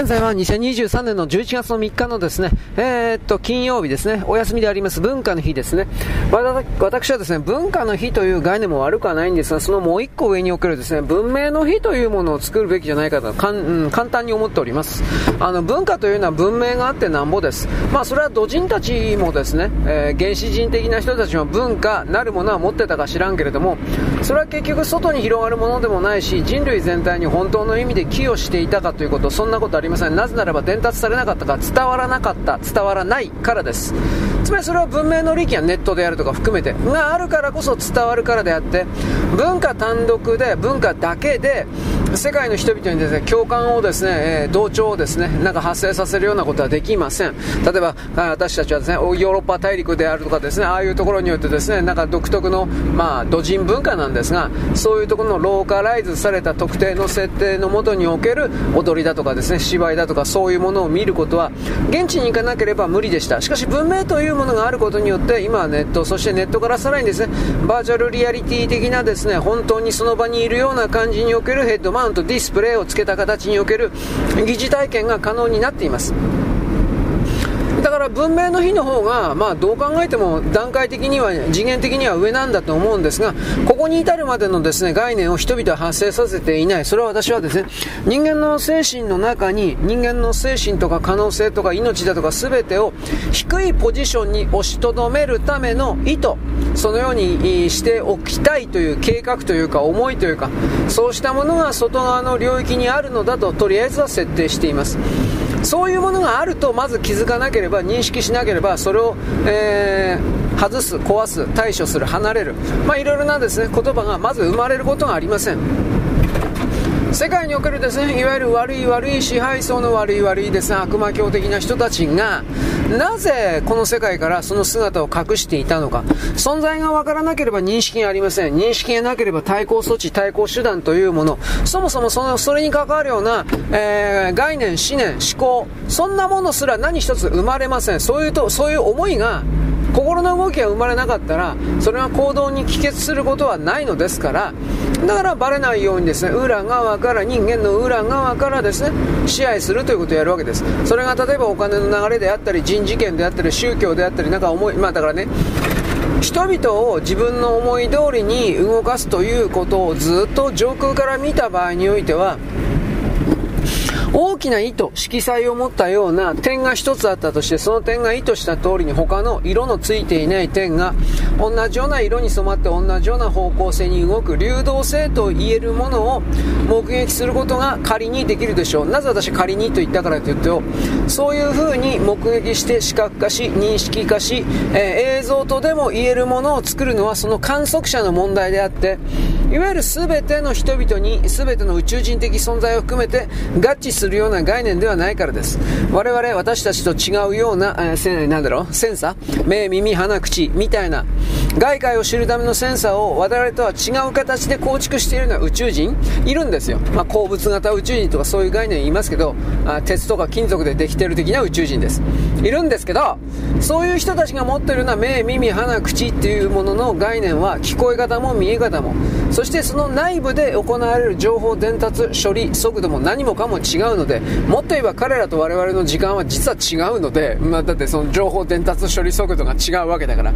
現在は2023年の11月の3日のですね、えー、っと、金曜日ですね、お休みであります文化の日ですね。私はですね、文化の日という概念も悪くはないんですが、そのもう一個上におけるですね、文明の日というものを作るべきじゃないかと、かん、うん、簡単に思っております。あの、文化というのは文明があってなんぼです。まあ、それは土人たちもですね、えー、原始人的な人たちも文化なるものは持ってたか知らんけれども、それは結局外に広がるものでもないし、人類全体に本当の意味で寄与していたかということ、そんなことことありません。なぜならば伝達されなかったか伝わらなかった伝わらないからです。つまりそれは文明の利益がネットであるとか含めてがあるからこそ伝わるからであって文化単独で文化だけで世界の人々にですね共感をですね、えー、同調をですねなんか発生させるようなことはできません。例えば私たちはですねヨーロッパ大陸であるとかですねああいうところによってですねなんか独特のまあ土人文化なんですがそういうところのローカライズされた特定の設定のもとにおける踊りだとかですね芝居だとかそういうものを見ることは現地に行かなければ無理でした。しかし文明というものがあることによって今はネットそしてネットからさらにですねバーチャルリアリティ的なですね本当にその場にいるような感じにおけるヘッドマウントディスプレイをつけた形における疑似体験が可能になっています。だから文明の日の方が、まあ、どう考えても段階的には次元的には上なんだと思うんですがここに至るまでのですね概念を人々は発生させていない。それは私はですね人間の精神の中に人間の精神とか可能性とか命だとか全てを低いポジションに押しとどめるための意図。そのようにしておきたいという計画というか思いというかそうしたものが外側の領域にあるのだととりあえずは設定しています。そういうものがあるとまず気づかなければ認識しなければそれを、えー、外す壊す対処する離れる。まあいろいろなですね。言葉がまず生まれることがありません。世界におけるですねいわゆる悪い悪い支配層の悪い悪いですね悪魔教的な人たちがなぜこの世界からその姿を隠していたのか。存在が分からなければ認識がありません。認識がなければ対抗措置対抗手段というもの。そもそもそのそれに関わるような、えー、概念思念思考。そんなものすら何一つ生まれません。そういうとそういう思いが心の動きが生まれなかったらそれが行動に帰結することはないのですから。だからバレないようにですね裏側から人間の裏側からですね支配するということをやるわけです。それが例えばお金の流れであったり人事権であったり宗教であったりなんか思いまあだからね人々を自分の思い通りに動かすということをずっと上空から見た場合においては大きな意図、色彩を持ったような点が一つあったとして、その点が意図した通りに他の色のついていない点が同じような色に染まって同じような方向性に動く流動性と言えるものを目撃することが仮にできるでしょう。なぜ私仮にと言ったからというと、そういう風に目撃して視覚化し、認識化し、えー、映像とでも言えるものを作るのはその観測者の問題であって、いわゆる全ての人々に全ての宇宙人的存在を含めて合致するような概念ではないからです。我々、私たちと違うような、えー、なんだろう、センサ？ー目、耳、鼻、口、みたいな、外界を知るためのセンサーを我々とは違う形で構築しているような宇宙人、いるんですよ。まあ、鉱物型宇宙人とかそういう概念言いますけど、あ鉄とか金属でできてる的な宇宙人です。いるんですけど、そういう人たちが持っているような目、耳、鼻、口っていうものの概念は聞こえ方も見え方も、そしてその内部で行われる情報伝達、処理、速度も何もかも違うので、もっと言えば彼らと我々の時間は実は違うので、まあ、だってその情報伝達処理速度が違うわけだから。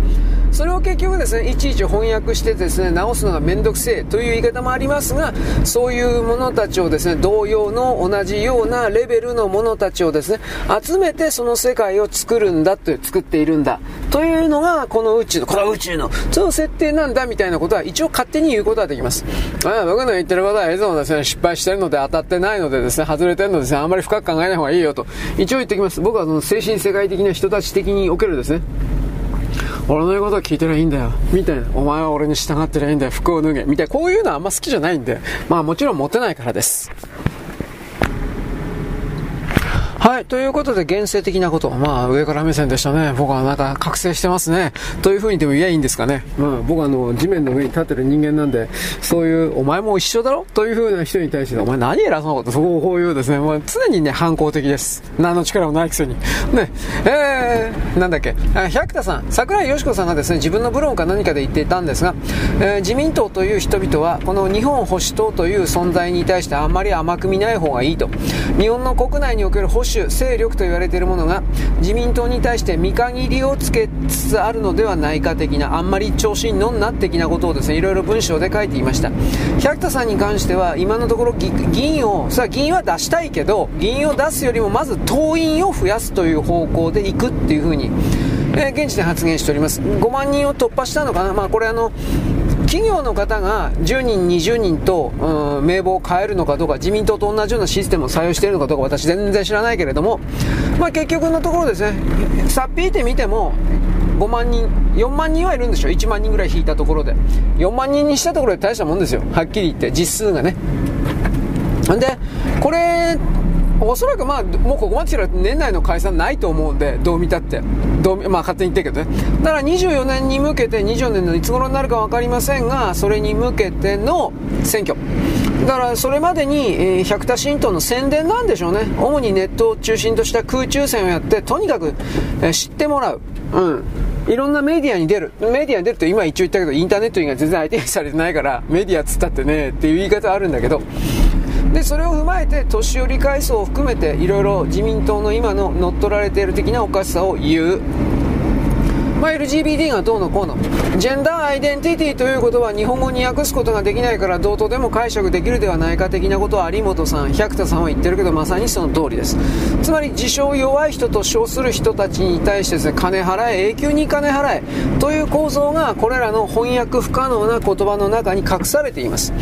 それを結局ですね、いちいち翻訳してですね、直すのがめんどくせえという言い方もありますが、そういう者たちをですね、同様の同じようなレベルの者たちをですね、集めてその世界を作るんだという、作っているんだ。というのが、この宇宙の、この宇宙の、その設定なんだみたいなことは一応勝手に言うことができます。ああ僕の言ってることは、いつもですね、失敗してるので当たってないのでですね、外れてるのでね、あんまり深く考えない方がいいよと。一応言ってきます。僕はその精神世界的な人たち的におけるですね、俺の言うことを聞いてりゃいいんだよ。みたいな。お前は俺に従ってりゃいいんだよ。服を脱げ。みたいな。こういうのはあんま好きじゃないんで。まあもちろんモテないからです。はい、ということで、現世的なこと。まあ、上から目線でしたね。僕はなんか覚醒してますね。というふうにでも言えばいいんですかね。まあ、僕はあの、地面の上に立ってる人間なんで、そういう、お前も一緒だろ？というふうな人に対して、お前何偉そうなこと、そうこういうですね、まあ、常にね、反抗的です。何の力もないくせに。ね、えー、なんだっけ、百田さん、桜井よしこさんがですね、自分のブログか何かで言っていたんですが、えー、自民党という人々は、この日本保守党という存在に対してあんまり甘く見ない方がいいと。日本の国内における保守主勢力と言われているものが自民党に対して見限りをつけつつあるのではないか的なあんまり調子に乗んな的なことをですねいろいろ文章で書いていました百田さんに関しては今のところ議員をさあ議員は出したいけど議員を出すよりもまず党員を増やすという方向でいくっていうふうにえー、現地で発言しております5万人を突破したのかな、まあ、これあの企業の方が10人、20人と、うん、名簿を変えるのかどうか、自民党と同じようなシステムを採用しているのかどうか、私全然知らないけれども、まあ、結局のところですね、さっぴいてみても、5万人、4万人はいるんでしょ、1万人ぐらい引いたところで、4万人にしたところで大したもんですよ、はっきり言って、実数がね。で、これおそらくまあ、もうここまで来たら年内の解散ないと思うんで、どう見たって。どうまあ勝手に言ってるけどね。だから24年に向けて、24年のいつ頃になるか分かりませんが、それに向けての選挙。だからそれまでに、えー、百田新党の宣伝なんでしょうね。主にネットを中心とした空中戦をやって、とにかく、えー、知ってもらう。うん。いろんなメディアに出る。メディアに出ると今一応言ったけど、インターネット以外全然相手にされてないから、メディアっつったってね、っていう言い方あるんだけど、でそれを踏まえて年寄り階層を含めていろいろ自民党の今の乗っ取られている的なおかしさを言う。まあ、LGBT がどうのこうの。ジェンダーアイデンティティということは日本語に訳すことができないからどうとでも解釈できるではないか的なことは有本さん百田さんは言ってるけどまさにその通りです。つまり自称弱い人と称する人たちに対してですね金払え永久に金払えという構造がこれらの翻訳不可能な言葉の中に隠されています。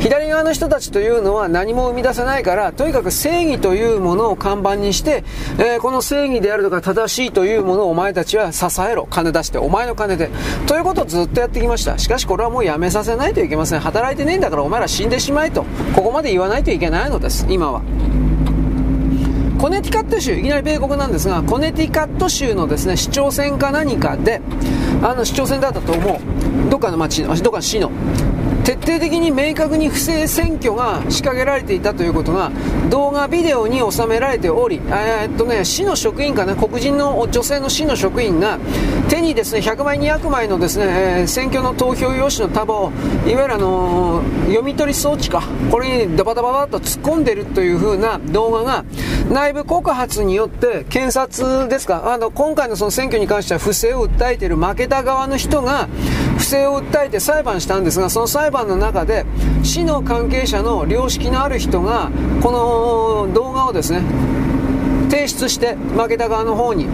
左側の人たちというのは何も生み出せないからとにかく正義というものを看板にして、えー、この正義であるとか正しいというものをお前たちは支えろ金出して、お前の金で。ということをずっとやってきました。しかしこれはもうやめさせないといけません。働いてねえんだからお前ら死んでしまえと。ここまで言わないといけないのです、今は。コネティカット州、いきなり米国なんですが、コネティカット州のですね、市長選か何かで、あの市長選だったと思う。どっかの町の、どっかの市の。徹底的に明確に不正選挙が仕掛けられていたということが動画、ビデオに収められており、え、っとね、市の職員かな、黒人の女性の市の職員が手にですね100枚、200枚のですね、えー、選挙の投票用紙の束をいわゆるあのー、読み取り装置か、これにダバダバダと突っ込んでるという風な動画が内部告発によって検察ですか、あの今回のその選挙に関しては不正を訴えている負けた側の人が不正を訴えて裁判したんですが、その裁判の中で市の関係者の良識のある人がこの動画をですね提出して負けた側の方に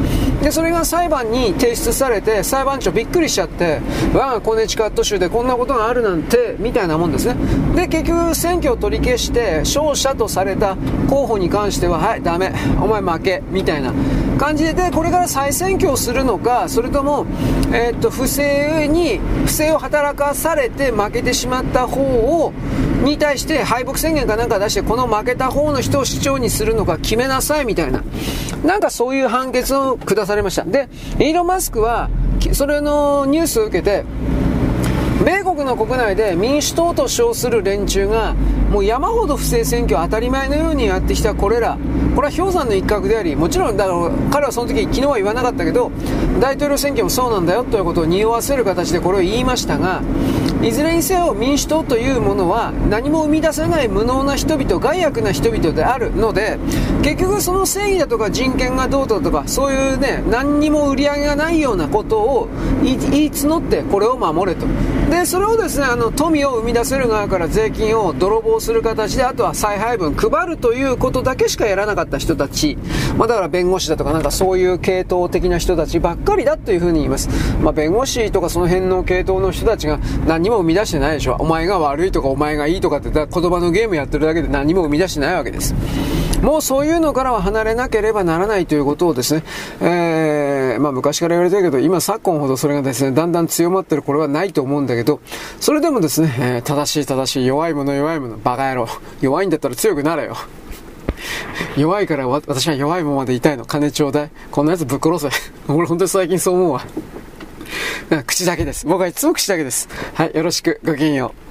でそれが裁判に提出されて裁判長びっくりしちゃって我がコネチカット州でこんなことがあるなんてみたいなもんですね。で結局選挙を取り消して勝者とされた候補に関してははいダメお前負けみたいな感じでこれから再選挙をするのかそれとも、えー、っと不正に不正を働かされて負けてしまった方をに対して敗北宣言かなんか出してこの負けた方の人を市長にするのか決めなさいみたいな。なんかそういう判決を下されました。でイーロン・マスクはそれのニュースを受けて米国の国内で民主党と称する連中がもう山ほど不正選挙当たり前のようにやってきたこれら。これは氷山の一角でありもちろんだから彼はその時昨日は言わなかったけど大統領選挙もそうなんだよということを匂わせる形でこれを言いましたがいずれにせよ民主党というものは何も生み出せない無能な人々害悪な人々であるので結局その正義だとか人権がどうだとかそういうね何にも売り上げがないようなことを言い募ってこれを守れと。でそれをですねあの富を生み出せる側から税金を泥棒する形であとは再配分配るということだけしかやらなかった人たち、まあ、だから弁護士だとかなんかそういう系統的な人たちばっかりだというふうに言います、まあ、弁護士とかその辺の系統の人たちが何も生み出してないでしょ。お前が悪いとかお前がいいとかって言葉のゲームやってるだけで何も生み出してないわけです。もうそういうのからは離れなければならないということをですね、えー、まあ昔から言われてるけど、今昨今ほどそれがですね、だんだん強まってるこれはないと思うんだけど、それでもですね、えー、正しい正しい、弱いもの弱いもの、バカ野郎。弱いんだったら強くなれよ。弱いから私は弱いままでいたいの。金ちょうだい。こんなやつぶっ殺せ。俺本当に最近そう思うわ。口だけです。僕はいつも口だけです。はい、よろしく。ごきげんよう。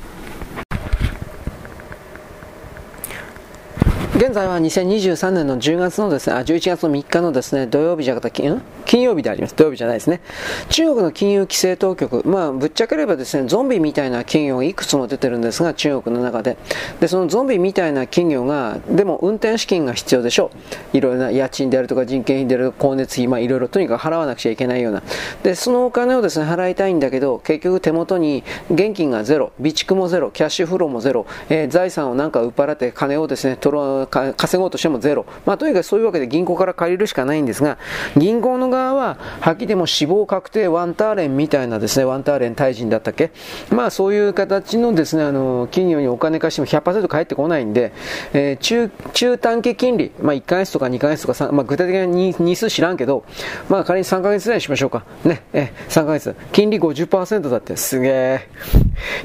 現在は2023年の10月のですね、あ、11月の3日のですね、土曜日じゃなくて、金曜日であります。土曜日じゃないですね。中国の金融規制当局、まあ、ぶっちゃければですね、ゾンビみたいな企業がいくつも出てるんですが、中国の中で。で、そのゾンビみたいな企業が、でも運転資金が必要でしょう。いろいろな家賃であるとか人件費である、光熱費、まあ、いろいろとにかく払わなくちゃいけないような。で、そのお金をですね、払いたいんだけど、結局手元に現金がゼロ、備蓄もゼロ、キャッシュフローもゼロ、えー、財産をなんか売っ払って金をですね、取ろう稼ごうとしてもゼロ。まあ、とにかくそういうわけで銀行から借りるしかないんですが、銀行の側は、はっきりでも死亡確定ワンターレンみたいなですね、ワンターレン退陣だったっけ？まあ、そういう形のですね、あの、企業にお金貸しても100%返ってこないんで、えー、中、中短期金利、まあ、1ヶ月とか2ヶ月とかまあ、具体的な日数知らんけど、まあ、仮に3ヶ月ぐらいにしましょうか。ね、え、3ヶ月。金利50%だって、すげえ。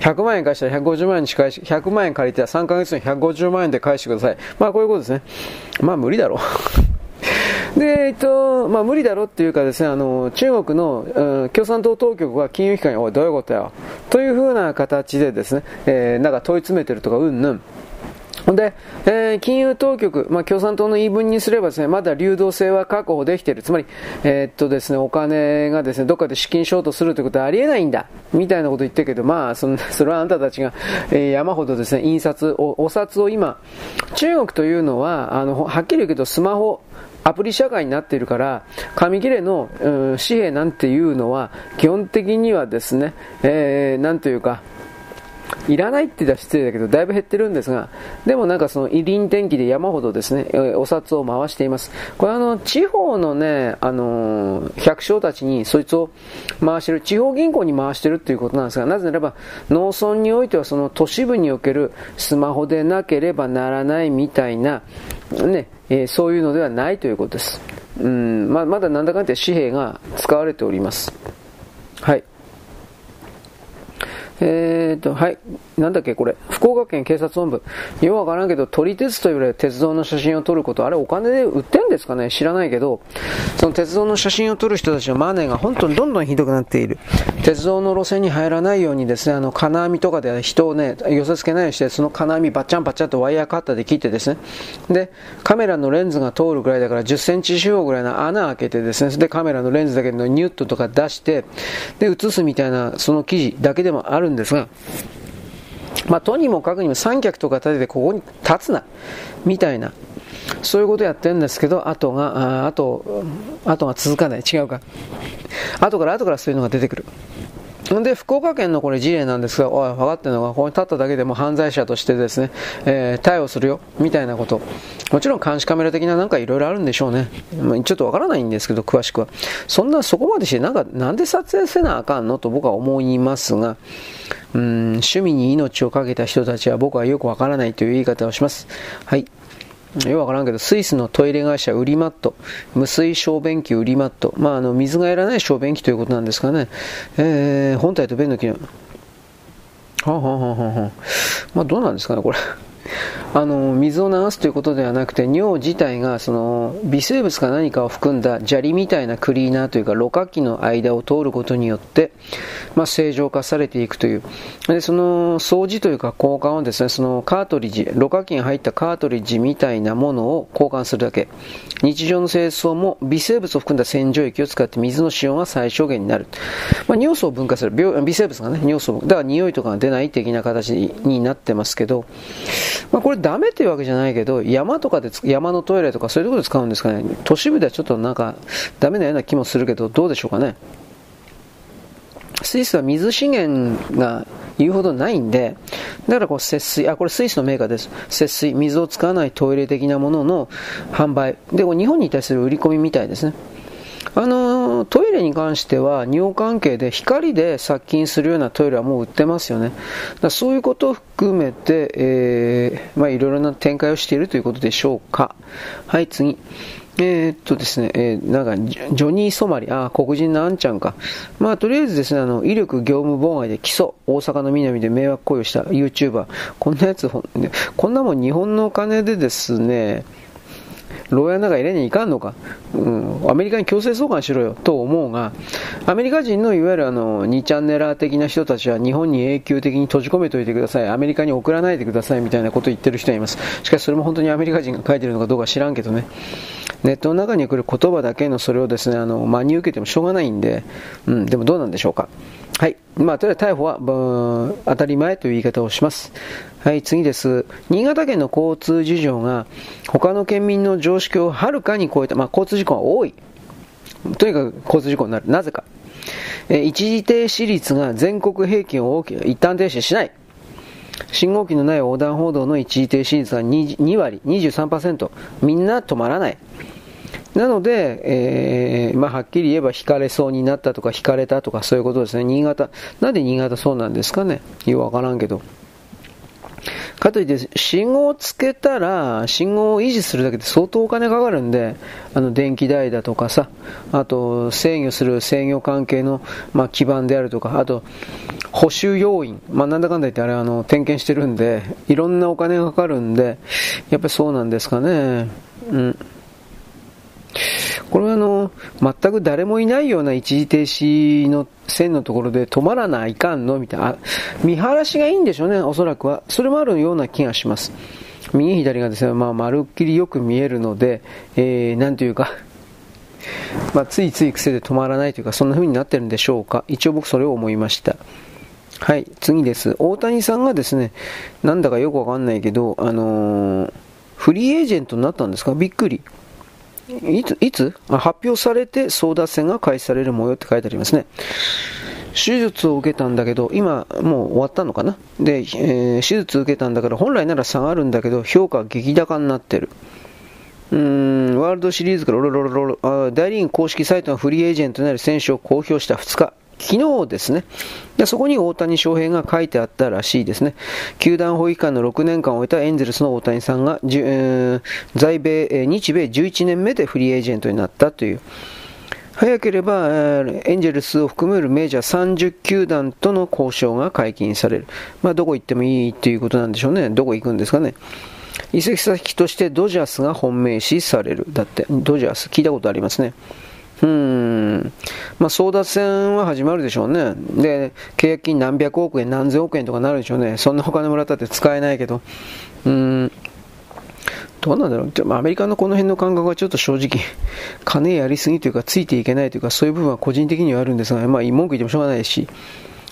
100万円返したら150万円に返し、100万円借りて3ヶ月に150万円で返してください。まあ、こういうことですね。まあ、無理だろう。で、えっと、まあ無理だろっていうかですね、あの、中国の、うん、共産党当局は金融機関に、おい、どういうことやというふうな形でですね、えー、なんか問い詰めてるとか、うんぬん。で、えー、金融当局、まあ、共産党の言い分にすればですね、まだ流動性は確保できている。つまり、えー、っとですね、お金がですね、どっかで資金ショートするということはありえないんだ。みたいなこと言ってるけど、まあ、その、それはあんたたちが、えー、山ほどですね、印刷お、お札を今、中国というのは、あの、はっきり言うけど、スマホ、アプリ社会になっているから、紙切れの、うん、紙幣なんていうのは、基本的にはですね、えー、なんというか、いらないって言ったら失礼だけど、だいぶ減ってるんですが、でもなんかその遺輪天気で山ほどですね、お札を回しています。これあの、地方のね、あの百姓たちにそいつを回してる、地方銀行に回してるっていうことなんですが、なぜならば、農村においてはその都市部におけるスマホでなければならないみたいな、ね、えー、そういうのではないということです。うん、ままだなんだかんだ紙幣が使われております。はい。えーと、はい。なんだっけ、これ。福岡県警察本部。ようわからんけど、撮り鉄というぐらい鉄道の写真を撮ること、あれお金で売ってんですかね？知らないけど、その鉄道の写真を撮る人たちのマネーが本当にどんどんひどくなっている。鉄道の路線に入らないようにですね、あの、金網とかで人をね、寄せ付けないようにして、その金網バッチャンバッチャンとワイヤーカッターで切ってですね、で、カメラのレンズが通るぐらいだから10センチ四方ぐらいの穴開けてですね、で、カメラのレンズだけのニュットとか出して、で、映すみたいな、その記事だけでもあるんですが、まあ、とにもかくにも三脚とか立ててここに立つな、みたいな、そういうことやってるんですけど、後が、あ後、後が続かない。違うか。後から後からそういうのが出てくる。で、福岡県のこれ事例なんですが、おい、分かってるのが、ここに立っただけでも犯罪者としてですね、えー、逮捕するよ、みたいなこと。もちろん監視カメラ的ななんかいろいろあるんでしょうね。ちょっとわからないんですけど、詳しくは。そんな、そこまでして、なんか、なんで撮影せなあかんのと僕は思いますが、うん、趣味に命を懸けた人たちは僕はよくわからないという言い方をします。はい。よくわからんけど、スイスのトイレ会社ウリマット、無水小便器ウリマット、まあ、あの水がいらない小便器ということなんですかね、えー、本体と便の機能、はあ、はあははあ、まあ、どうなんですかね、これ。あの水を流すということではなくて尿自体がその微生物か何かを含んだ砂利みたいなクリーナーというかろ過器の間を通ることによって、まあ、正常化されていくという。でその掃除というか交換をですねそのカートリッジろ過器に入ったカートリッジみたいなものを交換するだけ。日常の清掃も微生物を含んだ洗浄液を使って水の使用が最小限になる、まあ、尿素を分解する。微生物がね尿素だから匂いとかが出ない的な形になってますけど、まあ、これダメっていうわけじゃないけど、山とかで、山のトイレとかそういうところで使うんですかね。都市部ではちょっとなんか、ダメなような気もするけど、どうでしょうかね。スイスは水資源が言うほどないんで、だからこう節水、あ、これスイスのメーカーです。節水、水を使わないトイレ的なものの販売。で、日本に対する売り込みみたいですね。あのトイレに関しては尿関係で光で殺菌するようなトイレはもう売ってますよね。だそういうことを含めて、えー、まあ、いろいろな展開をしているということでしょうか。はい、次。えー、っとですね、えー、なんか、ジョニー・ソマリ、あ、黒人のあんちゃんか。まあ、とりあえずですね、あの、威力業務妨害で起訴、大阪の南で迷惑行為をした YouTuber。こんなやつ、こんなもん日本のお金でですね、牢屋の中入れにいかんのか、うん、アメリカに強制送還しろよと思うが、アメリカ人のいわゆるあの2チャンネラー的な人たちは日本に永久的に閉じ込めておいてください、アメリカに送らないでくださいみたいなことを言ってる人がいます。しかしそれも本当にアメリカ人が書いてるのかどうか知らんけどね。ネットの中に来る言葉だけのそれをですね、あの真に受けてもしょうがないんで、うん、でもどうなんでしょうか。はい。まあ、とりあえず逮捕は、当たり前という言い方をします。はい、次です。新潟県の交通事情が他の県民の常識をはるかに超えた、まあ、交通事故が多い。とにかく交通事故になる。なぜか。え一時停止率が全国平均を大きく、一旦停止しない。信号機のない横断歩道の一時停止率は 2, 2割、23%。みんな止まらない。なので、えー、まあ、はっきり言えば引かれそうになったとか引かれたとかそういうことですね。新潟。なんで新潟そうなんですかね。よくわからんけど。かといって、信号をつけたら、信号を維持するだけで相当お金かかるんで、あの、電気代だとかさ、あと、制御する制御関係の、まあ、基盤であるとか、あと、補修要員、まあ、なんだかんだ言ってあれ、あの、点検してるんで、いろんなお金がかかるんで、やっぱりそうなんですかね。うん。これはあの、全く誰もいないような一時停止の線のところで止まらないかんのみたいな。見晴らしがいいんでしょうね、おそらくは。それもあるような気がします。右左がですね、まあ、まるっきりよく見えるので、えー、なんというか、まあ、ついつい癖で止まらないというか、そんな風になってるんでしょうか。一応僕それを思いました。はい、次です。大谷さんがですね、なんだかよくわかんないけど、あのー、フリーエージェントになったんですか？びっくり。いつ、いつ？発表されて争奪戦が開始される模様って書いてありますね。手術を受けたんだけど、今もう終わったのかな？で、えー、手術受けたんだから本来なら下がるんだけど、評価激高になってる。うーん、ワールドシリーズからロロロロロ、大リーグ公式サイトのフリーエージェントになる選手を公表した2日。昨日ですね。でそこに大谷翔平が書いてあったらしいですね。球団保育官の6年間を終えたエンゼルスの大谷さんが、えー、在米え、日米11年目でフリーエージェントになったという。早ければ、エンジェルスを含めるメジャー30球団との交渉が解禁される。まあ、どこ行ってもいいということなんでしょうね。どこ行くんですかね。移籍先としてドジャースが本命視される。だって、ドジャース聞いたことありますね。うん。まあ、争奪戦は始まるでしょうね。で、契約金何百億円、何千億円とかなるでしょうね。そんなお金もらったって使えないけど。うん。どうなんだろう。アメリカのこの辺の感覚はちょっと正直、金やりすぎというか、ついていけないというか、そういう部分は個人的にはあるんですが、まあ、文句言ってもしょうがないし。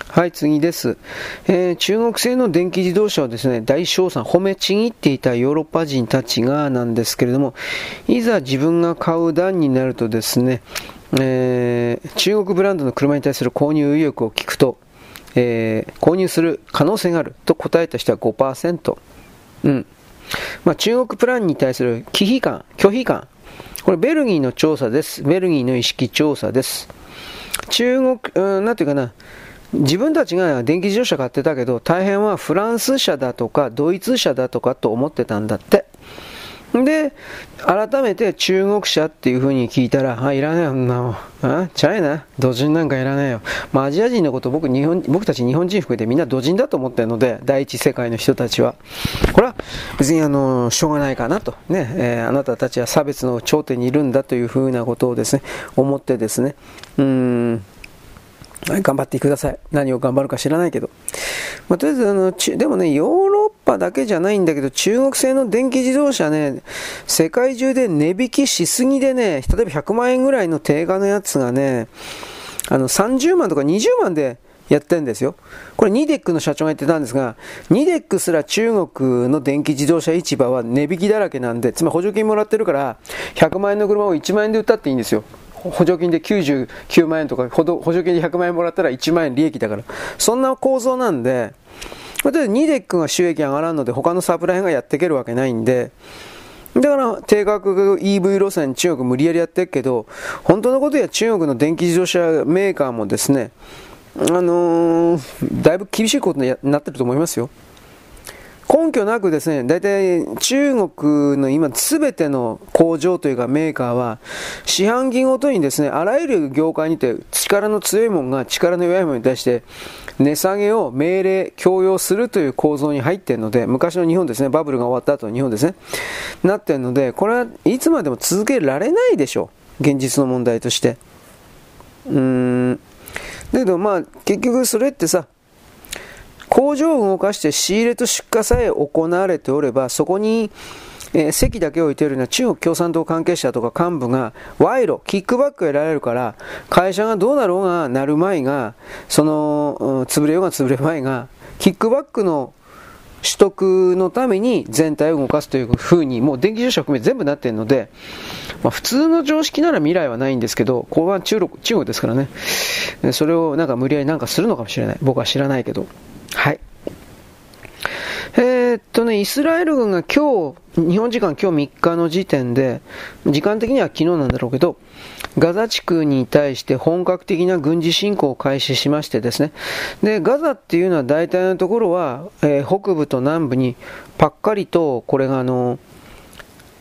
はい、次です、えー、中国製の電気自動車をですね、大称賛、褒めちぎっていたヨーロッパ人たちがなんですけれども、いざ自分が買う段になるとですね、えー、中国ブランドの車に対する購入意欲を聞くと、えー、購入する可能性があると答えた人は5%。うん。まあ、中国プランに対する忌避感、拒否感。これベルギーの調査です。ベルギーの意識調査です。中国、うん、なんていうかな、自分たちが電気自動車買ってたけど、大変はフランス車だとか、ドイツ車だとかと思ってたんだって。で、改めて中国車っていう風に聞いたら、あ、いらねえよ、んなもん。あ、ちゃえな。土人なんかいらねえよ。まあ、アジア人のこと僕、日本、僕たち日本人含めてみんな土人だと思ってるので、第一世界の人たちは。これは別にあの、しょうがないかなと。ね、えー、あなたたちは差別の頂点にいるんだという風なことをですね、思ってですね、うん、頑張ってください。何を頑張るか知らないけど。まあ、とりあえずあの、でもね、ヨーロッパだけじゃないんだけど、中国製の電気自動車ね、世界中で値引きしすぎでね、例えば100万円ぐらいの定価のやつがね、あの30万とか20万でやってるんですよ。これニデックの社長が言ってたんですが、ニデックすら中国の電気自動車市場は値引きだらけなんで、つまり補助金もらってるから、100万円の車を1万円で売ったっていいんですよ。補助金で99万円とか、補助金で100万円もらったら1万円利益だから。そんな構造なんで、例えばニデックが収益上がらんので他のサプライがやっていけるわけないんで、だから低価格 EV 路線中国無理やりやってるけど、本当のことや中国の電気自動車メーカーもですね、あのー、だいぶ厳しいことになってると思いますよ。根拠なくですね、大体中国の今すべての工場というかメーカーは、四半期ごとにですね、あらゆる業界にて力の強いものが力の弱いものに対して値下げを命令、強要するという構造に入っているので、昔の日本ですね、バブルが終わった後の日本ですね、なっているので、これはいつまでも続けられないでしょう。現実の問題として。うーん。だけどまあ、結局それってさ、工場を動かして仕入れと出荷さえ行われておれば、そこに、えー、席だけ置いているような中国共産党関係者とか幹部が賄賂、キックバックを得られるから、会社がどうなろうがなる前が、その、うん、潰れようが潰れまいが、キックバックの取得のために全体を動かすというふうに、もう電気自動車含め全部なっているので、まあ、普通の常識なら未来はないんですけど、ここは中国中国ですからね、それをなんか無理やりなんかするのかもしれない。僕は知らないけど。はい。えー、っとね、イスラエル軍が今日、日本時間今日3日の時点で、時間的には昨日なんだろうけど、ガザ地区に対して本格的な軍事侵攻を開始しましてですね、で、ガザっていうのは大体のところは、えー、北部と南部にパッカリと、これがあの、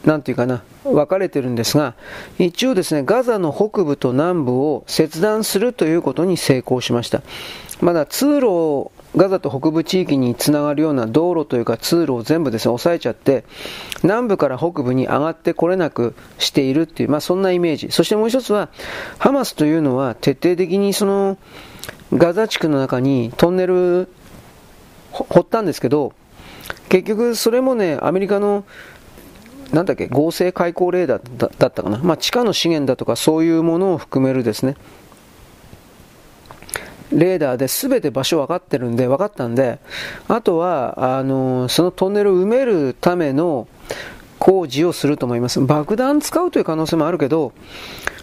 なんていうかな、分かれてるんですが、一応ですね、ガザの北部と南部を切断するということに成功しました。まだ通路をガザと北部地域につながるような道路というか通路を全部ですね、押さえちゃって、南部から北部に上がってこれなくしているっていう、まあそんなイメージ。そしてもう一つは、ハマスというのは徹底的にその、ガザ地区の中にトンネル掘ったんですけど、結局それもね、アメリカのなんだっけ、合成開口レーダーだったかな。まあ、地下の資源だとかそういうものを含めるですね、レーダーで全て場所分かってるんで、分かったんで、あとは、あの、そのトンネルを埋めるための工事をすると思います。爆弾使うという可能性もあるけど、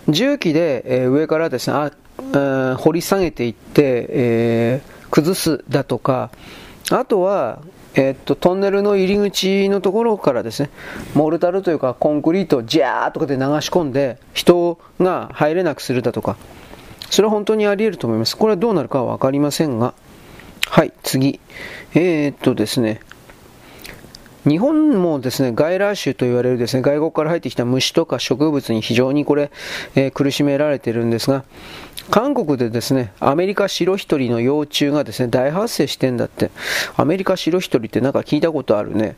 重機で、えー、上からですね、あ、えー、掘り下げていって、えー、崩すだとか、あとは、え、っと、トンネルの入り口のところからですね、モルタルというかコンクリートをジャーとかで流し込んで、人が入れなくするだとか、それは本当にあり得ると思います。これはどうなるかはわかりませんが、はい、次。えー、っとですね、日本もですね、外来種と言われるですね、外国から入ってきた虫とか植物に非常にこれ、えー、苦しめられているんですが、韓国でですね、アメリカ白ヒトリの幼虫がですね、大発生してんだって。アメリカ白ヒトリってなんか聞いたことあるね。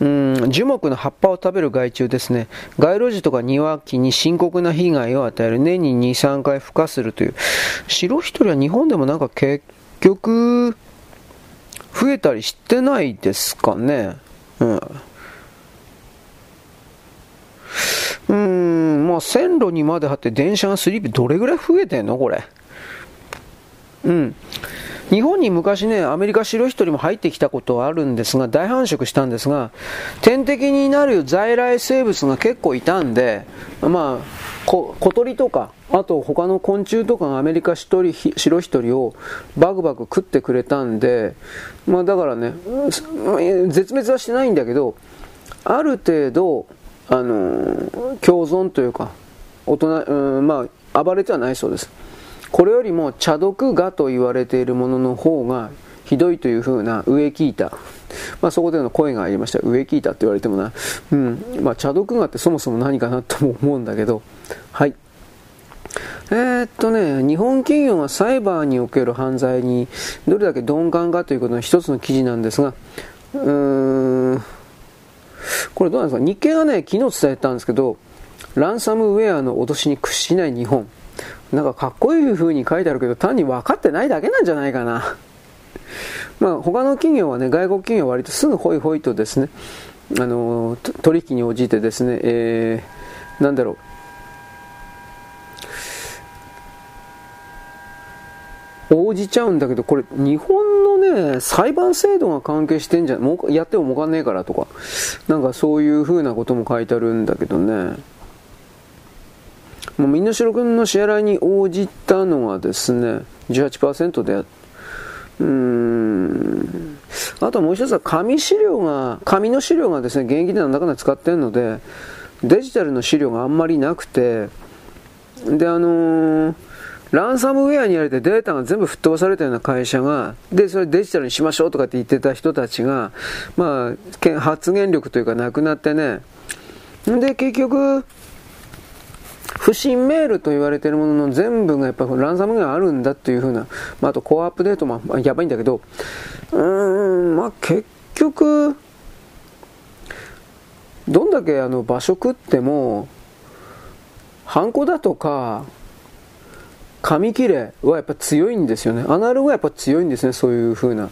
うん、樹木の葉っぱを食べる害虫ですね。街路樹とか庭木に深刻な被害を与える。年に2、3回孵化するという。白ヒトリは日本でもなんか結局、増えたりしてないですかね。うん。うん、まあ線路にまで張って電車がスリープどれぐらい増えてんのこれ？うん。日本に昔ね、アメリカ白人も入ってきたことはあるんですが、大繁殖したんですが、天敵になる在来生物が結構いたんで、まあ、小鳥とか、あと他の昆虫とかがアメリカ一人白一人をバクバク食ってくれたんで、まあだからね、絶滅はしてないんだけど、ある程度、あの共存というか、大人、うん、まあ、暴れてはないそうです。これよりも茶毒がと言われているものの方がひどいというふうな上聞いた。まあそこでの声がありました。上聞いたって言われてもな。うん。まあ茶毒がってそもそも何かなとも思うんだけど。はい。えー、っとね、日本企業がサイバーにおける犯罪にどれだけ鈍感かということの一つの記事なんですが、うーん、これどうなんですか？日経がね、昨日伝えたんですけど、ランサムウェアの脅しに屈しない日本。なんかかっこいい風に書いてあるけど、単に分かってないだけなんじゃないかな。まあ、他の企業はね、外国企業は割とすぐホイホイとですね、あの、取引に応じてですね、えー、なんだろう、応じちゃうんだけど、これ、日本のね、裁判制度が関係してんじゃん、もやってももかんねえからとか、なんかそういう風なことも書いてあるんだけどね。もうみんな白君の支払いに応じたのはですね、18%でうん。あともう一つは紙資料が、紙の資料がですね、現役でなんだかんだ使ってるので、デジタルの資料があんまりなくて、で、あのー、ランサムウェアにやれてデータが全部吹っ飛ばされたような会社が、で、それデジタルにしましょうとかって言ってた人たちが、まあ、発言力というかなくなってね、で、結局、不審メールと言われているものの全部がやっぱランサムウェアあるんだっていうふうな、まあ、あとコアアップデートもまあやばいんだけど、うーん、まあ結局、どんだけあの場所食っても、ハンコだとか、紙切れはやっぱ強いんですよね。アナログはやっぱ強いんですね、そういう風な。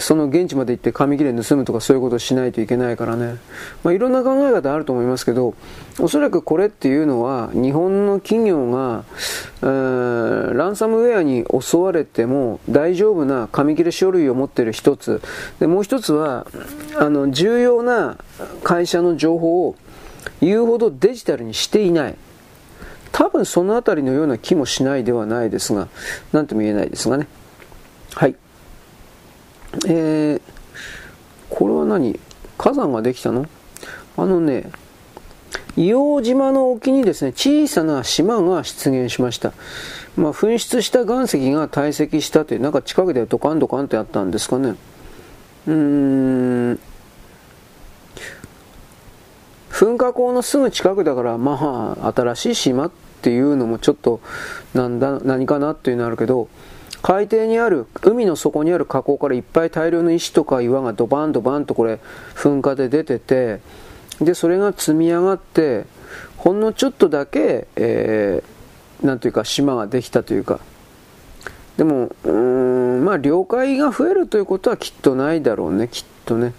その現地まで行って紙切れ盗むとかそういうことをしないといけないからね。まあ、いろんな考え方あると思いますけど、おそらくこれっていうのは日本の企業が、えー、ランサムウェアに襲われても大丈夫な紙切れ書類を持っている一つ。で、もう一つは、あの、重要な会社の情報を言うほどデジタルにしていない。多分そのあたりのような気もしないではないですが、なんとも言えないですがね。はい。えー、これは何？火山ができたの？あのね、硫黄島の沖にですね、小さな島が出現しました。まあ、噴出した岩石が堆積したという、なんか近くでドカンドカンってあったんですかね。うーん。噴火口のすぐ近くだから、まあ、新しい島っていうのもちょっと、なんだ、何かなっていうのあるけど、海底にある、海の底にある河口からいっぱい大量の石とか岩がドバンドバンとこれ噴火で出てて、で、それが積み上がって、ほんのちょっとだけ、えー、なんというか島ができたというか、でも、うーん、まあ、領海が増えるということはきっとないだろうね、きっとね。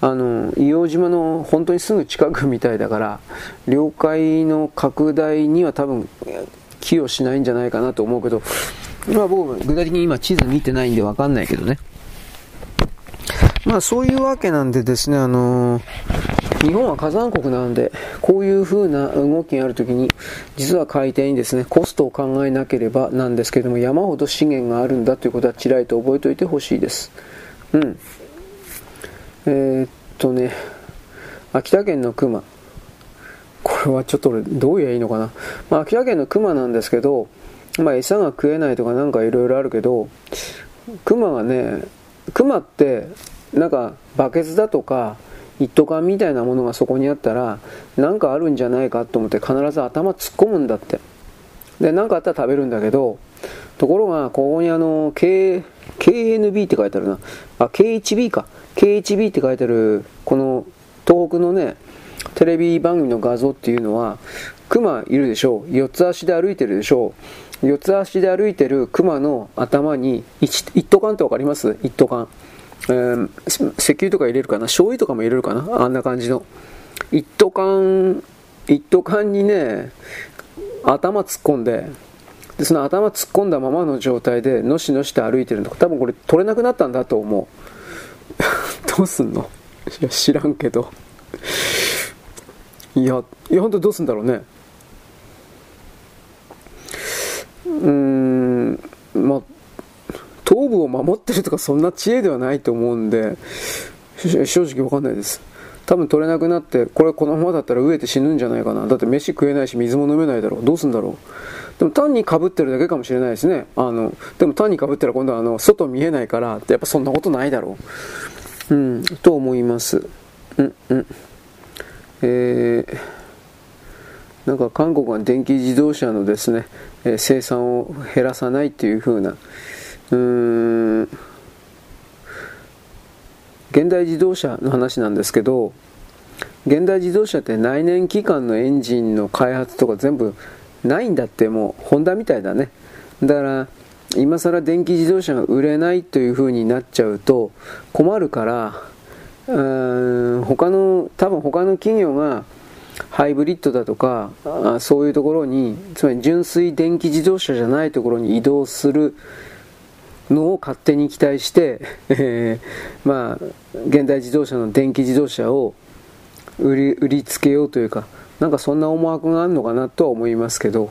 あの、硫黄島の本当にすぐ近くみたいだから、領海の拡大には多分、寄与しないんじゃないかなと思うけど、まあ僕、具体的に今地図見てないんでわかんないけどね。まあそういうわけなんでですね、あの、日本は火山国なので、こういう風な動きがあるときに、実は海底にですね、コストを考えなければなんですけれども、山ほど資源があるんだということはちらりと覚えておいてほしいです。うん。えー、っとね、秋田県の熊。これはちょっと俺、どう言えばいいのかな。まあ、秋田県の熊なんですけど、まあ、餌が食えないとかなんかいろいろあるけど、クマがね、クマって、なんかバケツだとか、一斗缶みたいなものがそこにあったら、なんかあるんじゃないかと思って必ず頭突っ込むんだって。で、なんかあったら食べるんだけど、ところが、ここにあの、K、KNB って書いてあるな。あ、KHB か。KHB って書いてある、この東北のね、テレビ番組の画像っていうのは、クマいるでしょう。四つ足で歩いてるでしょう。四つ足で歩いてる熊の頭に一斗缶ってわかります？一斗缶、えー、石油とか入れるかな？醤油とかも入れるかな？あんな感じの。一斗缶一斗缶にね頭突っ込んででその頭突っ込んだままの状態でのしのして歩いてるの。多分これ取れなくなったんだと思う。どうすんの？いや知らんけどいやいや本当どうすんだろうねうん、まあ、頭部を守ってるとかそんな知恵ではないと思うんで、正直わかんないです。多分取れなくなって、これこのままだったら飢えて死ぬんじゃないかな。だって飯食えないし水も飲めないだろう。どうすんだろう。でも単に被ってるだけかもしれないですね。あの、でも単に被ったら今度はあの、外見えないからって、やっぱそんなことないだろう。うん、と思います。うん、うん。えー、なんか韓国は電気自動車のですね、え生産を減らさないっていう風な、うん、現代自動車の話なんですけど、現代自動車って内燃機関のエンジンの開発とか全部ないんだってもうホンダみたいだね。だから今更電気自動車が売れないという風になっちゃうと困るから、うん他の多分他の企業がハイブリッドだとかあそういうところにつまり純粋電気自動車じゃないところに移動するのを勝手に期待して、えー、まあ現代自動車の電気自動車を売り売りつけようというかなんかそんな思惑があるのかなとは思いますけど。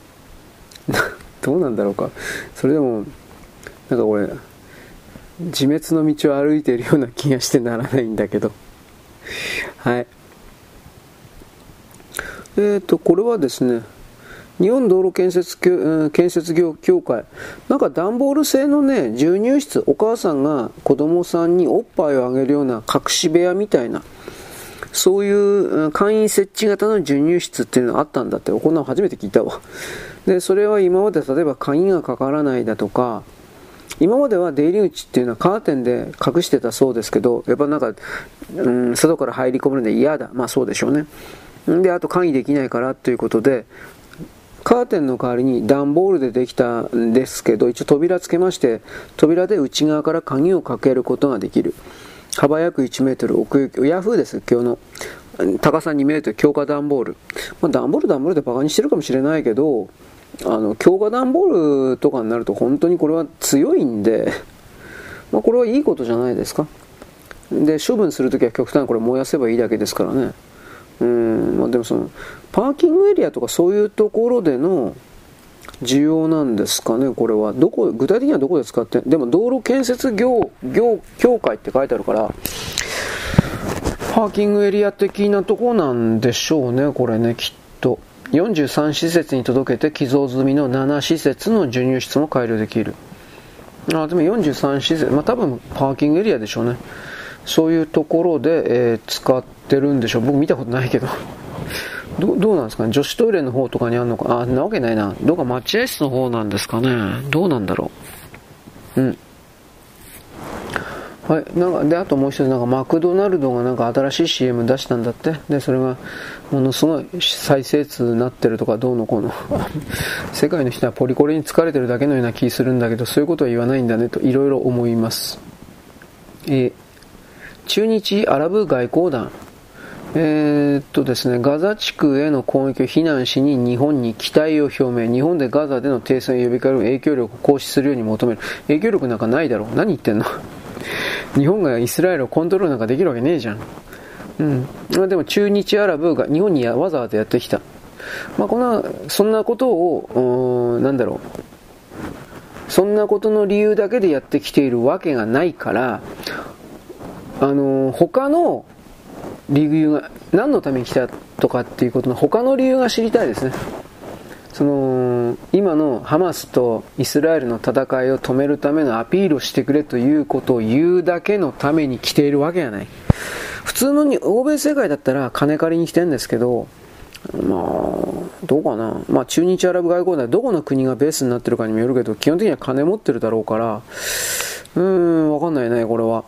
どうなんだろうか。それでもなんか俺自滅の道を歩いているような気がしてならないんだけど。はい。えーと、これはですね、日本道路建設建設業協会、なんか段ボール製のね、授乳室、お母さんが子供さんにおっぱいをあげるような隠し部屋みたいな、そういう簡易設置型の授乳室っていうのがあったんだって、こんなの初めて聞いたわ。で、それは今まで例えば鍵がかからないだとか、今までは出入り口っていうのはカーテンで隠してたそうですけど、やっぱなんか、うん、外から入り込むので嫌だ。まあそうでしょうね。で、あと鍵できないからということで、カーテンの代わりに段ボールでできたんですけど、一応扉つけまして、扉で内側から鍵をかけることができる。幅約1メートル、奥行き、ヤフーです、今日の。高さ2メートル、強化段ボール。まあ、段ボール段ボールでバカにしてるかもしれないけど、あの、強化段ボールとかになると本当にこれは強いんで、まあ、これはいいことじゃないですか。で、処分するときは極端にこれ燃やせばいいだけですからね。うん、まあ、でもその、パーキングエリアとかそういうところでの需要なんですかね、これは。どこ、具体的にはどこで使ってでも道路建設業、業、協会って書いてあるから、パーキングエリア的なとこなんでしょうね、これね、きっと。43施設に届けて寄贈済みの7施設の授乳室も改良できる。あ、でも43施設、まあ多分パーキングエリアでしょうね。そういうところで、えー、使ってるんでしょう。僕見たことないけど。どどうなんですかね？女子トイレの方とかにあるのか？あ、なわけないな。どうか待合室の方なんですかね？どうなんだろう？うん。はい。なんか、で、あともう一つ、なんか、マクドナルドがなんか新しい CM 出したんだって。で、それが、ものすごい再生数になってるとか、どうのこうの。世界の人はポリコレに疲れてるだけのような気するんだけど、そういうことは言わないんだね、と、いろいろ思います。えー、中日アラブ外交団。えー、っとですね、ガザ地区への攻撃を非難しに日本に期待を表明、日本でガザでの停戦を呼びかける影響力を行使するように求める。影響力なんかないだろう。何言ってんの？日本がイスラエルをコントロールなんかできるわけねえじゃん。うん。まあ、でも中日アラブが日本にわざわざやってきた。まあ、こんな、そんなことを、なんだろう。そんなことの理由だけでやってきているわけがないから、あの、他の理由が、何のために来たとかっていうことの他の理由が知りたいですね。その、今のハマスとイスラエルの戦いを止めるためのアピールをしてくれということを言うだけのために来ているわけがない。普通のに欧米世界だったら金借りに来てるんですけど、まあ、どうかな。まあ、中日アラブ外交でどこの国がベースになってるかにもよるけど、基本的には金持ってるだろうから、うーん、わかんないね、これは。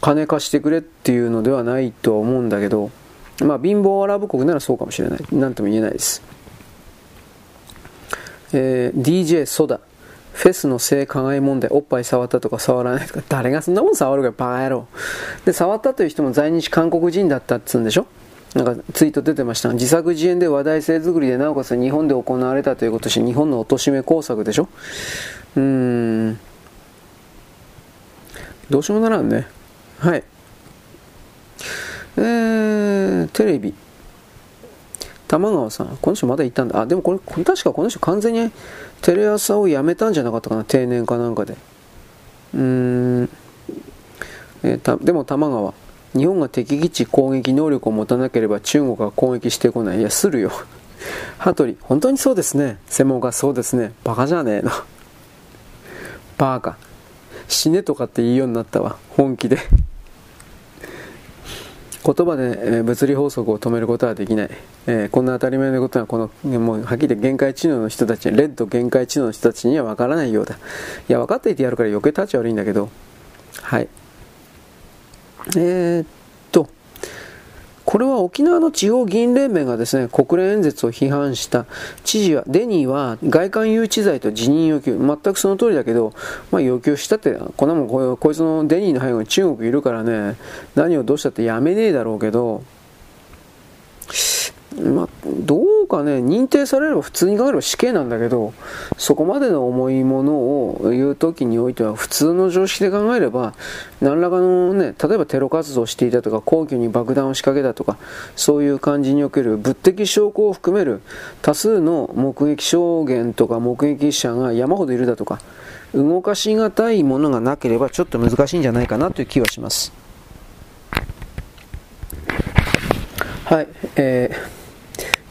金貸してくれっていうのではないとは思うんだけど、まあ、貧乏アラブ国ならそうかもしれない。なんとも言えないです。えー、DJ ソダ。フェスの性加害問題、おっぱい触ったとか触らないとか、誰がそんなもん触るかバカ野郎。で、触ったという人も在日韓国人だったっつうんでしょ？なんかツイート出てました。自作自演で話題性作りでなおかつ日本で行われたということし、日本の貶め工作でしょ？うーん。どうしようもならんね。はい。えー、テレビ。玉川さん。この人まだいたんだ。あ、でもこれ、確かこの人完全にテレ朝をやめたんじゃなかったかな。定年かなんかで。うーん。えー、たでも玉川。日本が敵基地攻撃能力を持たなければ中国が攻撃してこない。いや、するよ。羽鳥、本当にそうですね。専門家そうですね。バカじゃねえの。バカ。死ねとかって言いようになったわ。本気で。言葉で、物理法則を止めることはできない、えー、こんな当たり前のことはこのもうはっきり限界知能の人たちレッド限界知能の人たちには分からないようだ。いや分かっていてやるから余計立ち悪いんだけど。はい。えー、これは沖縄の地方議員連盟がですね、国連演説を批判した。知事は、デニーは外観誘致罪と辞任要求、全くその通りだけど、まあ要求したって、こんなもんこ、こいつのデニーの背後に中国いるからね、何をどうしたってやめねえだろうけど、まあ、どうかね、認定されれば普通に考えれば死刑なんだけど、そこまでの重いものを言う時においては、普通の常識で考えれば、何らかのね、例えばテロ活動をしていたとか、皇居に爆弾を仕掛けたとか、そういう感じにおける物的証拠を含める多数の目撃証言とか目撃者が山ほどいるだとか、動かしがたいものがなければちょっと難しいんじゃないかなという気はします。はい、えー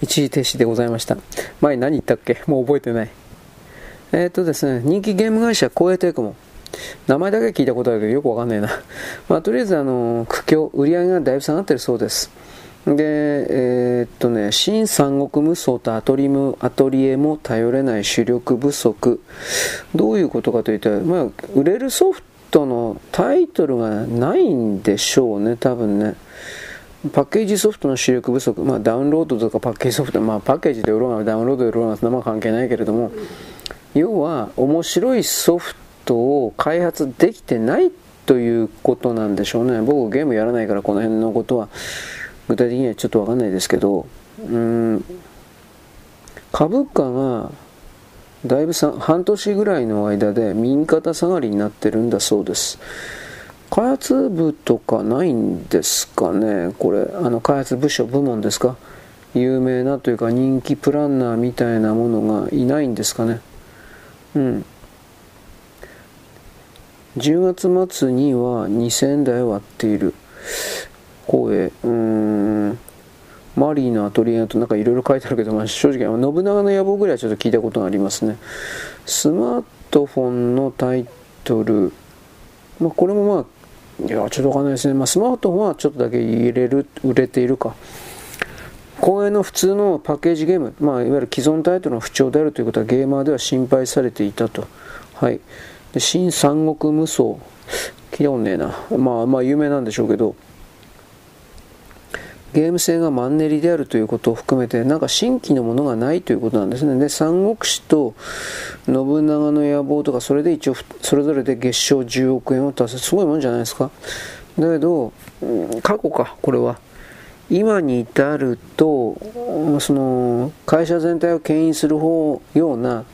一時停止でございました。前何言ったっけ？もう覚えてない。えっ、とですね、人気ゲーム会社、光栄テクモ。名前だけ聞いたことあるけどよくわかんないな。まあ、とりあえず、あの、苦境、売り上げがだいぶ下がってるそうです。で、えー、っとね、新三国無双とアトリム、アトリエも頼れない主力不足。どういうことかというと、まあ、売れるソフトのタイトルがないんでしょうね、多分ね。パッケージソフトの主力不足、まあ、ダウンロードとかパッケージソフト、まあ、パッケージで売ろうがダウンロードで売ろうがそんな関係ないけれども、要は面白いソフトを開発できてないということなんでしょうね。僕ゲームやらないからこの辺のことは具体的にはちょっとわかんないですけど、うん、株価がだいぶ半年ぐらいの間で右肩下がりになってるんだそうです。開発部とかないんですかね？これ、あの開発部署、部門ですか？有名なというか人気プランナーみたいなものがいないんですかね？うん。10月末には2000台割っている。光栄、うーん、マリーのアトリエとなんかいろいろ書いてあるけど、まあ、正直、信長の野望ぐらいはちょっと聞いたことがありますね。スマートフォンのタイトル、まあ、これもまあ、いや、ちょっとわかんないですね。まあ、スマートフォンはちょっとだけ入れる、売れているか。公園の普通のパッケージゲーム、まあ、いわゆる既存タイトルの不調であるということはゲーマーでは心配されていたと。はい。で新三国無双。聞いたことねえな。まあ、まあ、有名なんでしょうけど、ゲーム性がマンネリであるということを含めてなんか新規のものがないということなんですね。で三国志と信長の野望とかそれで一応それぞれで月賞10億円を達成すごいもんじゃないですか。だけど、過去かこれは。今に至るとその会社全体を牽引する方ような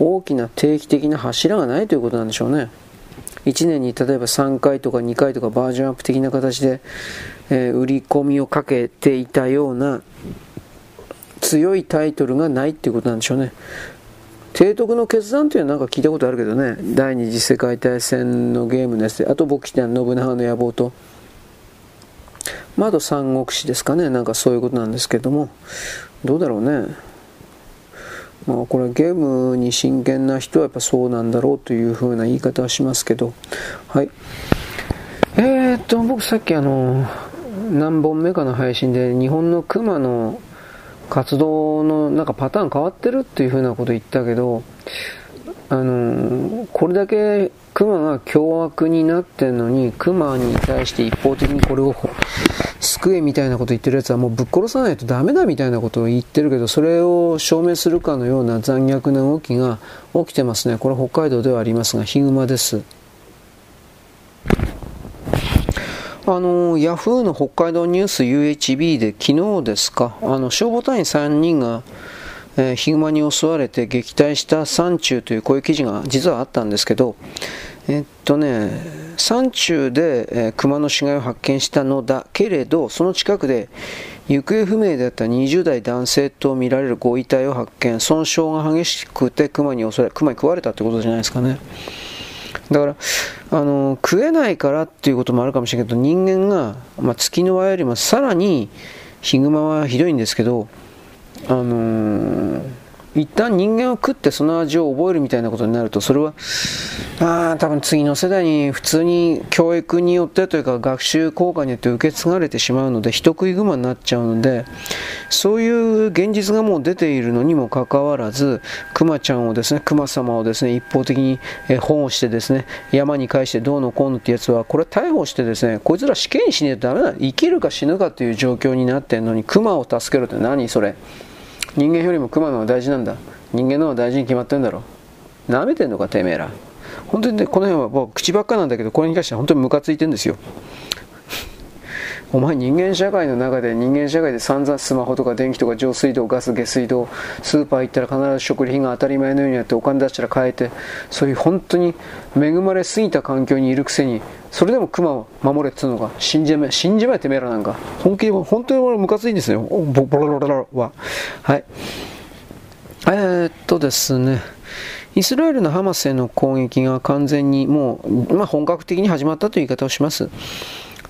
大きな定期的な柱がないということなんでしょうね。1年に例えば3回とか2回とかバージョンアップ的な形でえー、売り込みをかけていたような強いタイトルがないっていうことなんでしょうね。提督の決断というのはなんか聞いたことあるけどね、第二次世界大戦のゲームのやつで、あと僕来た信長の野望と、まあ、あと三国志ですかね、なんかそういうことなんですけども、どうだろうね。まあこれゲームに真剣な人はやっぱそうなんだろうというふうな言い方はしますけど、はい。えー、っと、僕さっきあの、何本目かの配信で日本のクマの活動のなんかパターン変わってるっていうふうなこと言ったけど、あのこれだけクマが凶悪になってんのに、クマに対して一方的にこれを救えみたいなこと言ってるやつはもうぶっ殺さないとダメだみたいなことを言ってるけど、それを証明するかのような残虐な動きが起きてますね。これ北海道ではありますが、ヒグマです。あのヤフーの北海道ニュース UHB で昨日ですか、あの消防隊員3人が、えー、ヒグマに襲われて撃退した山中というこういう記事が実はあったんですけど、えっとね、山中で、えー、熊の死骸を発見したのだけれど、その近くで行方不明であった20代男性とみられるご遺体を発見、損傷が激しくて熊に襲われ、熊に食われたってことじゃないですかね。だから、あの、食えないからっていうこともあるかもしれないけど、人間が、まあ、月の輪よりもさらにヒグマはひどいんですけど、あのー一旦人間を食ってその味を覚えるみたいなことになるとそれはあ多分次の世代に普通に教育によってというか学習効果によって受け継がれてしまうので人食い熊になっちゃうのでそういう現実がもう出ているのにもかかわらず熊ちゃんをですね熊様をですね一方的に保護してですね山に返してどうのこうのってやつはこれ逮捕してですねこいつら死刑にしねえとダメだ生きるか死ぬかという状況になってるのに熊を助けるって何それ？人間よりも熊の方が大事なんだ。人間の方が大事に決まってんだろ。舐めてんのかてめえら。本当にねこの辺はもう口ばっかなんだけどこれに関しては本当にムカついてんですよ。お前人間社会の中で人間社会で散々スマホとか電気とか上水道ガス下水道スーパー行ったら必ず食料品が当たり前のようにやってお金出したら買えてそういう本当に恵まれすぎた環境にいるくせにそれでも熊を守れっつうのが信じま信じまえてめえらなんか。本気で本当に俺ムカついんですよ。ボロロロロははい。えー、っとですね。イスラエルのハマスへの攻撃が完全にもう、まあ、本格的に始まったという言い方をします。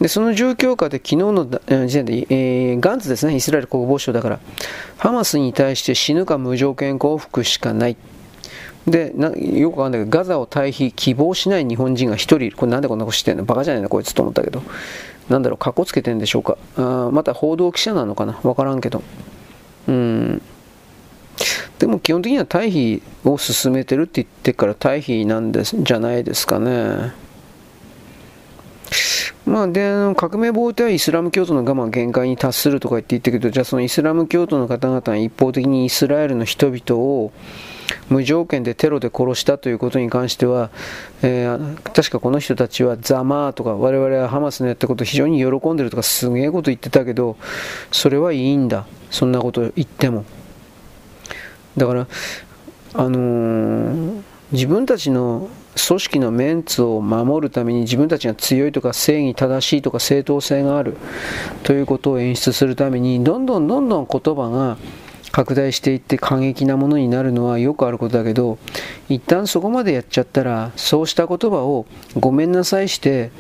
でその状況下で昨日の時点で、えー、ガンツですね、イスラエル国防省だから、ハマスに対して死ぬか無条件降伏しかない。でよくわかんないけど、ガザを退避希望しない日本人が1人いる。これなんでこんなことしてんの？バカじゃないの？こいつと思ったけど。なんだろう、かっこつけてんでしょうか？あまた報道記者なのかな？わからんけど。うん。でも基本的には退避を進めてるって言ってから退避なんですじゃないですかね。まあ、で革命防衛隊はイスラム教徒の我慢限界に達するとか言って言ったけどじゃあそのイスラム教徒の方々が一方的にイスラエルの人々を無条件でテロで殺したということに関しては、えー、確かこの人たちはザマーとか我々はハマスのやったことを非常に喜んでるとかすげえこと言ってたけどそれはいいんだ。そんなこと言っても。だからあのー、自分たちの組織のメンツを守るために自分たちが強いとか正義正しいとか正当性があるということを演出するためにどんどんどんどん言葉が拡大していって過激なものになるのはよくあることだけど一旦そこまでやっちゃったらそうした言葉をごめんなさいして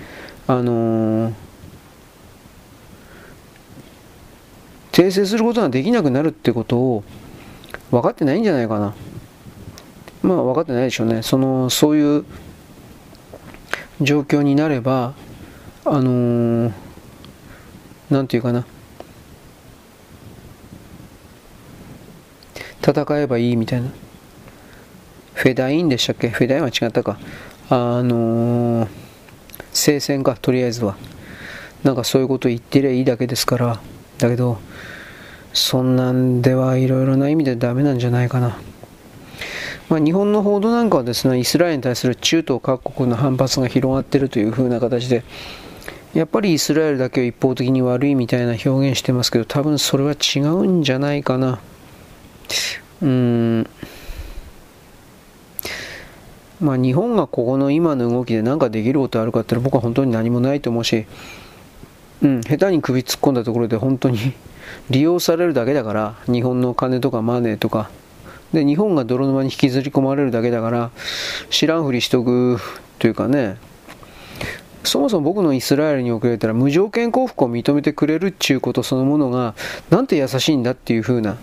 あのー、訂正することができなくなるってことを分かってないんじゃないかな。まあ分かってないでしょうね。そのそういう状況になればあのー、ていうかな戦えばいいみたいな。フェダインでしたっけ？フェダインは違ったか。あのー、聖戦か、とりあえずは。なんかそういうこと言ってりゃいいだけですから。だけど、そんなんではいろいろな意味でダメなんじゃないかな。まあ、日本の報道なんかはですね、イスラエルに対する中東各国の反発が広がっているという風な形で、やっぱりイスラエルだけを一方的に悪いみたいな表現してますけど、多分それは違うんじゃないかな。うん。まあ日本がここの今の動きで何かできることあるかって僕は本当に何もないと思うし、うん、下手に首突っ込んだところで本当に 利用されるだけだから、日本の金とかマネーとか、で、日本が泥沼に引きずり込まれるだけだから、知らんふりしとくというかね、そもそも僕のイスラエルに遅れたら無条件降伏を認めてくれるっていうことそのものが、なんて優しいんだっていう風な、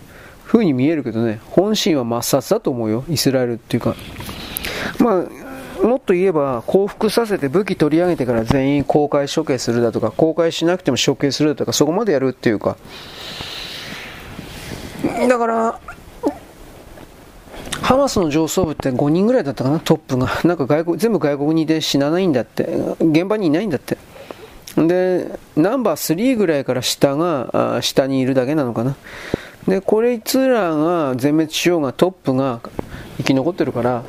風に見えるけどね、本心は抹殺だと思うよ、イスラエルっていうか。まあ、もっと言えば、降伏させて武器取り上げてから全員公開処刑するだとか、公開しなくても処刑するだとか、そこまでやるっていうか。だから、ハマスの上層部って5人ぐらいだったかな、トップが。なんか外国、全部外国にいて死なないんだって。現場にいないんだって。で、ナンバー3ぐらいから下が、あ下にいるだけなのかな。でこれいつらが全滅しようがトップが生き残ってるから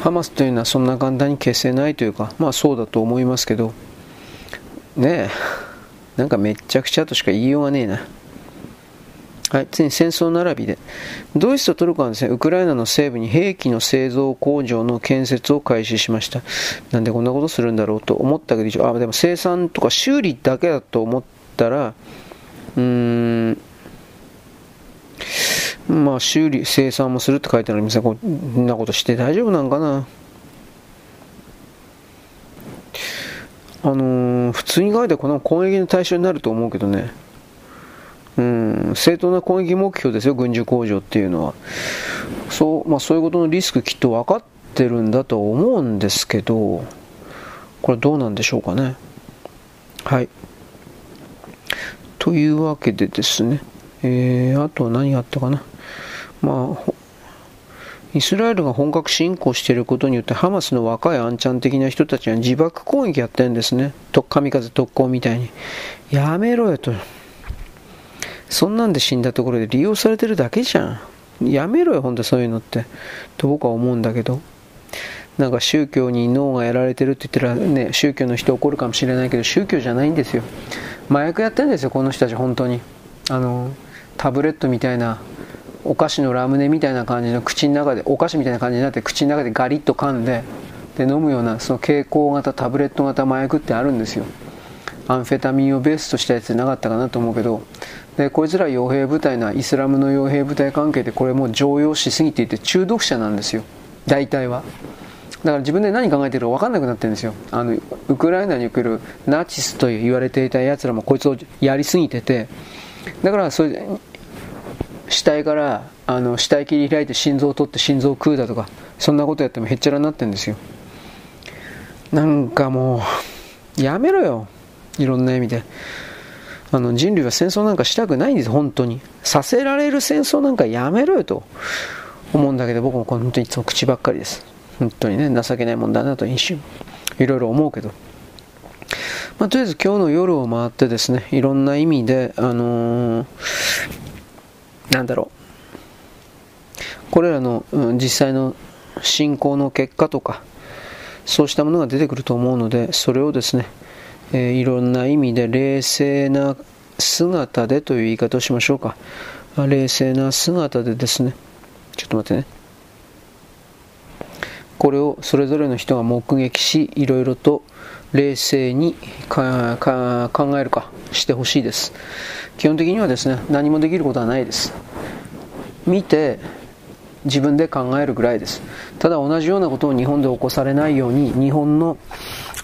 ハマスというのはそんな簡単に消せないというかまあそうだと思いますけどねえなんかめっちゃくちゃとしか言いようがねえなはい、次に戦争並びで。ドイツとトルコはですね、ウクライナの西部に兵器の製造工場の建設を開始しました。なんでこんなことするんだろうと思ったけど、あ、でも生産とか修理だけだと思ったら、うーん、まあ、修理、生産もするって書いてある店こんなことして大丈夫なんかな。あのー、普通に書いてこの攻撃の対象になると思うけどね。うん、正当な攻撃目標ですよ、軍需工場っていうのは。そう、まあそういうことのリスクきっと分かってるんだと思うんですけど、これどうなんでしょうかね。はい。というわけでですね、えー、あとは何があったかな。まあ、イスラエルが本格侵攻していることによってハマスの若いアンチャン的な人たちは自爆攻撃やってるんですね。と神風特攻みたいに。やめろよと。そんなんで死んだところで利用されてるだけじゃん。やめろよ、ほんとそういうのって。と僕は思うんだけど。なんか宗教に脳がやられてるって言ったらね、宗教の人怒るかもしれないけど、宗教じゃないんですよ。麻薬やってるんですよ、この人たち、本当に。あの、タブレットみたいなお菓子のラムネみたいな感じの口の中でお菓子みたいな感じになって口の中でガリッと噛んでで飲むようなその蛍光型タブレット型麻薬ってあるんですよ。アンフェタミンをベースとしたやつなかったかなと思うけど。でこいつら傭兵部隊なイスラムの傭兵部隊関係でこれもう常用しすぎていて中毒者なんですよ。大体は。だから自分で何考えてるか分かんなくなってるんですよ。あのウクライナに来るナチスと言われていたやつらもこいつをやりすぎてて。だからそれ死体からあの死体切り開いて心臓を取って心臓を食うだとかそんなことやってもへっちゃらになってるんですよ。なんかもうやめろよ。いろんな意味で。あの人類は戦争なんかしたくないんです。本当に。させられる戦争なんかやめろよと。思うんだけど僕も本当にいつも口ばっかりです。本当にね情けないもんだなと一瞬。いろいろ思うけど。まあ、とりあえず今日の夜を回ってですねいろんな意味であのー、なんだろう。これらの、うん、実際の信仰の結果とかそうしたものが出てくると思うのでそれをですね、えー、いろんな意味で冷静な姿でという言い方をしましょうか。冷静な姿でですね。ちょっと待ってね。これをそれぞれの人が目撃しいろいろと冷静に考えるかしてほしいです。基本的にはですね何もできることはないです。見て自分で考えるぐらいです。ただ同じようなことを日本で起こされないように日本の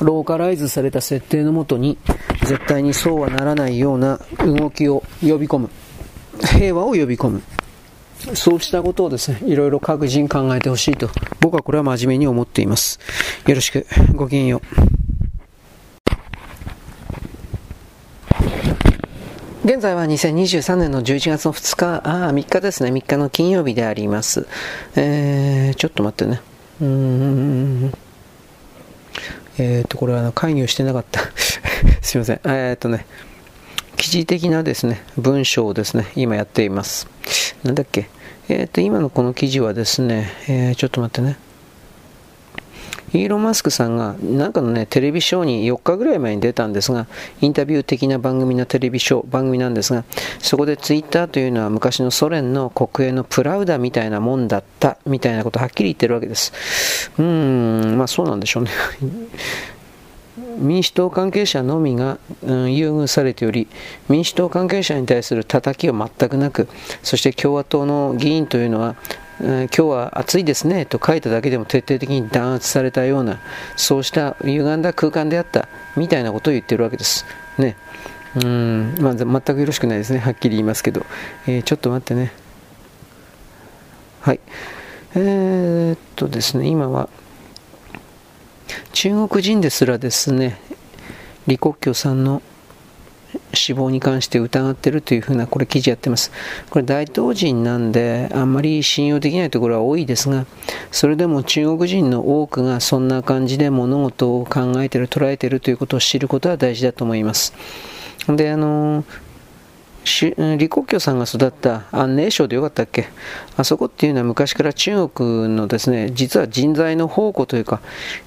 ローカライズされた設定のもとに絶対にそうはならないような動きを呼び込む。平和を呼び込む。そうしたことをですね、いろいろ各人考えてほしいと、僕はこれは真面目に思っています。よろしく、ごきげんよう。現在は2023年の11月の2日、ああ、3日ですね、3日の金曜日であります。えー、ちょっと待ってね。うーん。えっ、ー、と、これはあの会議をしてなかった。すいません。えっ、ー、とね、記事的なですね、文章をですね、今やっています。なんだっけ。えっ、ー、と、今のこの記事はですね、えちょっと待ってね。イーロン・マスクさんが、なんかのね、テレビショーに4日ぐらい前に出たんですが、インタビュー的な番組のテレビショー、番組なんですが、そこでツイッターというのは昔のソ連の国営のプラウダみたいなもんだった、みたいなことはっきり言ってるわけです。うーん、まあそうなんでしょうね。民主党関係者のみが、うん、優遇されており民主党関係者に対する叩きは全くなくそして共和党の議員というのは今日は暑いですねと書いただけでも徹底的に弾圧されたようなそうした歪んだ空間であったみたいなことを言ってるわけです。ねうんまあ、全くよろしくないですね、はっきり言いますけど、えー、ちょっと待ってね。はい。えー、っとですね、今は、中国人ですらですね、李克強さんの死亡に関して疑ってるというふうなこれ記事やってます。これ大東人なんであんまり信用できないところは多いですが、それでも中国人の多くがそんな感じで物事を考えてる、捉えてるということを知ることは大事だと思います。で、あの、李克強さんが育った安寧省でよかったっけ？あそこっていうのは昔から中国のですね、実は人材の宝庫というか、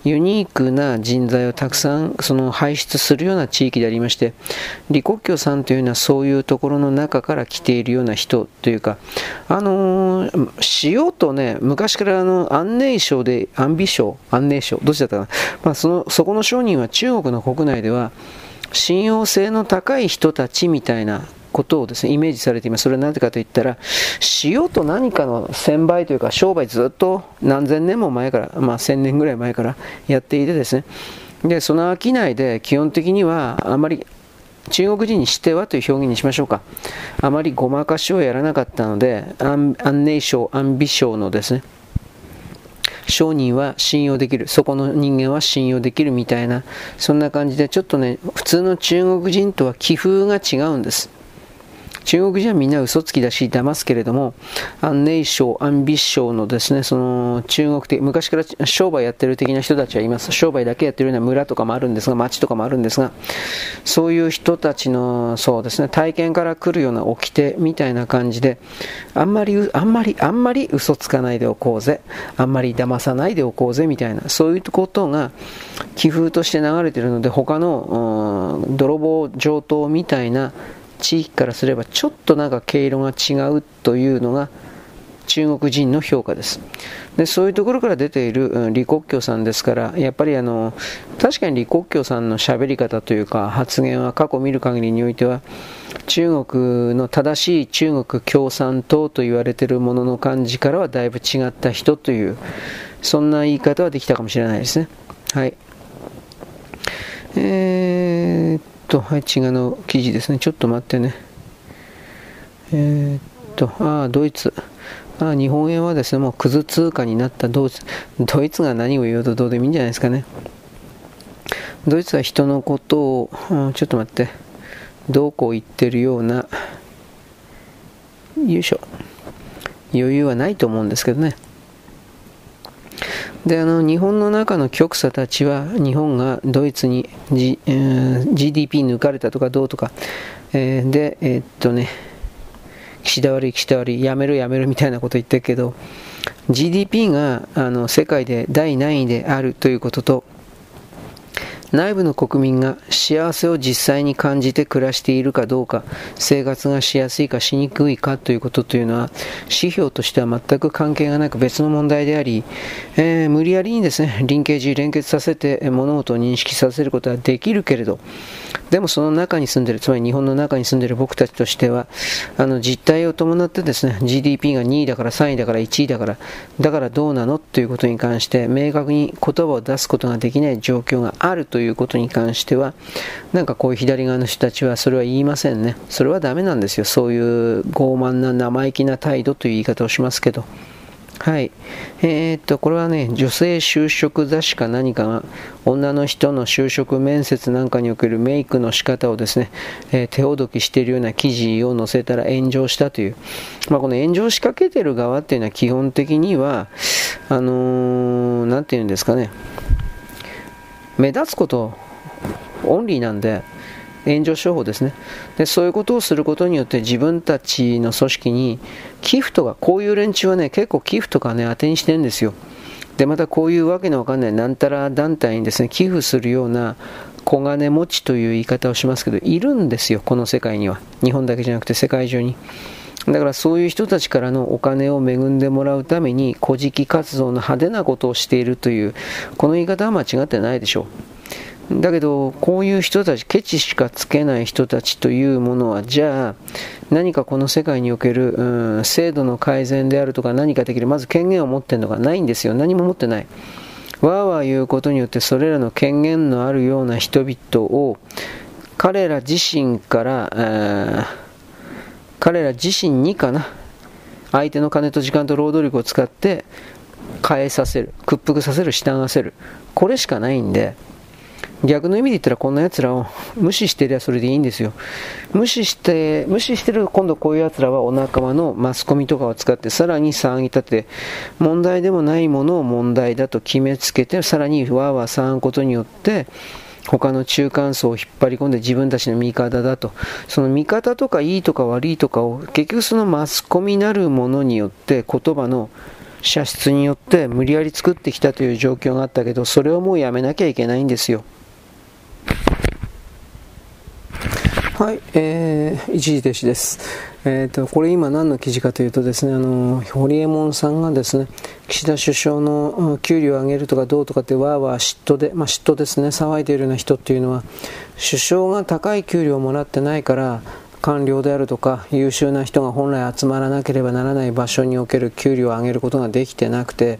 ユニークな人材をたくさんその輩出するような地域でありまして、李克強さんというのはそういうところの中から来ているような人というか、あのー、塩とね、昔からあの安寧省で、安美省、安寧省、どっちだったかな、まあ、そのそこの商人は中国の国内では、信用性の高い人たちみたいなことをですね、イメージされています。それは何でかといったら、塩と何かの1000倍というか、商売ずっと何千年も前から、まあ1000年ぐらい前からやっていてですね、で、その商いで基本的にはあまり中国人にしてはという表現にしましょうか。あまりごまかしをやらなかったので、安寧省、安美省のですね、商人は信用できる、そこの人間は信用できるみたいな、そんな感じで、ちょっとね、普通の中国人とは気風が違うんです。中国人はみんな嘘つきだし騙すけれども、安寧省、安美省のですね、その中国的、昔から商売やってる的な人たちはいます。商売だけやってるような村とかもあるんですが、町とかもあるんですが、そういう人たちの、そうですね、体験から来るような掟みたいな感じで、あんまり、あんまり、あんまり嘘つかないでおこうぜ、あんまり騙さないでおこうぜみたいな、そういうことが寄付として流れているので、他の、泥棒上等みたいな地域からすればちょっとなんか毛色が違うというのが中国人の評価ですでそういうところから出ている李克強さんですからやっぱりあの確かに李克強さんの喋り方というか発言は過去見る限りにおいては中国の正しい中国共産党と言われているものの感じからはだいぶ違った人というそんな言い方はできたかもしれないですね。はい。えー、と、はい、違うの記事ですね。ちょっと待ってね。えー、っと、ああ、ドイツ。ああ、日本円はですね、もうクズ通貨になったドイツ。ドイツが何を言うとどうでもいいんじゃないですかね。ドイツは人のことを、ちょっと待って、どうこう言ってるような、よいしょ、余裕はないと思うんですけどね。であの日本の中の極左たちは日本がドイツに、G えー、GDP 抜かれたとかどうとか、えー、で、えー、っとね、岸田悪い岸田悪いやめろやめろみたいなこと言ってるけど GDP があの世界で第何位であるということと内部の国民が幸せを実際に感じて暮らしているかどうか、生活がしやすいかしにくいかということというのは、指標としては全く関係がなく別の問題であり、えー、無理やりにですね、リンケージ、連結させて物事を認識させることはできるけれど、でもその中に住んでる、つまり日本の中に住んでいる僕たちとしては、あの実態を伴ってですね、GDP が2位だから3位だから1位だから、だからどうなのということに関して、明確に言葉を出すことができない状況があるということに関しては、なんかこういう左側の人たちはそれは言いませんね。それはダメなんですよ。そういう傲慢な生意気な態度という言い方をしますけど。はい。えー、っと、これはね、女性就職雑誌か何かが、女の人の就職面接なんかにおけるメイクの仕方をですね、えー、手ほどきしているような記事を載せたら炎上したという。まあ、この炎上しかけてる側っていうのは基本的には、あのー、なんて言うんですかね、目立つことオンリーなんで、炎上商法ですね。でそういうことをすることによって自分たちの組織に寄付とかこういう連中はね結構寄付とかね当てにしてるんですよ。でまたこういうわけのわかんないなんたら団体にですね寄付するような小金持ちという言い方をしますけどいるんですよこの世界には。日本だけじゃなくて世界中に。だからそういう人たちからのお金を恵んでもらうために古事記活動の派手なことをしているというこの言い方は間違ってないでしょう。だけど、こういう人たち、ケチしかつけない人たちというものは、じゃあ、何かこの世界における、うん、制度の改善であるとか何かできる、まず権限を持ってるのがないんですよ。何も持ってない。わーわー言うことによって、それらの権限のあるような人々を、彼ら自身から、彼ら自身にかな、相手の金と時間と労働力を使って、変えさせる、屈服させる、従わせる。これしかないんで、逆の意味で言ったらこんな奴らを無視してりゃそれでいいんですよ。無視して、無視してる今度こういう奴らはお仲間のマスコミとかを使ってさらに騒ぎ立て、問題でもないものを問題だと決めつけて、さらにわーわー騒ぐことによって、他の中間層を引っ張り込んで自分たちの味方だと。その味方とかいいとか悪いとかを結局そのマスコミなるものによって言葉の射出によって無理やり作ってきたという状況があったけど、それをもうやめなきゃいけないんですよ。はい、えー、一時停止です。えーと、これ今何の記事かというとですね、あの、堀江門さんがですね、岸田首相の給料を上げるとかどうとかってわーわー嫉妬で、まあ、嫉妬ですね、騒いでいるような人っていうのは、首相が高い給料をもらってないから、官僚であるとか優秀な人が本来集まらなければならない場所における給料を上げることができてなくて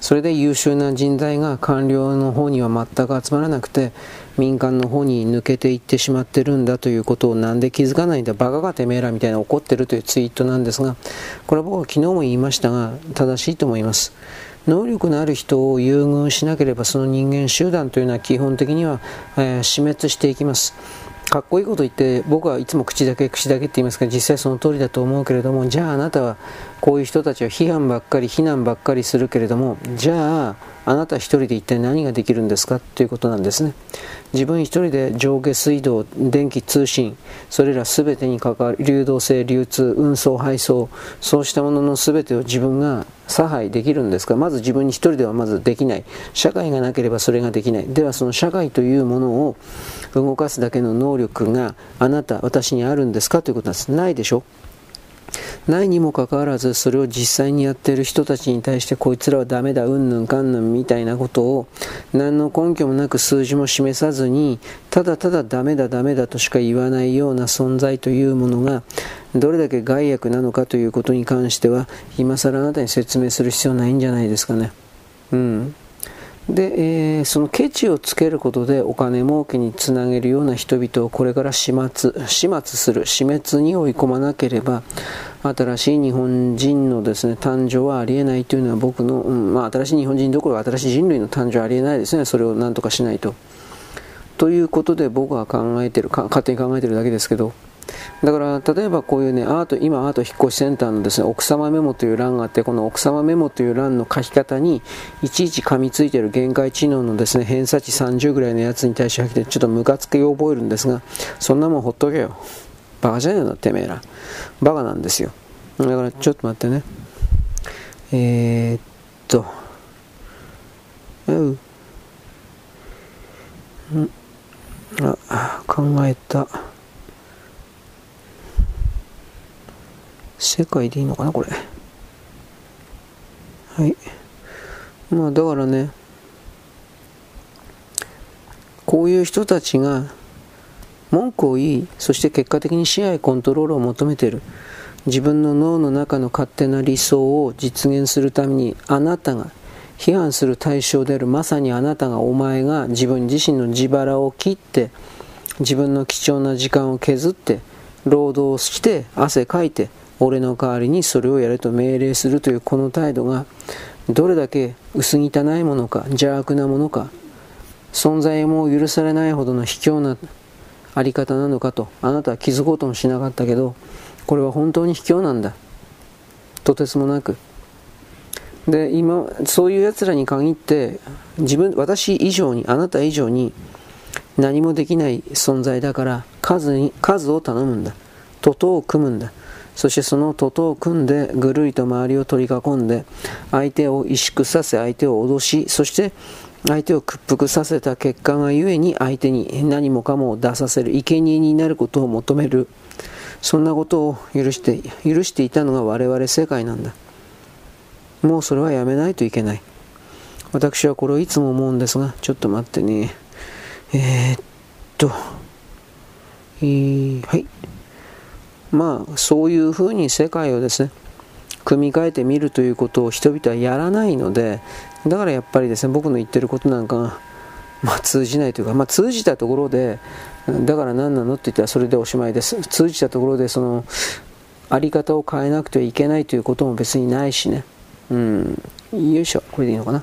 それで優秀な人材が官僚の方には全く集まらなくて民間の方に抜けていってしまってるんだということをなんで気づかないんだバカがてめえらみたいな怒ってるというツイートなんですがこれは僕は昨日も言いましたが正しいと思います。能力のある人を優遇しなければその人間集団というのは基本的には、えー、死滅していきます。かっこいいこと言って僕はいつも口だけ口だけって言いますが実際その通りだと思うけれどもじゃああなたはこういう人たちは批判ばっかり非難ばっかりするけれどもじゃああなた一人で一体何ができるんですか？ということなんですね。自分一人で上下水道電気通信それら全てに関わる流動性流通運送配送そうしたものの全てを自分が差配できるんですか？まず自分に一人ではまずできない。社会がなければそれができない。ではその社会というものを動かすだけの能力があなた私にあるんですか？ということなんです。ないでしょ？ないにもかかわらずそれを実際にやっている人たちに対してこいつらはダメだうんぬんかんぬんみたいなことを何の根拠もなく数字も示さずにただただダメだダメだとしか言わないような存在というものがどれだけ害悪なのかということに関しては今更あなたに説明する必要ないんじゃないですかね。うんで、えー、そのケチをつけることでお金儲けにつなげるような人々をこれから始末始末する死滅に追い込まなければ新しい日本人のですね誕生はありえないというのは僕の、うんまあ、新しい日本人どころか新しい人類の誕生はありえないですねそれを何とかしないと。ということで僕は考えてる勝手に考えてるだけですけどだから例えばこういうねアート今アート引越しセンターのですね奥様メモという欄があってこの奥様メモという欄の書き方にいちいち噛みついてる限界知能のですね偏差値30ぐらいのやつに対してちょっとムカつきを覚えるんですがそんなもんほっとけよ。バカじゃねえのてめえら。バカなんですよ。だからちょっと待ってね。えー、っと。うん。あ考えた。世界でいいのかなこれ。はい。まあだからねこういう人たちが文句を言いそして結果的に支配コントロールを求めている。自分の脳の中の勝手な理想を実現するためにあなたが批判する対象であるまさにあなたがお前が自分自身の自腹を切って自分の貴重な時間を削って労働して汗かいて俺の代わりにそれをやれと命令するというこの態度がどれだけ薄汚いものか邪悪なものか存在も許されないほどの卑怯なあり方なのかとあなたは気づこうともしなかったけどこれは本当に卑怯なんだ。とてつもなく。で今そういうやつらに限って自分私以上にあなた以上に何もできない存在だから数に数を頼むんだ。徒党を組むんだ。そしてその徒党を組んでぐるりと周りを取り囲んで相手を萎縮させ相手を脅しそして相手を屈服させた結果がゆえに相手に何もかもを出させる生贄になることを求める。そんなことを許して許していたのが我々世界なんだ。もうそれはやめないといけない。私はこれをいつも思うんですがちょっと待ってね。えー、っと、えー、はい。まあそういうふうに世界をですね組み替えてみるということを人々はやらないのでだからやっぱりですね僕の言ってることなんかが、まあ、通じないというか、まあ、通じたところでだから何なのって言ったらそれでおしまいです。通じたところでそのあり方を変えなくてはいけないということも別にないしね。うん。よいしょ。これでいいのかな。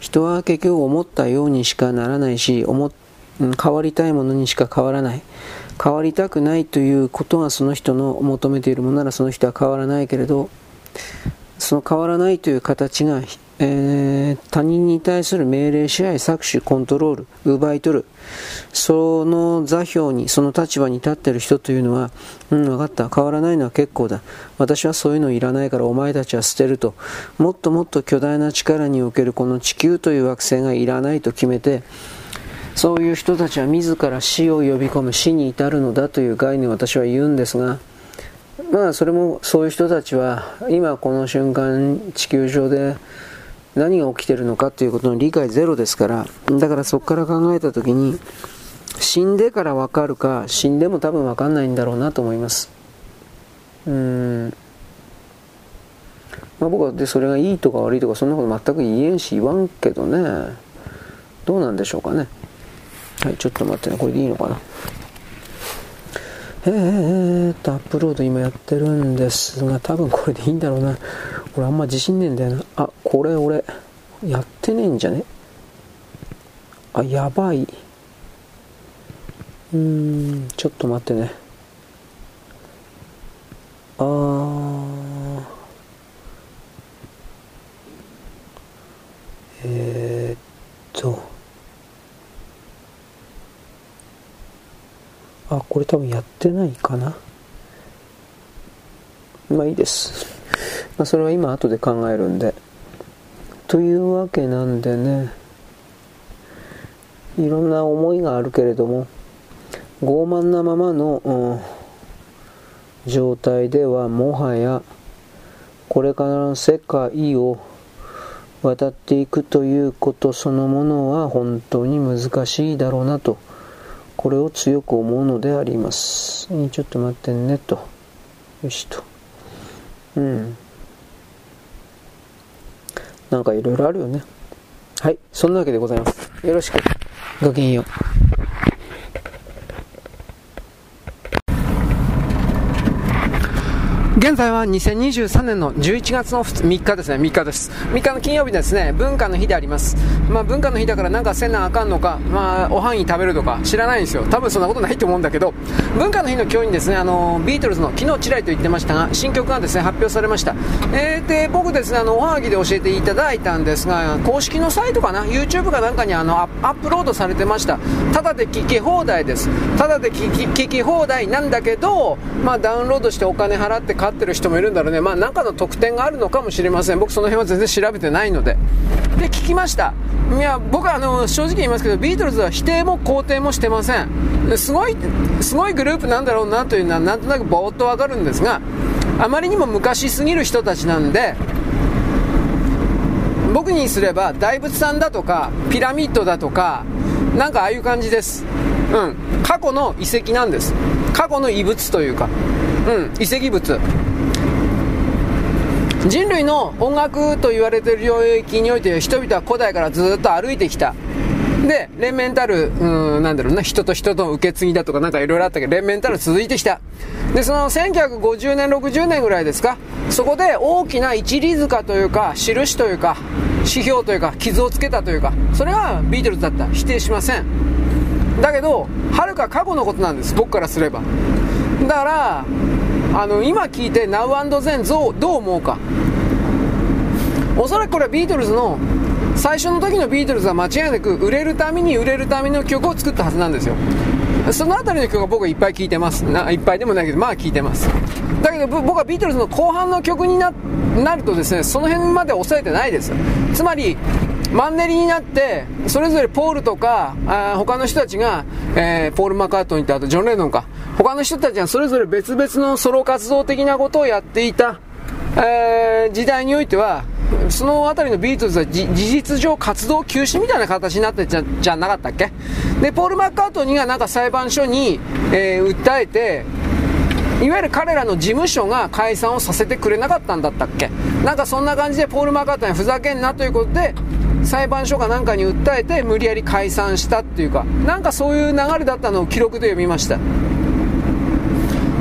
人は結局思ったようにしかならないし思変わりたいものにしか変わらない。変わりたくないということがその人の求めているものならその人は変わらないけれどその変わらないという形が、えー、他人に対する命令支配搾取コントロール奪い取るその座標にその立場に立っている人というのはうん分かった。変わらないのは結構だ。私はそういうのいらないからお前たちは捨てると。もっともっと巨大な力におけるこの地球という惑星がいらないと決めてそういう人たちは自ら死を呼び込む死に至るのだという概念を私は言うんですがまあそれもそういう人たちは今この瞬間地球上で何が起きてるのかということの理解ゼロですからだからそこから考えた時に死んでから分かるか死んでも多分分かんないんだろうなと思います。うん。まあ僕はでそれがいいとか悪いとかそんなこと全く言えんし言わんけどね。どうなんでしょうかね。はい、ちょっと待ってね。これでいいのかな？えーっと、アップロード今やってるんですが、多分これでいいんだろうな。俺あんま自信ねえんだよな。あ、これ俺、やってねえんじゃね？あ、やばい。うーん、ちょっと待ってね。あー。えー、っと。あ、これ多分やってないかな。まあいいです。まあそれは今後で考えるんで。というわけなんでね、いろんな思いがあるけれども、傲慢なままの、状態ではもはや、これからの世界を渡っていくということそのものは本当に難しいだろうなと。これを強く思うのであります。ちょっと待ってねと。よしと。うん。なんかいろいろあるよね。はい。そんなわけでございます。よろしく。ごきげんよう。現在は2023年の11月の3日ですね、3日です。3日の金曜日ですね、文化の日であります。まあ文化の日だからなんかせなあかんのか、まあおはぎ食べるとか知らないんですよ。多分そんなことないと思うんだけど、文化の日の今日にですね、あの、ビートルズの昨日ちらりと言ってましたが、新曲がですね、発表されました。えー、で、僕ですね、あの、おはぎで教えていただいたんですが、公式のサイトかな、YouTube かなんかにあの、アップロードされてました。ただで聞き放題です。ただで聞き放題なんだけど、まあダウンロードしてお金払って買ってる人もいるんだろうね、まあ、中の特典があるのかもしれません、僕、その辺は全然調べてないので、で聞きました、いや僕はあの正直言いますけど、ビートルズは否定も肯定もしてません、すごいすごいグループなんだろうなというのは、なんとなくぼーっとわかるんですが、あまりにも昔すぎる人たちなんで、僕にすれば大仏さんだとかピラミッドだとかなんかああいう感じです。うん。過去の遺跡なんです。過去の遺物というか。うん遺跡物人類の音楽と言われている領域において人々は古代からずっと歩いてきたで、連綿たる、うん、なんだろうな、人と人との受け継ぎだとかなんかいろいろあったけど、連綿たる続いてきた。で、その1950年、60年ぐらいですか、そこで大きな一里塚というか、印というか、指標というか、傷をつけたというか、それがビートルズだった。否定しません。だけど、はるか過去のことなんです、僕からすれば。だから、あの今聞いて Now&Then どう思うか？おそらくこれはビートルズの最初の時のビートルズは間違いなく売れるために売れるための曲を作ったはずなんですよ。その辺りの曲は僕はいっぱい聴いてます。ないっぱいでもないけどまあ聴いてます。だけど僕はビートルズの後半の曲になるとですねその辺まで抑えてないです。つまりマンネリになってそれぞれポールとかあ他の人たちが、えー、ポール・マカートニーとあとジョン・レノンか。他の人たちはそれぞれ別々のソロ活動的なことをやっていた、えー、時代においてはその辺りのビートルズは事実上活動休止みたいな形になってじゃじゃなかったっけ？でポール・マッカートニーがなんか裁判所に、えー、訴えていわゆる彼らの事務所が解散をさせてくれなかったんだったっけ？なんかそんな感じでポール・マーカートニーはふざけんなということで裁判所かなんかに訴えて無理やり解散したっていうかなんかそういう流れだったのを記録で読みました。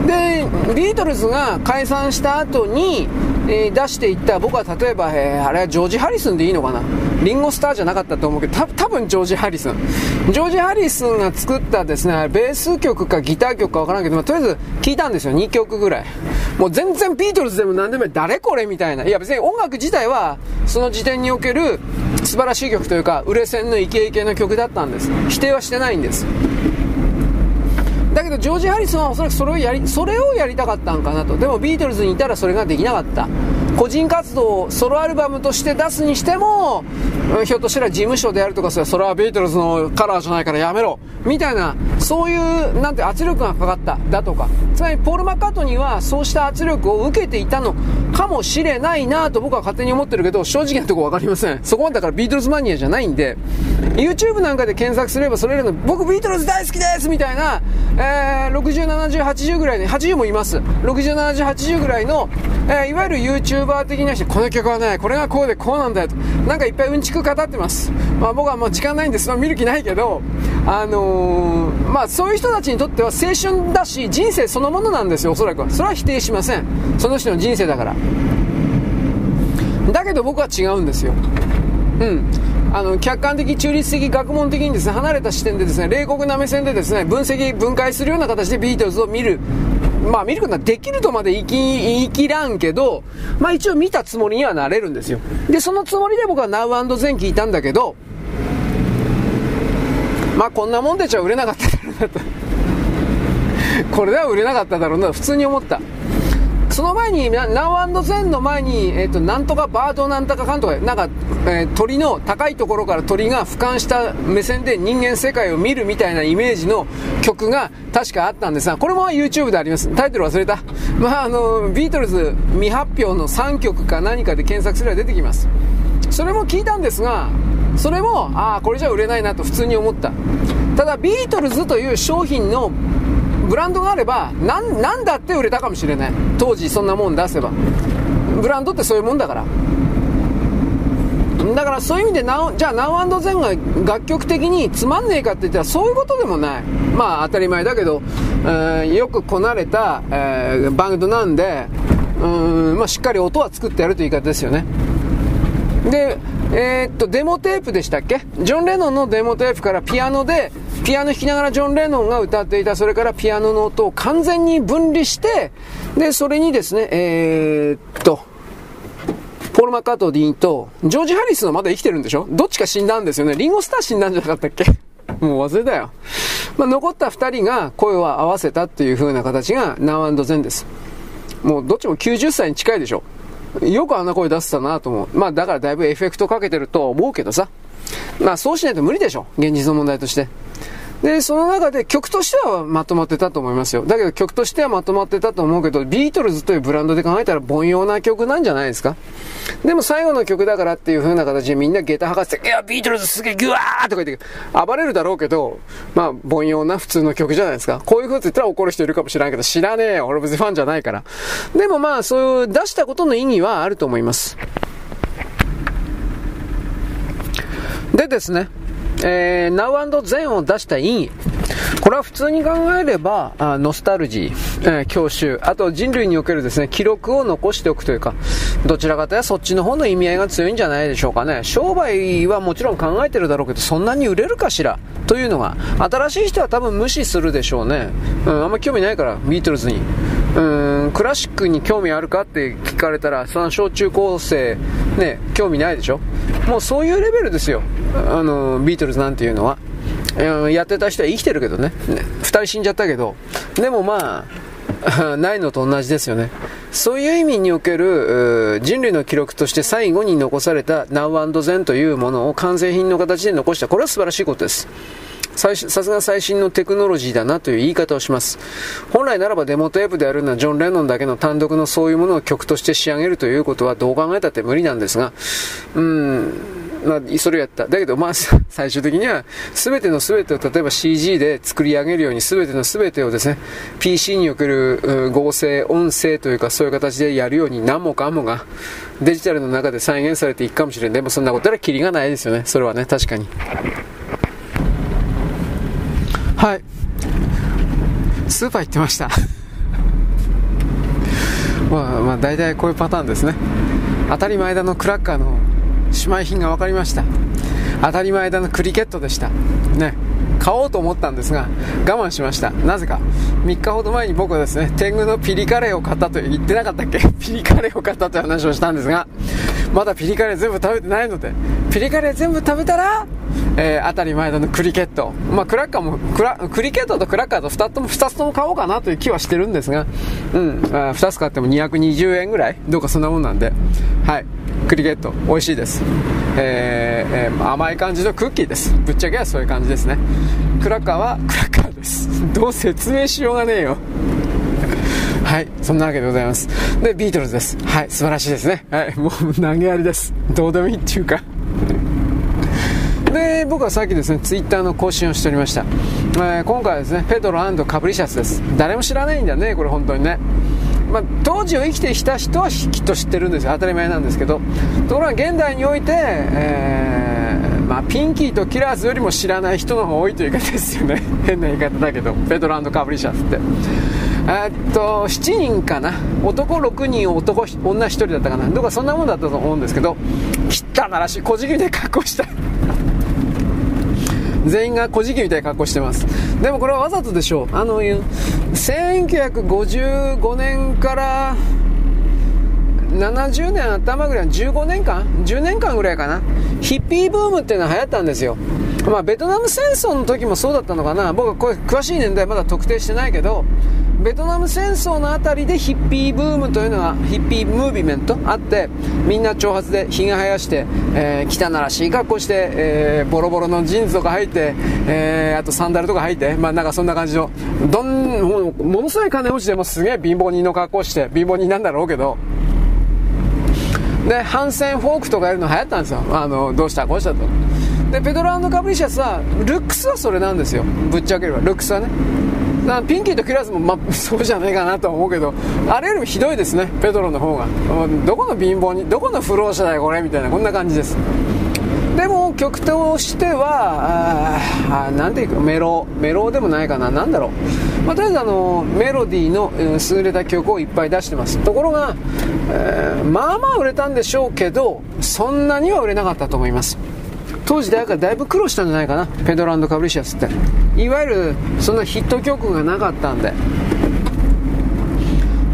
でビートルズが解散した後に、えー、出していった僕は例えば、えー、あれはジョージ・ハリスンでいいのかな？リンゴスターじゃなかったと思うけどた多分ジョージ・ハリスン。ジョージ・ハリスンが作ったですねベース曲かギター曲かわからんけど、まあ、とりあえず聞いたんですよ2曲ぐらい。もう全然ビートルズでも何でも誰これみたいな。いや別に音楽自体はその時点における素晴らしい曲というか売れ線のイケイケの曲だったんです。否定はしてないんです。だけどジョージ・ハリソンはおそらくそれをやりそれをやりたかったんかなと。でもビートルズにいたらそれができなかった。個人活動をソロアルバムとして出すにしてもひょっとしたら事務所であるとかそれはビートルズのカラーじゃないからやめろみたいなそういうなんて圧力がかかっただとかつまりポール・マッカートニーはそうした圧力を受けていたのかもしれないなと僕は勝手に思ってるけど正直なとこ分かりませんそこまでだからビートルズマニアじゃないんで YouTube なんかで検索すればそれらの僕ビートルズ大好きですみたいな、えー、60、70、80ぐらいで、80もいます。60、70、80ぐらいの、えー、いわゆる YouTube バー的な人、この曲はね、これがこうでこうなんだよと。なんかいっぱいうんちく語ってます。まあ僕はもう時間ないんです。まあ見る気ないけど、あのー、まあそういう人たちにとっては青春だし、人生そのものなんですよ、おそらくは。それは否定しません。その人の人生だから。だけど僕は違うんですよ。うん。あの客観的、中立的、学問的にですね離れた視点でですね冷酷な目線でですね分析、分解するような形でビートルズを見る、まあ、見ることができるとまで言い言い切らんけど、まあ、一応見たつもりにはなれるんですよ。で、そのつもりで僕は Now Then 聞いたんだけど、まあ、こんなもんでちゃ売れなかっただろうなと。これでは売れなかっただろうな、普通に思った。その前に、ナウゼンの前に、えっ、ー、と、なんとかバードなんとかかんとか、なんか、えー、鳥の、高いところから鳥が俯瞰した目線で人間世界を見るみたいなイメージの曲が確かあったんですが、これも YouTube であります。タイトル忘れた。まあ、あの、ビートルズ未発表の3曲か何かで検索すれば出てきます。それも聞いたんですが、それも、ああ、これじゃ売れないなと普通に思った。ただ、ビートルズという商品のブランドがあれば何何だって売れたかもしれない。当時そんなもん出せば。ブランドってそういうもんだから。だからそういう意味でナじゃあナウゼンが楽曲的につまんねえかって言ったらそういうことでもない。まあ当たり前だけど、えー、よくこなれた、えー、バンドなんでうん、まあ、しっかり音は作ってやるという言い方ですよね。でえー、っとデモテープでしたっけ？ジョン・レノンのデモテープからピアノでピアノ弾きながらジョン・レノンが歌っていたそれからピアノの音を完全に分離してでそれにですねえー、っとポール・マッカートディーンと、ジョージ・ハリスのまだ生きてるんでしょ？どっちか死んだんですよね。リンゴスター死んだんじゃなかったっけ？もう忘れたよ。まあ、残った二人が声を合わせたっていう風な形が Now ゼンです。もうどっちも90歳に近いでしょ。よくあんな声出せたなと思う。まあだからだいぶエフェクトかけてると思うけどさ。まあそうしないと無理でしょ。現実の問題として。で、その中で曲としてはまとまってたと思いますよ。だけど曲としてはまとまってたと思うけど、ビートルズというブランドで考えたら凡庸な曲なんじゃないですか。でも最後の曲だからっていう風な形でみんな下駄履かせて、いや、ビートルズすげえギュワーとか言って、暴れるだろうけど、まあ、凡庸な普通の曲じゃないですか。こういうこと言ったら怒る人いるかもしれないけど、知らねえよ。俺別にファンじゃないから。でもまあ、そういう出したことの意義はあると思います。でですね、えー、Now 全を出した意味。これは普通に考えれば、あノスタルジー、えー、教習、あと人類におけるですね、記録を残しておくというか、どちらかというとそっちの方の意味合いが強いんじゃないでしょうかね。商売はもちろん考えてるだろうけど、そんなに売れるかしらというのが、新しい人は多分無視するでしょうね。うん、あんまり興味ないから、ビートルズに。うん、クラシックに興味あるかって聞かれたら、その小中高生、ね、興味ないでしょ？もうそういうレベルですよ。あの、ビートルズなんていうのは。やってた人は生きてるけどね。ね2人死んじゃったけど。でもまあ、ないのと同じですよね。そういう意味における人類の記録として最後に残された Now Then というものを完成品の形で残した。これは素晴らしいことです。さすが最新のテクノロジーだなという言い方をします。本来ならばデモテープであるのはジョン・レノンだけの単独のそういうものを曲として仕上げるということはどう考えたって無理なんですが、うん、まあ、それやった。だけど、まあ、最終的には、すべてのすべてを、例えば CG で作り上げるように、すべてのすべてをですね、PC における合成、音声というか、そういう形でやるように、何もかもが、デジタルの中で再現されていくかもしれん。でも、そんなことはキリがないですよね。それはね、確かに。はい。スーパー行ってました。まあ、まあ、大体こういうパターンですね。当たり前だのクラッカーの姉妹品が分かりました。当たり前だのクリケットでした。ね。買おうと思ったんですが我慢しましたなぜか3日ほど前に僕はですね天狗のピリカレーを買ったと言ってなかったっけ？ピリカレーを買ったという話をしたんですがまだピリカレー全部食べてないのでピリカレー全部食べたらえー、当たり前だのクリケット。まあ、クラッカーもクラ、クリケットとクラッカーと2つとも、2つとも買おうかなという気はしてるんですが、うん、あ2つ買っても220円ぐらい？どうかそんなもんなんで、はい。クリケット、美味しいです。えーえー、甘い感じのクッキーです。ぶっちゃけはそういう感じですね。クラッカーはクラッカーです。どう説明しようがねえよ。はい、そんなわけでございます。で、ビートルズです。はい、素晴らしいですね。はい、もう投げやりです。どうでもいいっていうか。で、僕はさっきですね、ツイッターの更新をしておりました。えー、今回はですね、ペドロカプリシャスです。誰も知らないんだね、これ本当にね。まあ、当時を生きてきた人はきっと知ってるんですよ当たり前なんですけどところが現代において、えー、まあ、ピンキーとキラーズよりも知らない人の方が多いという言い方ですよね。変な言い方だけど。ペドラカブリシャスって。えっと7人かな。男6人男女1人だったかな。どうかそんなもんだったと思うんですけど汚らしい。小じきで格好した 全員が小じきみたいな格好してます。でもこれはわざとでしょう。あの1955年から70年頭ぐらい15年間？10年間ぐらいかな？ヒッピーブームっていうのは流行ったんですよ。まあベトナム戦争の時もそうだったのかな？僕はこれ詳しい年代まだ特定してないけどベトナム戦争のあたりでヒッピーブームというのがヒッピームーブメントあってみんな長髪でひげ生やして、えー、汚らしい格好して、えー、ボロボロのジーンズとか履いて、えー、あとサンダルとか履いてまあなんかそんな感じのどんものすごい金持ちでもすげえ貧乏人の格好して貧乏人なんだろうけどでハンセンフォークとかやるの流行ったんですよ。あのどうしたこうしたと。でペドロ&カプリシャスはルックスはそれなんですよ。ぶっちゃければ。ルックスはね。だピンキーとキラーズも、ま、そうじゃねえかなとは思うけど、あれよりもひどいですね、ペドロの方が。どこの貧乏に、どこの不老者だよ、これ、みたいな、こんな感じです。でも曲としては、あなんていうか、メロ、メロでもないかな、なんだろう。まあ、とりあえずあの、メロディーの優れた曲をいっぱい出してます。ところが、えー、まあまあ売れたんでしょうけど、そんなには売れなかったと思います。当時だからだいぶ苦労したんじゃないかな、ペドラカブリシアスって。いわゆる、そんなヒット曲がなかったんで。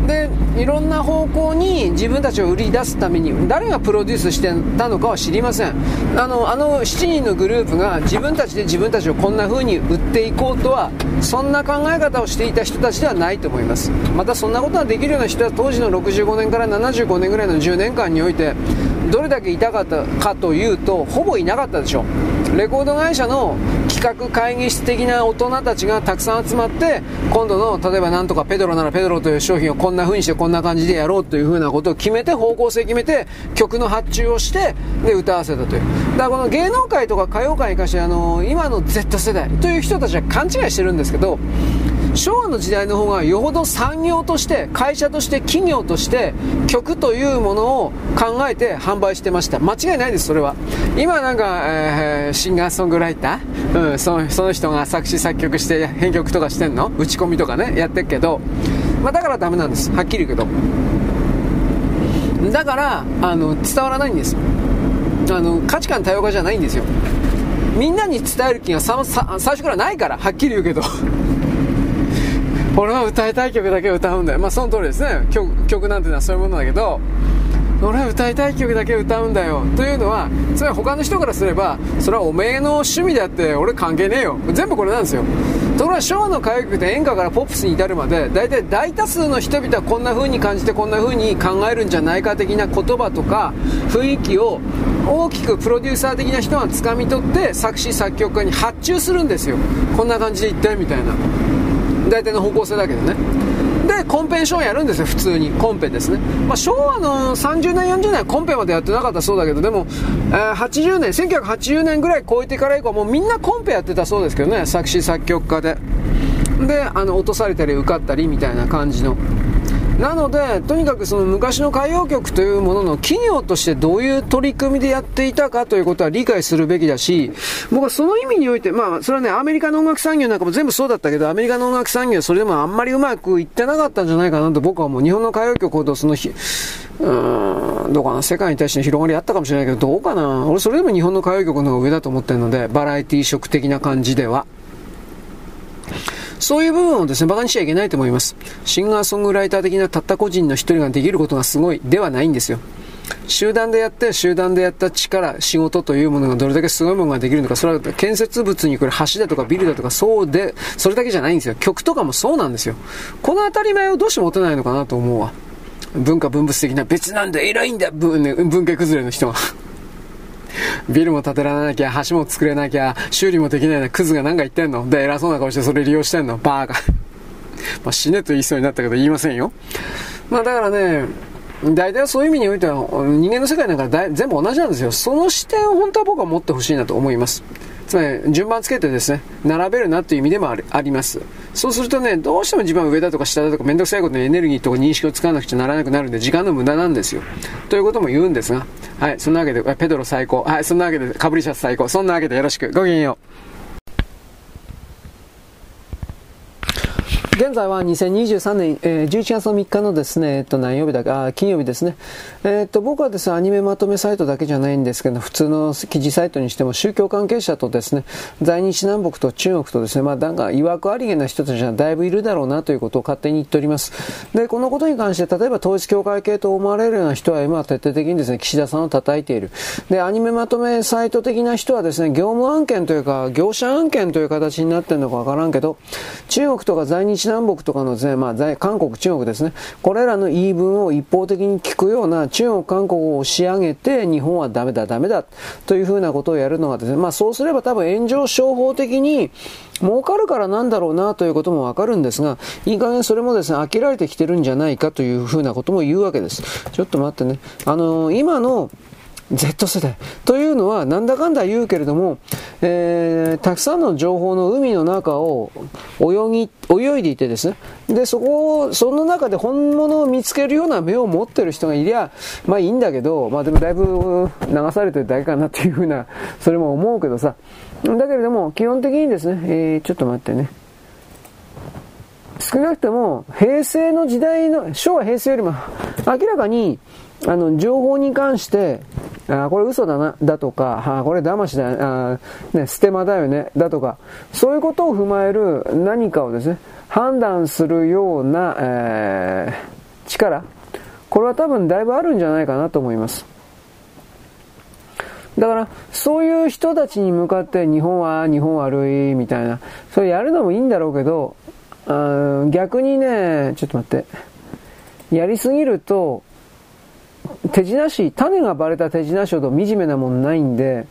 でいろんな方向に自分たちを売り出すために誰がプロデュースしてたのかは知りません。あのあの7人のグループが自分たちで自分たちをこんな風に売っていこうとはそんな考え方をしていた人たちではないと思います。またそんなことができるような人は当時の65年から75年ぐらいの10年間においてどれだけいたかったかというとほぼいなかったでしょ。レコード会社の企画会議室的な大人たちがたくさん集まって今度の例えばなんとかペドロならペドロという商品をこんな風にしてこんな感じでやろうという風なことを決めて方向性決めて曲の発注をしてで歌わせたという。だからこの芸能界とか歌謡界に関してあの今の Z 世代という人たちは勘違いしてるんですけど昭和の時代の方がよほど産業として会社として企業として曲というものを考えて販売してました。間違いないですそれは。今なんか、えー、シンガーソングライター、うん、そのその人が作詞作曲して編曲とかしてんの？打ち込みとかねやってるけど、まあ、だからダメなんです。はっきり言うけど。だからあの伝わらないんですあの価値観多様化じゃないんですよ。みんなに伝える気が最初からないからはっきり言うけど。俺は歌いたい曲だけ歌うんだよ。まあその通りですね。曲曲なんていうのはそういうものだけど、俺は歌いたい曲だけ歌うんだよ。というのは、つまり他の人からすれば、それはおめえの趣味であって、俺関係ねえよ。全部これなんですよ。ところが昭和の歌謡曲で演歌からポップスに至るまで、大体大多数の人々はこんな風に感じてこんな風に考えるんじゃないか的な言葉とか雰囲気を大きくプロデューサー的な人が掴み取って作詞作曲家に発注するんですよ。こんな感じで言ってみたいな。大体の方向性だけどね。でコンペンションやるんですよ普通に。コンペですね、まあ、昭和の30年40年はコンペまでやってなかったそうだけどでも、えー、80年1980年ぐらい超えてから以降もうみんなコンペやってたそうですけどね。作詞作曲家で。であの落とされたり受かったりみたいな感じの。なので、とにかくその昔の歌謡曲というものの企業としてどういう取り組みでやっていたかということは理解するべきだし、僕はその意味において、まあ、それはね、アメリカの音楽産業なんかも全部そうだったけど、アメリカの音楽産業はそれでもあんまりうまくいってなかったんじゃないかなと僕はもう日本の歌謡曲ほどその日、うん、どうかな、世界に対しての広がりあったかもしれないけど、どうかな。俺それでも日本の歌謡曲の方が上だと思ってるので、バラエティー色的な感じでは。そういう部分をですね、馬鹿にしちゃいけないと思います。シンガーソングライター的なたった個人の一人ができることがすごいではないんですよ。集団でやって、集団でやった力、仕事というものがどれだけすごいものができるのか、それは建設物に来る橋だとかビルだとか、そうで、それだけじゃないんですよ。曲とかもそうなんですよ。この当たり前をどうして持てないのかなと思うわ。文化分物的な別なんだ、偉いんだ、文,、ね、文系崩れの人が。ビルも建てられなきゃ、橋も作れなきゃ、修理もできないな、クズが何か言ってんの？で、偉そうな顔してそれ利用してんの？バーカ。まあ、死ねと言いそうになったけど言いませんよ。まあだからね、大体そういう意味においては人間の世界なんか全部同じなんですよ。その視点を本当は僕は持ってほしいなと思います。つまり順番つけてですね、並べるなという意味でもあります。そうするとね、どうしても自分は上だとか下だとかめんどくさいことにエネルギーとか認識を使わなくちゃならなくなるんで時間の無駄なんですよ。ということも言うんですが、はい、そんなわけで、ペドロ最高。はい、そんなわけで、カブリシャス最高。そんなわけでよろしく。ごきげんよう。現在は2023年、えー、11月の3日のですね、えっと、何曜日だか、あ、金曜日ですね。えー、っと、僕はですね、アニメまとめサイトだけじゃないんですけど、普通の記事サイトにしても宗教関係者とですね、在日南北と中国とですね、まあ、なんか、曰くありげな人たちはだいぶいるだろうなということを勝手に言っております。で、このことに関して、例えば統一教会系と思われるような人は今徹底的にですね、岸田さんを叩いている。で、アニメまとめサイト的な人はですね、業務案件というか、業者案件という形になってるのかわからんけど、中国とか在日南北とかのですね、まあ、韓国、中国ですね、これらの言い分を一方的に聞くような中国、韓国を押し上げて、日本はダメだ、ダメだ、というふうなことをやるのがですね、まあそうすれば多分炎上商法的に、儲かるからなんだろうなということもわかるんですが、いい加減それもですね、飽きられてきてるんじゃないかというふうなことも言うわけです。ちょっと待ってね。あのー、今の、Z 世代。というのは、なんだかんだ言うけれども、えー、たくさんの情報の海の中を泳ぎ、泳いでいてですね。で、そこを、その中で本物を見つけるような目を持ってる人がいりゃ、まあいいんだけど、まあでもだいぶ流されてるだけかなっていうふうな、それも思うけどさ。だけれども、基本的にですね、えー、ちょっと待ってね。少なくとも、平成の時代の、昭和平成よりも、明らかに、あの、情報に関して、あこれ嘘だな、だとか、あこれ騙しだ、あね、ステマだよね、だとか、そういうことを踏まえる何かをですね、判断するような、えー、力、これは多分だいぶあるんじゃないかなと思います。だから、そういう人たちに向かって日本は日本悪いみたいな、それやるのもいいんだろうけど、あ逆にね、ちょっと待って、やりすぎると、手品師、種がバレた手品師ほど惨めなもんないんで、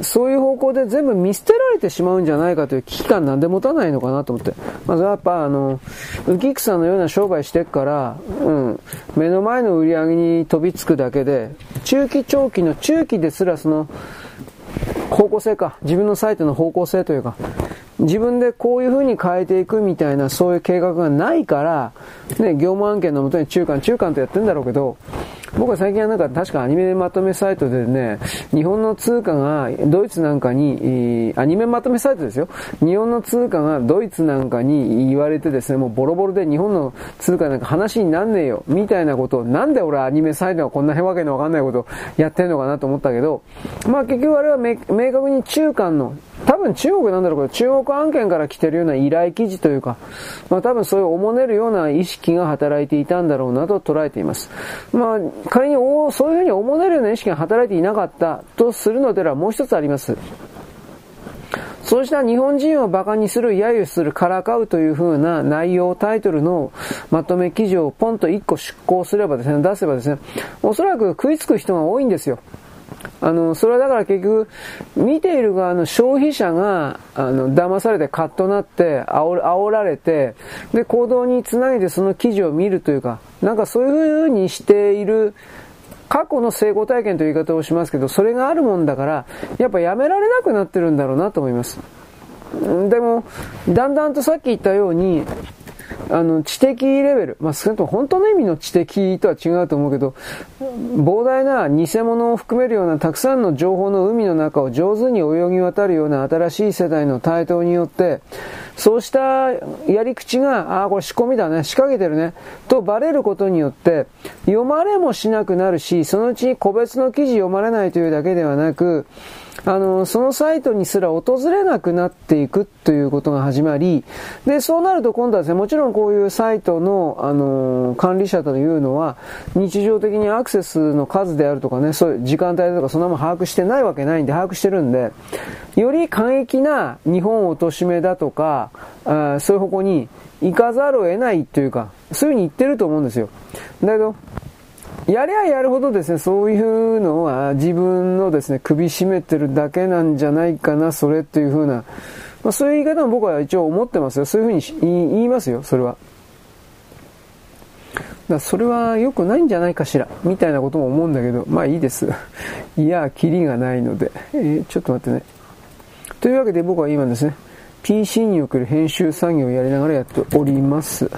そういう方向で全部見捨てられてしまうんじゃないかという危機感なんで持たないのかなと思って。まずはやっぱあの、浮草のような商売してっから、うん、目の前の売り上げに飛びつくだけで、中期長期の中期ですらその、方向性か、自分のサイトの方向性というか、自分でこういう風に変えていくみたいなそういう計画がないから、ね、業務案件のもとに中間、中間とやってんだろうけど、僕は最近はなんか確かアニメまとめサイトでね、日本の通貨がドイツなんかに、アニメまとめサイトですよ。日本の通貨がドイツなんかに言われてですね、もうボロボロで日本の通貨なんか話になんねえよ、みたいなことを、なんで俺アニメサイトがこんなわけのわかんないことをやってんのかなと思ったけど、まあ結局あれは明確に中間の多分中国なんだろうけど、中国案件から来てるような依頼記事というか、まあ多分そういうおもねるような意識が働いていたんだろうなと捉えています。まあ、仮にそういうふうにおもねるような意識が働いていなかったとするのではもう一つあります。そうした日本人を馬鹿にする、揶揄する、からかうという風な内容、タイトルのまとめ記事をポンと1個出稿すればですね、出せばですね、おそらく食いつく人が多いんですよ。あの、それはだから結局、見ている側の消費者が、あの、騙されてカッとなって、煽煽られて、で、行動につなげてその記事を見るというか、なんかそういう風にしている、過去の成功体験という言い方をしますけど、それがあるもんだから、やっぱやめられなくなってるんだろうなと思います。でも、だんだんとさっき言ったように、あの、知的レベル、まあ、少なくとも本当の意味の知的とは違うと思うけど、膨大な偽物を含めるようなたくさんの情報の海の中を上手に泳ぎ渡るような新しい世代の台頭によって、そうしたやり口が、ああ、これ仕込みだね、仕掛けてるね、とバレることによって、読まれもしなくなるし、そのうちに個別の記事読まれないというだけではなく、あの、そのサイトにすら訪れなくなっていくということが始まり、で、そうなると今度はですね、もちろんこういうサイトの、あの、管理者というのは、日常的にアクセスの数であるとかね、そういう時間帯とかそんなもん把握してないわけないんで、把握してるんで、より過激な日本を貶めだとか、あそういう方向に行かざるを得ないというか、そういうふうに言ってると思うんですよ。だけど、やりゃやるほどですね、そういうのは自分のですね、首絞めてるだけなんじゃないかな、それっていうふうな、まあ、そういう言い方も僕は一応思ってますよ。そういうふうに言いますよ、それは。だそれは良くないんじゃないかしら、みたいなことも思うんだけど、まあいいです。いや、キリがないので、えー、ちょっと待ってね。というわけで僕は今ですね、PC における編集作業をやりながらやっております。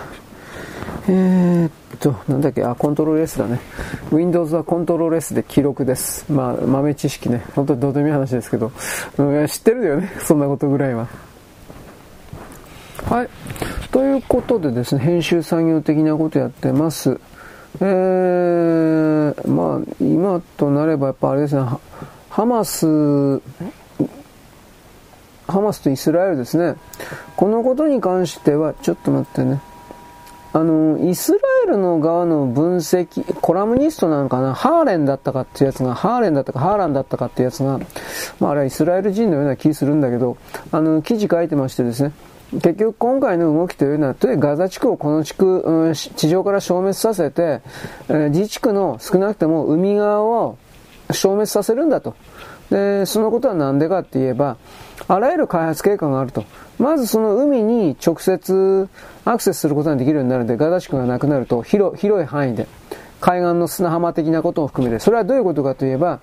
えー、っっと、なんだっけ、あ、コントロール S だね。Windows はコントロール S で記録です。まあ、豆知識ね。本当にどうでもいい話ですけど。うん、知ってるよね。そんなことぐらいは。はい。ということでですね、編集作業的なことやってます。えー、まあ、今となればやっぱあれですね、ハマス、ハマスとイスラエルですね。このことに関しては、ちょっと待ってね。あの、イスラエルの側の分析、コラムニストなんかな、ハーレンだったかっていうやつが、ハーレンだったか、ハーランだったかっていうやつが、まああれはイスラエル人のような気するんだけど、あの、記事書いてましてですね、結局今回の動きというのは、とにガザ地区をこの地区、うん、地上から消滅させて、えー、自治区の少なくとも海側を消滅させるんだと。で、そのことは何でかって言えば、あらゆる開発計画があると。まずその海に直接アクセスすることができるようになるので、ガザ地区がなくなると広い範囲で海岸の砂浜的なことを含めて、それはどういうことかといえば、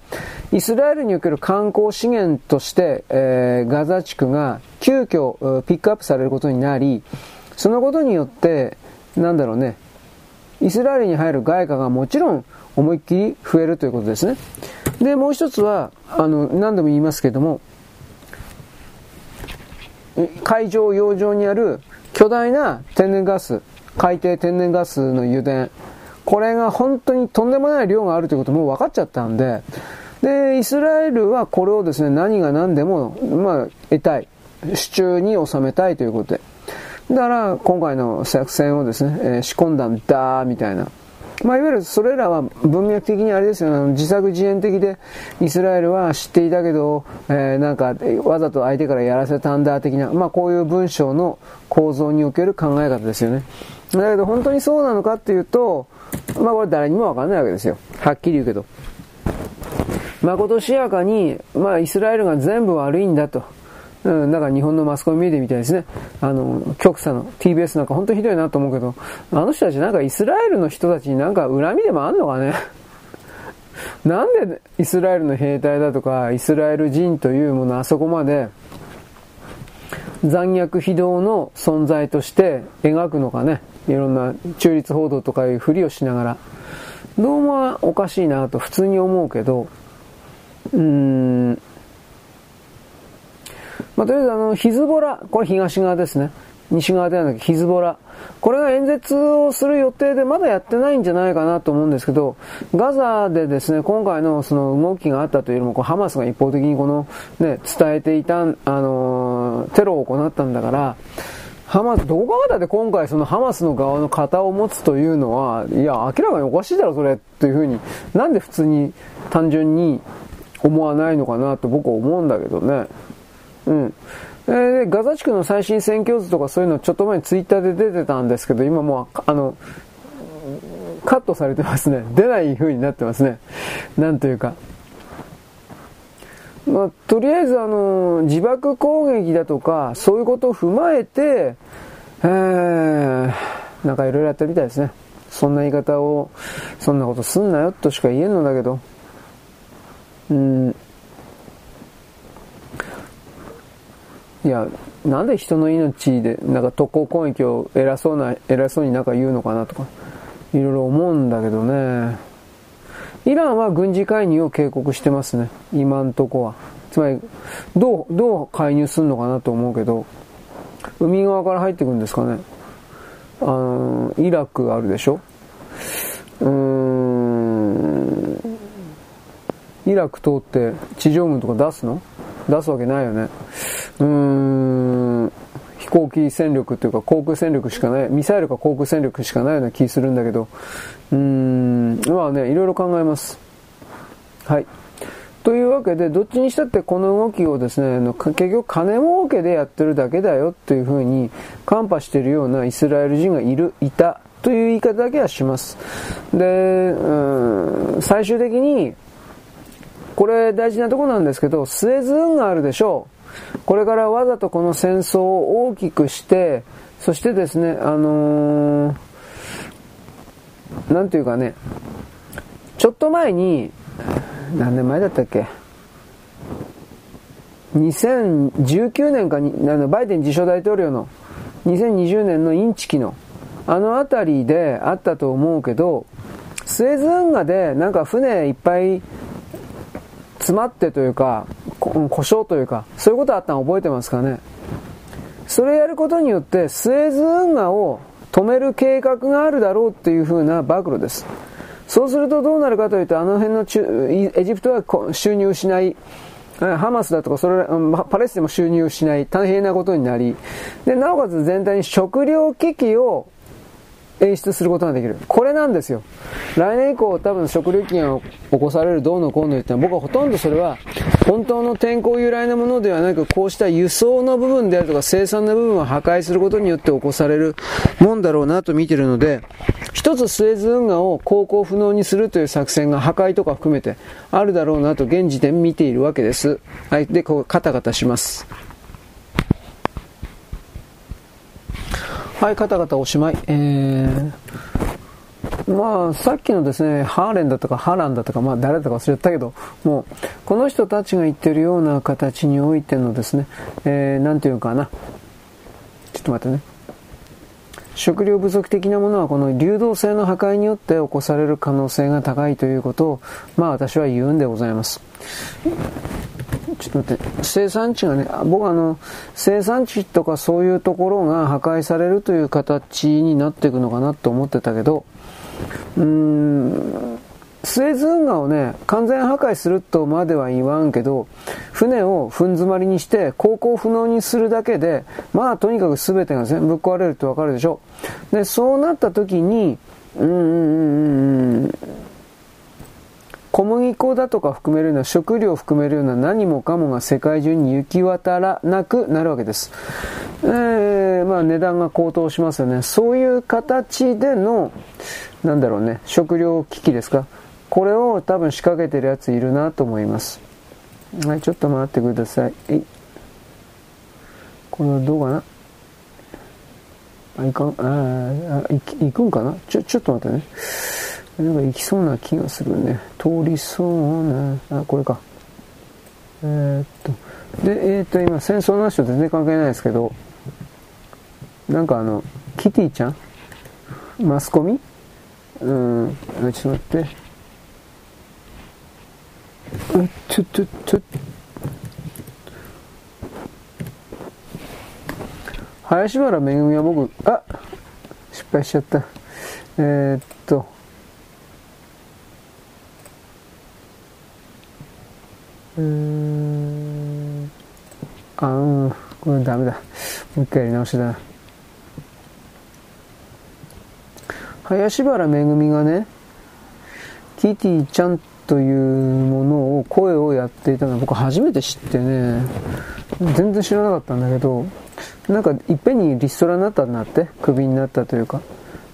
イスラエルにおける観光資源として、えー、ガザ地区が急遽ピックアップされることになり、そのことによって、なんだろうね、イスラエルに入る外貨がもちろん思いっきり増えるということですね。で、もう一つは、あの、何度も言いますけども、海上、洋上にある巨大な天然ガス、海底天然ガスの油田、これが本当にとんでもない量があるということも分かっちゃったんで、で、イスラエルはこれをですね、何が何でも、まあ、得たい。手中に収めたいということで。だから、今回の作戦をですね、えー、仕込んだんだ、みたいな。まあ、いわゆるそれらは文脈的にあれですよ、ね、自作自演的で、イスラエルは知っていたけど、えー、なんか、わざと相手からやらせたんだ的な、まあ、こういう文章の構造における考え方ですよね。だけど、本当にそうなのかっていうと、まあ、これ誰にもわかんないわけですよ。はっきり言うけど。まことしやかに、まあ、イスラエルが全部悪いんだと。うん、だから日本のマスコミメディアみたいですね。あの、極左の TBS なんか本当ひどいなと思うけど、あの人たちなんかイスラエルの人たちになんか恨みでもあんのかね？なんでイスラエルの兵隊だとか、イスラエル人というものあそこまで残虐非道の存在として描くのかね？いろんな中立報道とかいうふりをしながら。どうもおかしいなと普通に思うけど、うーん、まあ、とりあえずあの、ヒズボラ、これ東側ですね。西側ではなくヒズボラ。これが演説をする予定でまだやってないんじゃないかなと思うんですけど、ガザでですね、今回のその動きがあったというよりも、こうハマスが一方的にこのね、伝えていた、あの、テロを行ったんだから、ハマス、どこかだって今回そのハマスの側の型を持つというのは、いや、明らかにおかしいだろ、それ、というふうに、なんで普通に単純に思わないのかなと僕は思うんだけどね。うん。えー、ガザ地区の最新選挙図とかそういうのちょっと前にツイッターで出てたんですけど、今もう、あの、カットされてますね。出ない風になってますね。なんというか。まあ、とりあえずあの、自爆攻撃だとか、そういうことを踏まえて、えー、なんかいろいろやったみたいですね。そんな言い方を、そんなことすんなよとしか言えんのだけど、うん、いや、なんで人の命で、なんか特攻攻撃を偉そうな、偉そうになんか言うのかなとか、いろいろ思うんだけどね。イランは軍事介入を警告してますね。今んとこは。つまり、どう、どう介入するのかなと思うけど、海側から入ってくるんですかね。あの、イラクあるでしょ？うーん、イラク通って地上軍とか出すの？出すわけないよね。うーん、飛行機戦力というか航空戦力しかない、ミサイルか航空戦力しかないような気するんだけど、うーん、まあね、いろいろ考えます。はい。というわけで、どっちにしたってこの動きをですね、結局金儲けでやってるだけだよっていうふうに、カンパしてるようなイスラエル人がいる、いたという言い方だけはします。で、うん、最終的に、これ大事なとこなんですけど、スエズ運があるでしょう。これからわざとこの戦争を大きくして、そしてですね、あのー、なんていうかね、ちょっと前に、何年前だったっけ？2019年かに、あのバイデン自称大統領の2020年のインチキのあの辺りであったと思うけど、スエズ運河でなんか船いっぱい詰まってというか、故障というか、そういうことあったの覚えてますかね？それやることによって、スエズ運河を止める計画があるだろうっていう風な暴露です。そうするとどうなるかというと、あの辺のエジプトは収入しない、ハマスだとか、それ、パレスでも収入しない、大変なことになり、で、なおかつ全体に食料危機を演出することができる。これなんですよ。来年以降多分食料危機が起こされるどうのこうの言ったら僕はほとんどそれは本当の天候由来のものではなくこうした輸送の部分であるとか生産の部分を破壊することによって起こされるもんだろうなと見てるので一つスエズ運河を航行不能にするという作戦が破壊とか含めてあるだろうなと現時点見ているわけです。はい。で、こうカタカタします。はい、カタカタおしまい。えー、まあ、さっきのですね、ハーレンだとかハランだとか、まあ誰だか忘れちゃったけど、もう、この人たちが言ってるような形においてのですね、えー、なんていうかな。ちょっと待ってね。食料不足的なものはこの流動性の破壊によって起こされる可能性が高いということを、まあ私は言うんでございます。ちょっと待って、生産地がね、僕あの、生産地とかそういうところが破壊されるという形になっていくのかなと思ってたけど、うーん、スエズ運河をね、完全破壊するとまでは言わんけど、船を踏ん詰まりにして航行不能にするだけで、まあとにかく全てが全部壊れるってわかるでしょ。で、そうなった時に、うんうんうんうん、小麦粉だとか含めるような食料を含めるような何もかもが世界中に行き渡らなくなるわけです。えー、まあ値段が高騰しますよね。そういう形での、なんだろうね、食料危機ですか。これを多分仕掛けてるやついるなと思います。はい、ちょっと待ってください。えこれはどうかなあ、いかん、ああ、行くんかなちょ、ちょっと待ってね。なんか行きそうな気がするね。通りそうな、あ、これか。えー、っと、で、えー、っと、今、戦争の話と全然関係ないですけど、なんかあの、キティちゃん？マスコミ？うん、ちょっと待って。あ、ちょ、ちょ、ちょ、林原めぐみは僕、あ失敗しちゃった。えー、っと、うーん。あ、うん。これダメだ。もう一回やり直しだ。林原めぐみがね、キティちゃんというものを、声をやっていたのは僕初めて知ってね、全然知らなかったんだけど、なんかいっぺんにリストラになったんだって、クビになったというか。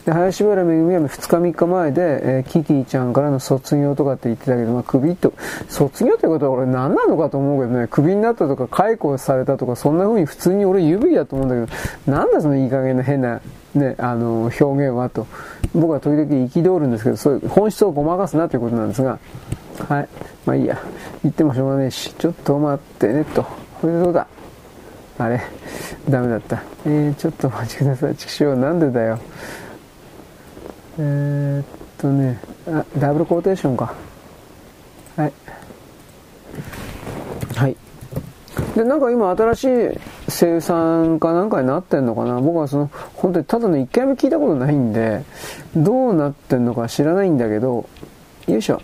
で、林原めぐみは2日3日前で、えー、キティちゃんからの卒業とかって言ってたけど、まあ、クビと、卒業ってことは俺何なのかと思うけどね、クビになったとか解雇されたとか、そんな風に普通に俺言うべきだと思うんだけど、なんだそのいい加減な変な、ね、あの、表現はと。僕は時々憤るんですけど、そういう本質をごまかすなということなんですが、はい。まあいいや。言ってもしょうがねえし、ちょっと待ってね、と。これでどうだ？あれ？ダメだった。えー、ちょっとお待ちください。畜生、なんでだよ。えー、っとねあダブルコーテーションか。はい。はい。でなんか今新しい声優さんかなんかになってんのかな？僕はその本当にただの1回目聞いたことないんでどうなってんのか知らないんだけどよいしょ。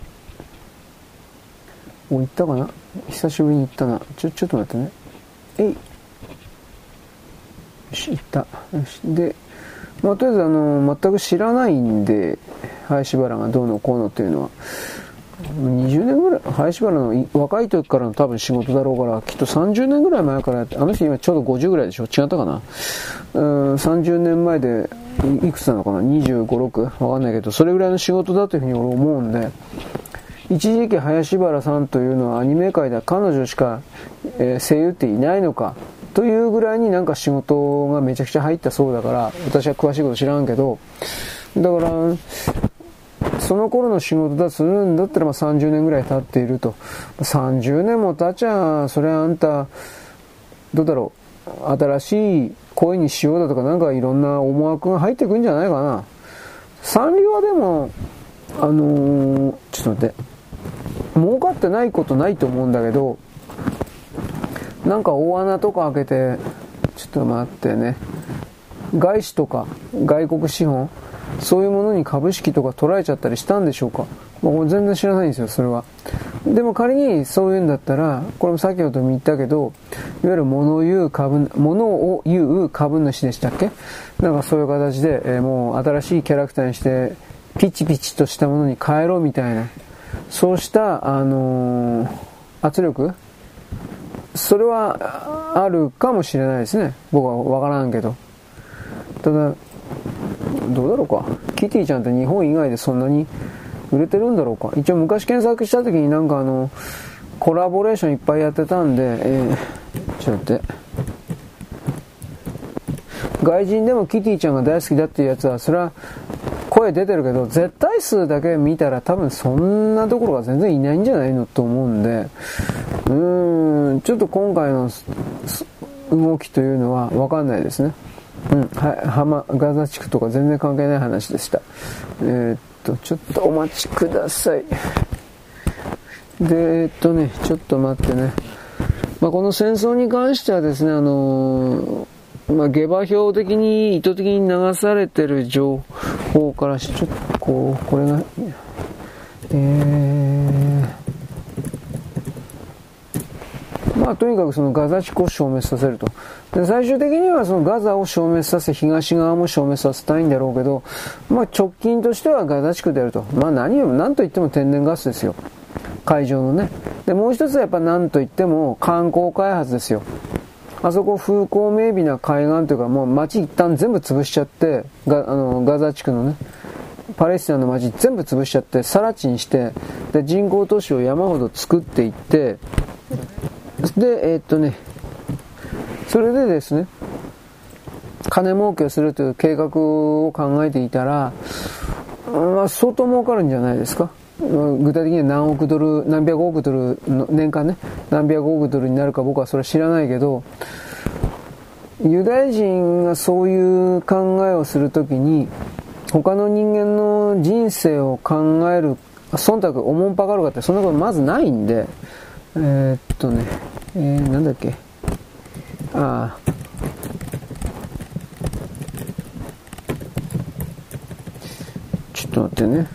もう行ったかな？久しぶりに行ったな。ちょちょっと待ってね。えい。よし行った。よし。でまあ、とりあえずあの全く知らないんで林原がどうのこうのっていうのは20年ぐらい林原の若い時からの多分仕事だろうからきっと30年ぐらい前からあの人今ちょうど50ぐらいでしょ？違ったかな？うん30年前でいくつなのかな？2 5 6わかんないけどそれぐらいの仕事だというふうに俺思うんで一時期林原さんというのはアニメ界では彼女しか、えー、声優っていないのかというぐらいになんか仕事がめちゃくちゃ入ったそうだから、私は詳しいこと知らんけど、だから、その頃の仕事だとするんだったらまあ30年ぐらい経っていると。30年も経っちゃ、それあんた、どうだろう、新しい声にしようだとかなんかいろんな思惑が入ってくんじゃないかな。サンリオはでも、あのー、ちょっと待って、儲かってないことないと思うんだけど、なんか大穴とか開けて、ちょっと待ってね。外資とか外国資本、そういうものに株式とか捉えちゃったりしたんでしょうか。まあ、全然知らないんですよ、それは。でも仮にそういうんだったら、これも先ほども言ったけど、いわゆる物を言う株、物を言う株主でしたっけ？なんかそういう形で、えー、もう新しいキャラクターにして、ピチピチとしたものに変えろみたいな、そうした、あのー、圧力それはあるかもしれないですね。僕はわからんけど。ただ、どうだろうか。キティちゃんって日本以外でそんなに売れてるんだろうか。一応昔検索した時になんかあの、コラボレーションいっぱいやってたんで、えー、ちょっと待って。外人でもキティちゃんが大好きだっていうやつは、それは声出てるけど、絶対数だけ見たら多分そんなところが全然いないんじゃないのと思うんで、うーん、ちょっと今回の動きというのはわかんないですね。うん、はい、浜、ガザ地区とか全然関係ない話でした。えー、っと、ちょっとお待ちください。で、えー、っとね、ちょっと待ってね。まあ、この戦争に関してはですね、あのー、まあ、下馬評的に意図的に流されてる情報からし、ちょっとこう、これが、えー、まあ、とにかくそのガザ地区を消滅させると。で最終的にはそのガザを消滅させ、東側も消滅させたいんだろうけど、まあ、直近としてはガザ地区であると。まあ、何よりも何と言っても天然ガスですよ。会場のね。で、もう一つはやっぱ何と言っても観光開発ですよ。あそこ風光明媚な海岸というかもう街一旦全部潰しちゃって、ガあのガザ地区のね、パレスチナの街全部潰しちゃって、更地にして、で、人工都市を山ほど作っていって、で、えー、っとね、それでですね、金儲けをするという計画を考えていたら、まあ、相当儲かるんじゃないですか。具体的には何億ドル、何百億ドルの、年間ね、何百億ドルになるか僕はそれは知らないけど、ユダヤ人がそういう考えをするときに、他の人間の人生を考える、忖度、おもんぱかるかってそんなことまずないんで、えー、っとね、えー、なんだっけ、ああ、ちょっと待ってね。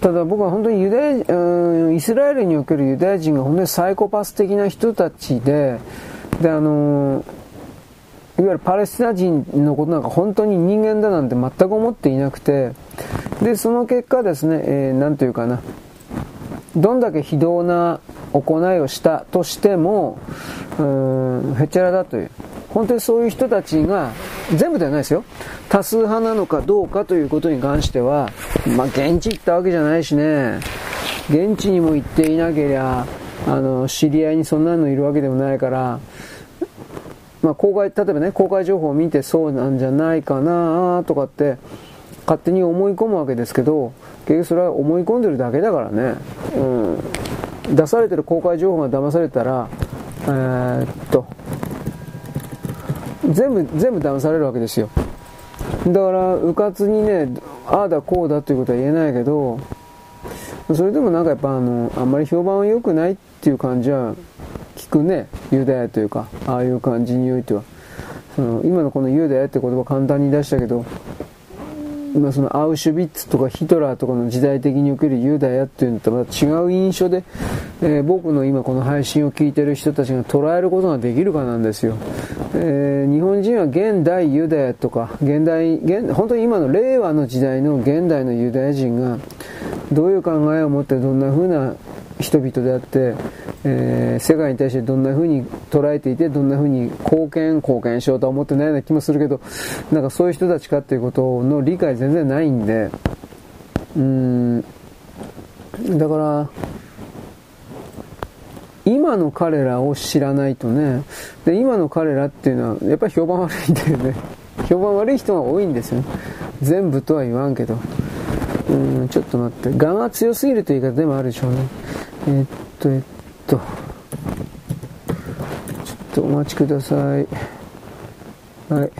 ただ僕は本当にユダヤ、うん、イスラエルにおけるユダヤ人が本当にサイコパス的な人たちで、で、あのいわゆるパレスチナ人のことなんか本当に人間だなんて全く思っていなくて、で、その結果ですね、えー、なんというかな、どんだけ非道な行いをしたとしても、うん、へっちゃらだという。本当にそういう人たちが、全部ではないですよ。多数派なのかどうかということに関しては、まあ、現地行ったわけじゃないしね、現地にも行っていなけりゃ、あの、知り合いにそんなのいるわけでもないから、まあ、公開、例えばね、公開情報を見てそうなんじゃないかなとかって、勝手に思い込むわけですけど、結局それは思い込んでるだけだからね、うん。出されてる公開情報が騙されたら、えー、っと、全部、全部騙されるわけですよ。だから、うかつにね、ああだこうだということは言えないけど、それでもなんかやっぱあの、あんまり評判は良くないっていう感じは聞くね。ユダヤというか、ああいう感じにおいては。その今のこのユダヤって言葉簡単に出したけど、今そのアウシュビッツとかヒトラーとかの時代的におけるユダヤっていうのとまた違う印象で、えー、僕の今この配信を聞いてる人たちが捉えることができるかなんですよ。えー、日本人は現代ユダヤとか、現代、現本当に今の令和の時代の現代のユダヤ人がどういう考えを持ってどんな風な人々であって、えー、世界に対してどんな風に捉えていて、どんな風に貢献、貢献しようとは思ってないような気もするけど、なんかそういう人たちかっていうことの理解全然ないんで、うん、だから、今の彼らを知らないとね、で、今の彼らっていうのは、やっぱり評判悪いんだよね。評判悪い人が多いんですよ。ね全部とは言わんけど。うん、ちょっと待って。我が強すぎるという言い方でもあるでしょうね。え、っと、えっと。ちょっとお待ちください。はい。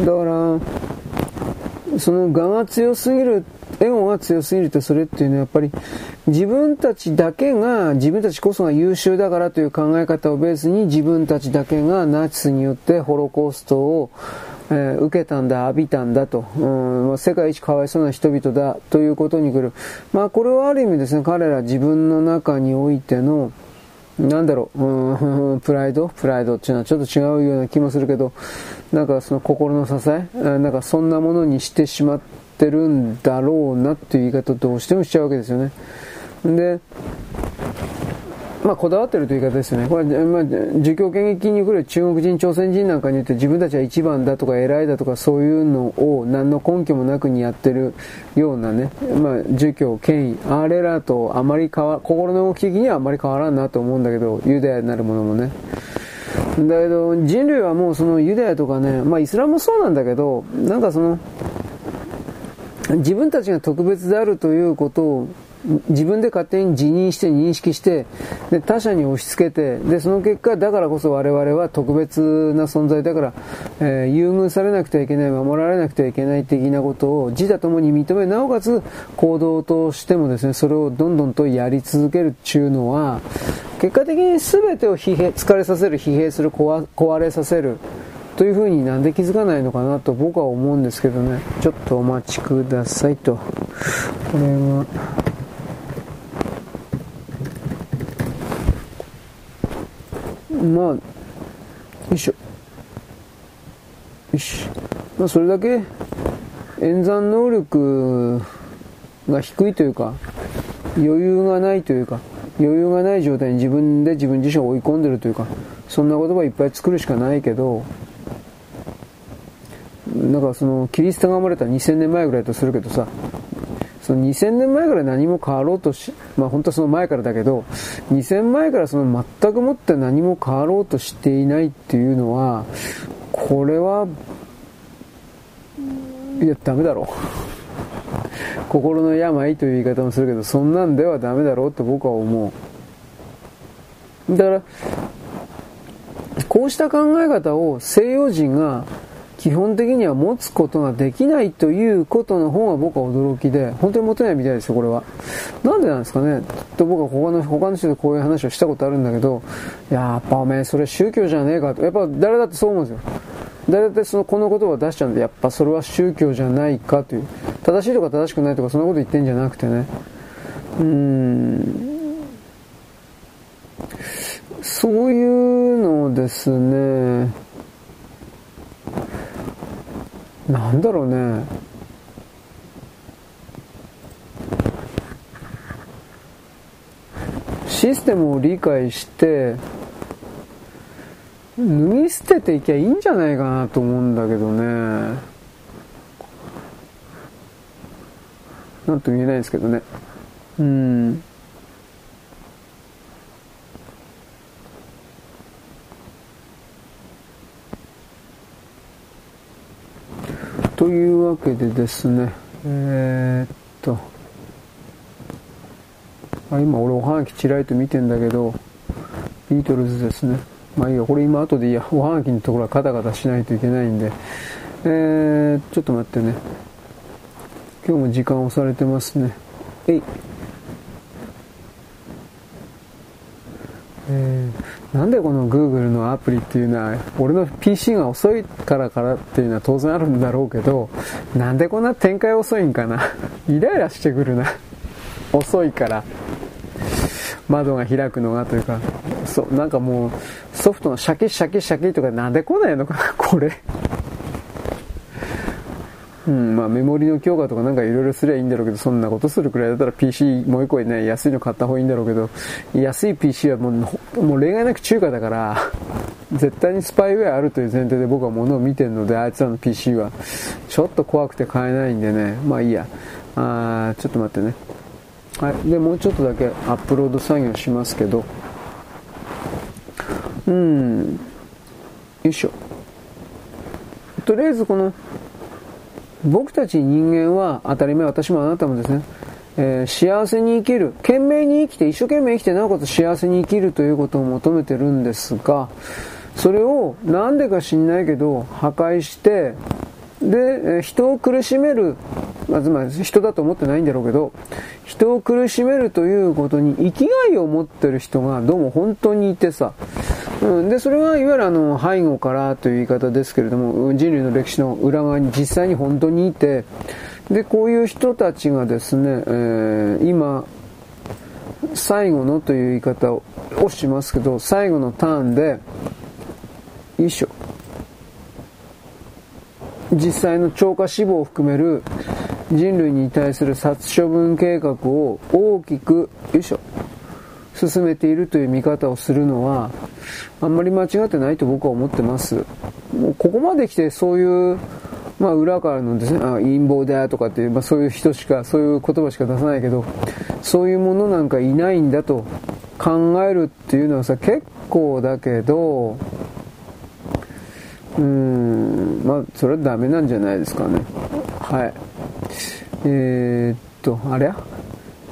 だから、その我が強すぎるエゴが強すぎるとそれっていうのはやっぱり自分たちだけが自分たちこそが優秀だからという考え方をベースに自分たちだけがナチスによってホロコーストを、えー、受けたんだ、浴びたんだと、うん、世界一かわいそうな人々だということに来る。まあこれはある意味ですね、彼ら自分の中においてのなんだろう、うん、プライド？プライドっていうのはちょっと違うような気もするけど、なんかその心の支え、なんかそんなものにしてしまって、るんだろうなっていう言い方をどうしてもしちゃうわけですよね。で、まあ、こだわってるという言い方ですね。これ、まあ、儒教権益に来る中国人、朝鮮人なんかに言って自分たちは一番だとか偉いだとかそういうのを何の根拠もなくにやってるようなね、まあ、儒教、権威、あれらとあまり変わ、心の動き的にはあまり変わらんなと思うんだけど、ユダヤになるものもね。だけど、人類はもうそのユダヤとかね、まあイスラムもそうなんだけど、なんかその、自分たちが特別であるということを自分で勝手に自認して認識してで他者に押し付けてでその結果だからこそ我々は特別な存在だから、えー、優遇されなくてはいけない守られなくてはいけない的なことを自他ともに認めなおかつ行動としてもですねそれをどんどんとやり続けるっていうのは結果的に全てを疲弊疲れさせる疲弊する壊れさせるというふうになんで気づかないのかなと僕は思うんですけどね。ちょっとお待ちくださいと。これは。まあ、よいしょ。よし。まあ、それだけ演算能力が低いというか、余裕がないというか、余裕がない状態に自分で自分自身を追い込んでるというか、そんな言葉いっぱい作るしかないけど、なんかその、キリストが生まれた2000年前ぐらいとするけどさ、その2000年前から何も変わろうとし、まあ本当はその前からだけど、2000前からその全くもって何も変わろうとしていないっていうのは、これは、いや、ダメだろう。心の病という言い方もするけど、そんなんではダメだろうって僕は思う。だから、こうした考え方を西洋人が基本的には持つことができないということの方が僕は驚きで、本当に持てないみたいですよ、これは。なんでなんですかねと僕は他の、他の人とこういう話をしたことあるんだけど、やっぱおめえそれ宗教じゃねえかと。やっぱ誰だってそう思うんですよ。誰だってその、この言葉を出しちゃうんで、やっぱそれは宗教じゃないかという。正しいとか正しくないとかそんなこと言ってんじゃなくてね。うーん。そういうのですね、なんだろうね。システムを理解して脱ぎ捨てていきゃいいんじゃないかなと思うんだけどね。なんと言えないですけどね。うん。というわけでですね、えー、っと、あ今俺おはがきちらりと見てんだけど、ビートルズですね。まあいいや、これ今後でいいや、おはがきのところはカタカタしないといけないんで、えー、ちょっと待ってね。今日も時間押されてますね。えい。えー、なんでこの Google のアプリっていうのは、俺の PC が遅いからからっていうのは当然あるんだろうけど、なんでこんな展開遅いんかな？イライラしてくるな。遅いから。窓が開くのがというか、そう、なんかもう、ソフトのシャキシャキシャキとかなんで来ないのかな、これ。うん、まあメモリの強化とかなんかいろいろすりゃいいんだろうけど、そんなことするくらいだったら PC もう一個ね、安いの買った方がいいんだろうけど、安い PC はもう、もう例外なく中華だから、絶対にスパイウェアあるという前提で僕は物を見てるので、あいつらの PC は。ちょっと怖くて買えないんでね、まあいいや。あちょっと待ってね。はい。で、もうちょっとだけアップロード作業しますけど、うん、よいしょ。とりあえずこの、僕たち人間は当たり前、私もあなたもですね、えー、幸せに生きる、懸命に生きて、一生懸命生きて、なおかつ幸せに生きるということを求めてるんですが、それをなんでか知んないけど、破壊して、で、人を苦しめる、まずま人だと思ってないんだろうけど、人を苦しめるということに生きがいを持ってる人がどうも本当にいてさ、うん、で、それはいわゆるあの、背後からという言い方ですけれども、人類の歴史の裏側に実際に本当にいて、で、こういう人たちがですね、えー、今、最後のという言い方をしますけど、最後のターンで、よいしょ。実際の超過死亡を含める人類に対する殺処分計画を大きく、よいしょ、進めているという見方をするのは、あんまり間違ってないと僕は思ってます。もうここまで来てそういう、まあ裏からのですね、あ陰謀だとかっていう、まあそういう人しか、そういう言葉しか出さないけど、そういうものなんかいないんだと考えるっていうのはさ、結構だけど、うーん、まあそれはダメなんじゃないですかね。はい。えー、っと、あれ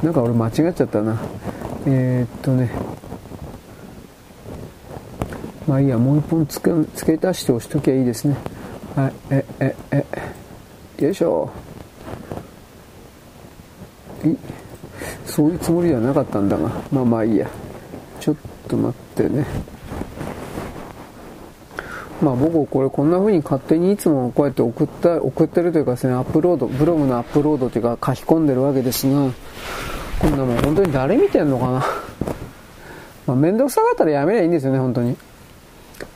なんか俺間違っちゃったな。えー、っとね。まあいいや、もう一本付け付け足して押しときゃいいですね。はい、え、え、え、よいしょ。いそういうつもりではなかったんだが、まあまあいいや。ちょっと待ってね。まあ僕これこんな風に勝手にいつもこうやって送った送ってるというかですね、アップロード、ブログのアップロードというか書き込んでるわけですが、こんなもん本当に誰見てんのかな？まあ面倒くさかったらやめりゃいいんですよね、本当に。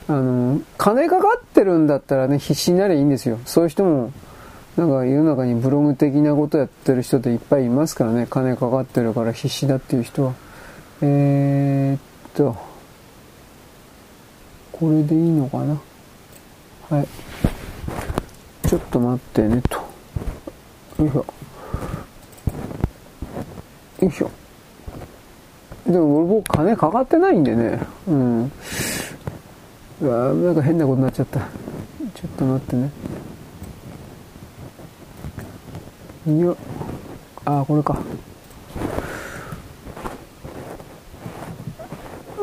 あの、金かかってるんだったらね、必死になりゃいいんですよ。そういう人も、なんか世の中にブログ的なことやってる人っていっぱいいますからね、金かかってるから必死だっていう人は。えー、っと、これでいいのかな？はい。ちょっと待ってね、と。よいしょ。よいしょ。でも俺僕金かかってないんでね。うん。うわなんか変なことになっちゃった。ちょっと待ってね。よあ、これか。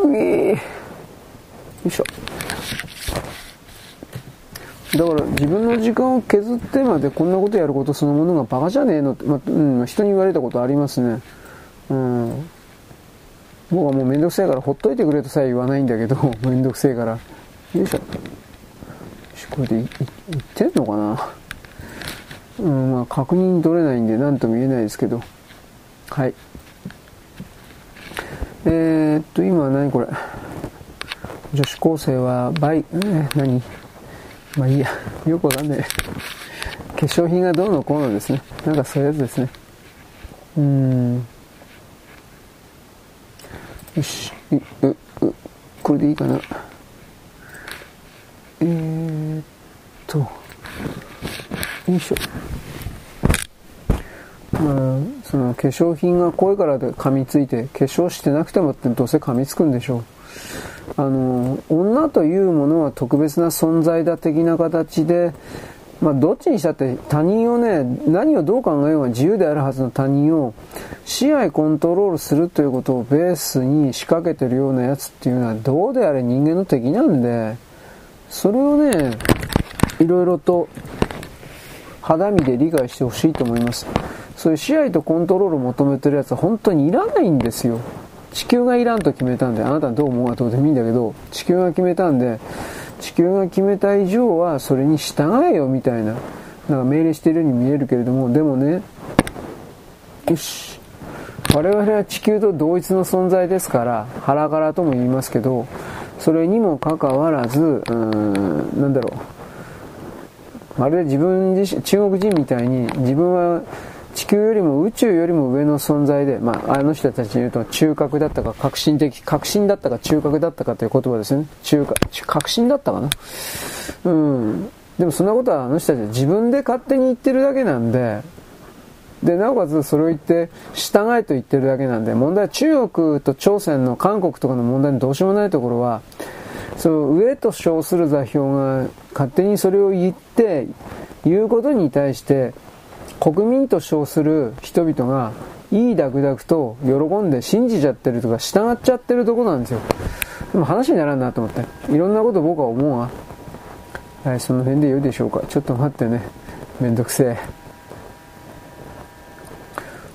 うえよいしょ。だから自分の時間を削ってまでこんなことやることそのものがバカじゃねえのって、まあ、うん、人に言われたことありますね。うん。僕はもうめんどくせえからほっといてくれとさえ言わないんだけど、めんどくせえから。よいしょ。これでいいってんのかな？うん、まあ確認取れないんで何とも言えないですけど。はい。えー、っと、今は何これ？女子高生はバイ、えー、何？まあいいや。よくわかんない。化粧品がどうのこうのですね。なんかそういうやつですね。うーん。よし。う、う、これでいいかな。えー、っと。よいしょ。まあ、その化粧品が濃いからで噛みついて、化粧してなくてもってどうせ噛みつくんでしょう。あの、女というものは特別な存在だ的な形で、まあ、どっちにしたって他人をね、何をどう考えようが自由であるはずの他人を支配コントロールするということをベースに仕掛けてるようなやつっていうのはどうであれ人間の敵なんで、それをね、いろいろと肌身で理解してほしいと思います。そういう支配とコントロールを求めてるやつは本当にいらないんですよ。地球がいらんと決めたんで、あなたどう思うかどうでもいいんだけど、地球が決めたんで、地球が決めた以上はそれに従えよみたいな、なんか命令しているように見えるけれども、でもね、よし。我々は地球と同一の存在ですから、腹からとも言いますけど、それにもかかわらず、うーん、なんだろう。まるで自分自身、中国人みたいに自分は地球よりも宇宙よりも上の存在で、まあ、あの人たちに言うと中核だったか革新的、革新だったか中核だったかという言葉ですね。中核、革新だったかな。うん。でもそんなことはあの人たちは自分で勝手に言ってるだけなんで、で、なおかつそれを言って、従えと言ってるだけなんで、問題は中国と朝鮮の韓国とかの問題にどうしようもないところは、その上と称する座標が勝手にそれを言って、言うことに対して、国民と称する人々がいいダクダクと喜んで信じちゃってるとか従っちゃってるとこなんですよ。でも話にならんなと思って。いろんなこと僕は思うわ。はい、その辺で良いでしょうか。ちょっと待ってね。めんどくせえ。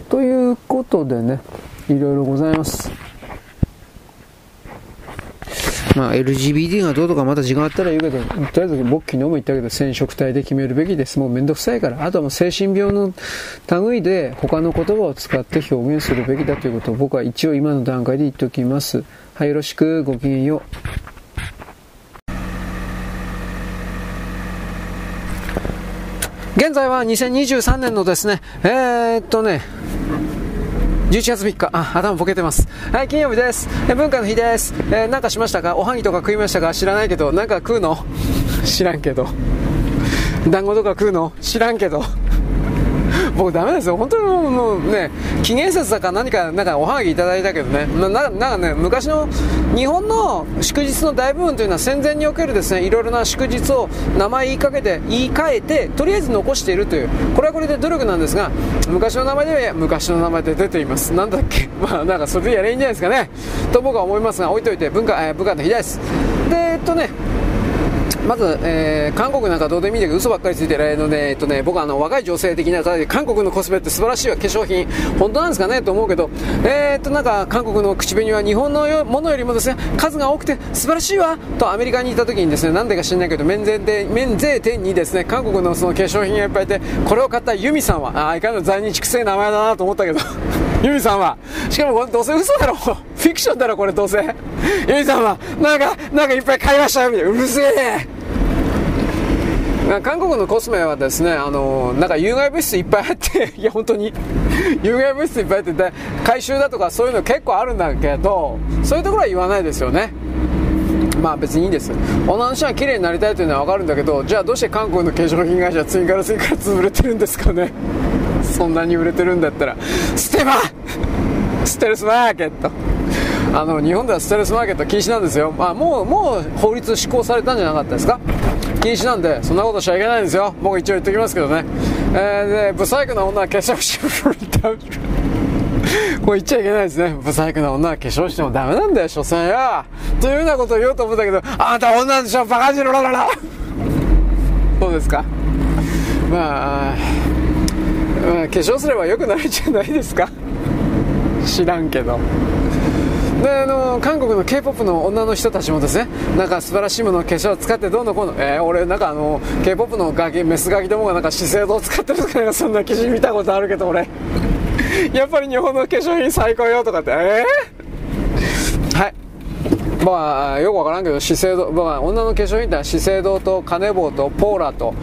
ということでね、いろいろございます。まあ、LGBT がどうとかまた時間あったら言うけど、とりあえず僕昨日も言ったけど、染色体で決めるべきです。もうめんどくさいから。あとはもう精神病の類で他の言葉を使って表現するべきだということを僕は一応今の段階で言っておきます。はい、よろしく。ごきげんよう。現在は2023年のですね、えー、っとね、11月3日、あ、頭ボケてます。はい、金曜日です。え文化の日です。えー、なんかしましたか？おはぎとか食いましたか？知らないけど、なんか食うの？知らんけど。団子とか食うの？知らんけど。僕ダメですよ。本当にもうね、紀元節だか何か、なんかおはぎいただいたけどね、なんかね、昔の日本の祝日の大部分というのは戦前におけるですね、いろいろな祝日を名前言いかけて、言い換えて、とりあえず残しているという、これはこれで努力なんですが、昔の名前では昔の名前で出ています。なんだっけ？まあなんかそれでやればいいんじゃないですかね。と僕は思いますが、置いといて、文化、えー、文化の日です。で、えっとね、まず、えー、韓国なんかどうでもいいんだけど嘘ばっかりついてるので、えっとね、僕はあの若い女性的な方で韓国のコスメって素晴らしいわ化粧品本当なんですかねと思うけど、えー、っとなんか韓国の口紅は日本のものよりもですね数が多くて素晴らしいわとアメリカにいた時にですねなんでか知らないけど免税店免税店にですね韓国のその化粧品がいっぱいいてこれを買ったユミさんはあ相変わらず在日くせえ名前だなと思ったけど ユミさんはしかもどうせ嘘だろフィクションだろこれどうせ。ユミさんはなんかなんかいっぱい買いましたよみたいな。うるせえ。韓国のコスメはですね、あのなんか有害物質いっぱい入って、いや本当に、有害物質いっぱい入ってて、回収だとかそういうの結構あるんだけど、そういうところは言わないですよね。まあ別にいいんです。女の人は綺麗になりたいというのはわかるんだけど、じゃあどうして韓国の化粧品会社は次から次から潰れてるんですかね。そんなに売れてるんだったら、ステマステルスマーケット。あの日本ではステルスマーケット禁止なんですよ、まあ、もうもう法律施行されたんじゃなかったですか？禁止なんでそんなことしちゃいけないんですよ。僕一応言っておきますけどね、えー、でブサイクな女は化粧しても これ言っちゃいけないですね。ブサイクな女は化粧してもダメなんだよ、所詮よ。というようなことを言おうと思ったけど、あなた女なんでしょ、バカジロラララ。そうですか？まあ、まあ、化粧すれば良くなるんじゃないですか？知らんけど。であの韓国の k p o p の女の人たちもですねなんか素晴らしいものを化粧を使ってどうのこうの、えー、俺なんかあの k p o p のガキメスガキどもがなんか資生堂を使ってるとかそんな記事見たことあるけど俺。やっぱり日本の化粧品最高よとかってえー、はい。まあよくわからんけど資生堂、まあ、女の化粧品って資生堂とカネボウとポーラと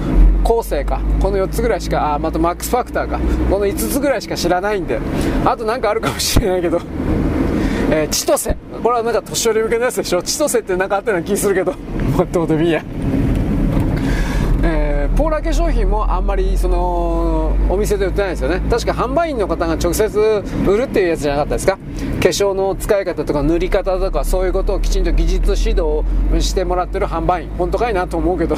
後世か。この4つぐらいしかあまたマックスファクターか。この5つぐらいしか知らないんで。あと何かあるかもしれないけど。えー、千歳。これはなんか年寄り向けのやつでしょ？千歳ってなかあったような気するけど。もっともといいや。えー、ポーラ化粧品もあんまりそのお店で売ってないですよね。確か販売員の方が直接売るっていうやつじゃなかったですか？化粧の使い方とか塗り方とかそういうことをきちんと技術指導してもらってる販売員。本当かいなと思うけど。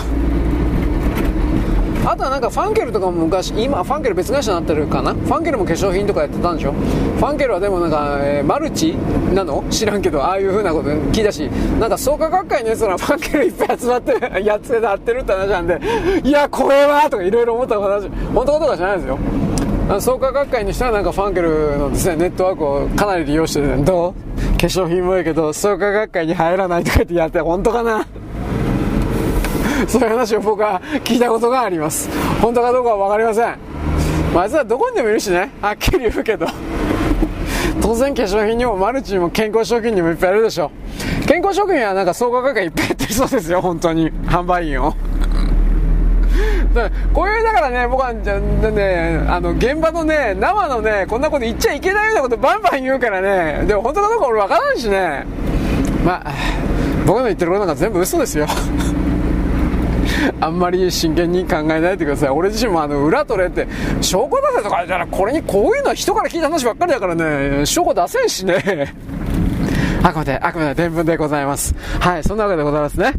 あとはなんかファンケルとかも昔今ファンケル別会社になってるかな？ファンケルも化粧品とかやってたんでしょ？ファンケルはでもなんか、えー、マルチなの？知らんけどああいう風なこと聞いたしなんか創価学会のやつら ファンケルいっぱい集まって やつでやってるって話なんでいやこれはとかいろいろ思った話。本当かとかじゃないですよ。創価学会の人はなんかファンケルのですねネットワークをかなり利用して、ね、どう？化粧品もいいけど創価学会に入らないとかってやって本当かな？そういう話を僕は聞いたことがあります。本当かどうかは分かりません。まあ、いつはどこにでもいるしね。はっきり言うけど。当然化粧品にもマルチにも健康食品にもいっぱいいるでしょ健康食品はなんか総合価格いっぱいやってるそうですよ。本当に。販売員を。こういうだからね僕はじゃねあの現場のね生のねこんなこと言っちゃいけないようなことバンバン言うからね。でも本当かどうか俺分からんしね。まあ僕の言ってることなんか全部嘘ですよ。あんまり真剣に考えないでください。俺自身もあの、裏取れって、証拠出せとかじゃなこれにこういうのは人から聞いた話ばっかりだからね、証拠出せんしね。あくまで、あくまで伝聞でございます。はい、そんなわけでございますね。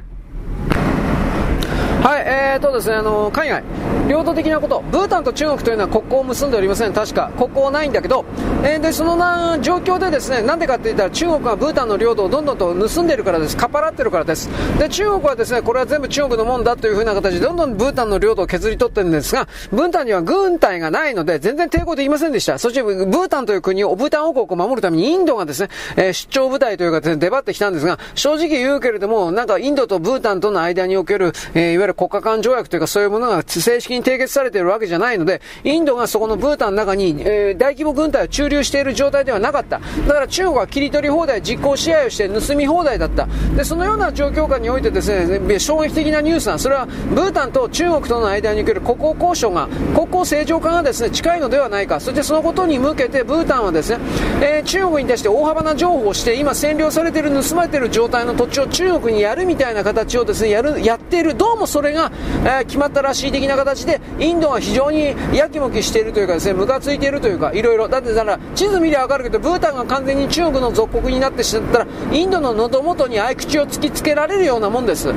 はい、えーとですね、あの海外、領土的なこと、ブータンと中国というのは国交を結んでおりません、確か、国交はないんだけど、えー、でそのな状況でですね、なんでかって言ったら、中国がブータンの領土をどんどんと盗んでいるからです、かっぱらってるからです、で中国はですねこれは全部中国のもんだというふうな形で、どんどんブータンの領土を削り取ってるんですが、ブータンには軍隊がないので、全然抵抗できませんでした、そしてブータンという国を、ブータン王国を守るためにインドがですね、えー、出張部隊というか、ね、出張ってきたんですが、正直言うけれども、なんかインドとブータンとの間における、えー、いわゆる国家間条約というかそういうものが正式にに締結されているわけじゃないので、インドがそこのブータンの中に、えー、大規模軍隊を駐留している状態ではなかった。だから中国は切り取り放題、実行支配をして盗み放題だった。で、そのような状況下においてですね、衝撃的なニュースな、それはブータンと中国との間における国交交渉が、国交正常化がですね、近いのではないか。そしてそのことに向けてブータンはですね、えー、中国に対して大幅な譲歩をして、今占領されている、盗まれている状態の土地を中国にやるみたいな形をですね、やる、やっている。どうもそれが、えー、決まったらしい的な形で、インドは非常にやきもきしているというかですね、ムカついているというか、いろいろ。だってだから、地図見りゃわかるけど、ブータンが完全に中国の属国になってしまったら、インドの喉元に合い口を突きつけられるようなもんです。だ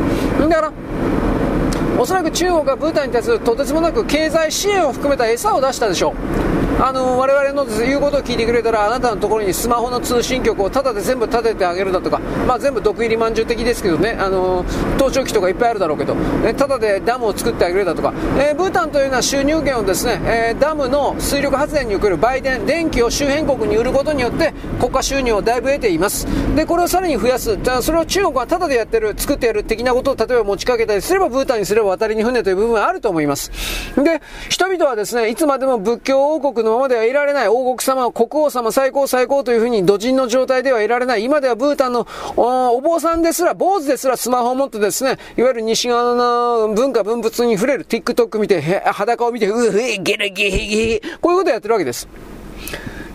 から、おそらく中国がブータンに対するとてつもなく経済支援を含めた餌を出したでしょう。あの我々の言うことを聞いてくれたらあなたのところにスマホの通信局をタダで全部立ててあげるだとか、まあ、全部毒入りまんじゅう的ですけどねあの盗聴器とかいっぱいあるだろうけど、えタダでダムを作ってあげるだとか、えー、ブータンというのは収入源をですね、えー、ダムの水力発電における売電電気を周辺国に売ることによって国家収入をだいぶ得ています。でこれをさらに増やす。じゃそれを中国はタダでやってる作ってやる的なことを例えば持ちかけたりすればブータンにすれば渡りに船という部分はあると思います。で人々はですねいつまでも仏教王国のままではいられない王国様、国王様、最高最高というふうに土人の状態ではいられない。今ではブータンのお坊さんですら、坊主ですらスマホを持ってですね、いわゆる西側の文化文物に触れる。TikTok 見て、裸を見て、うふえ、ゲラゲヘゲ。こういうことをやってるわけです。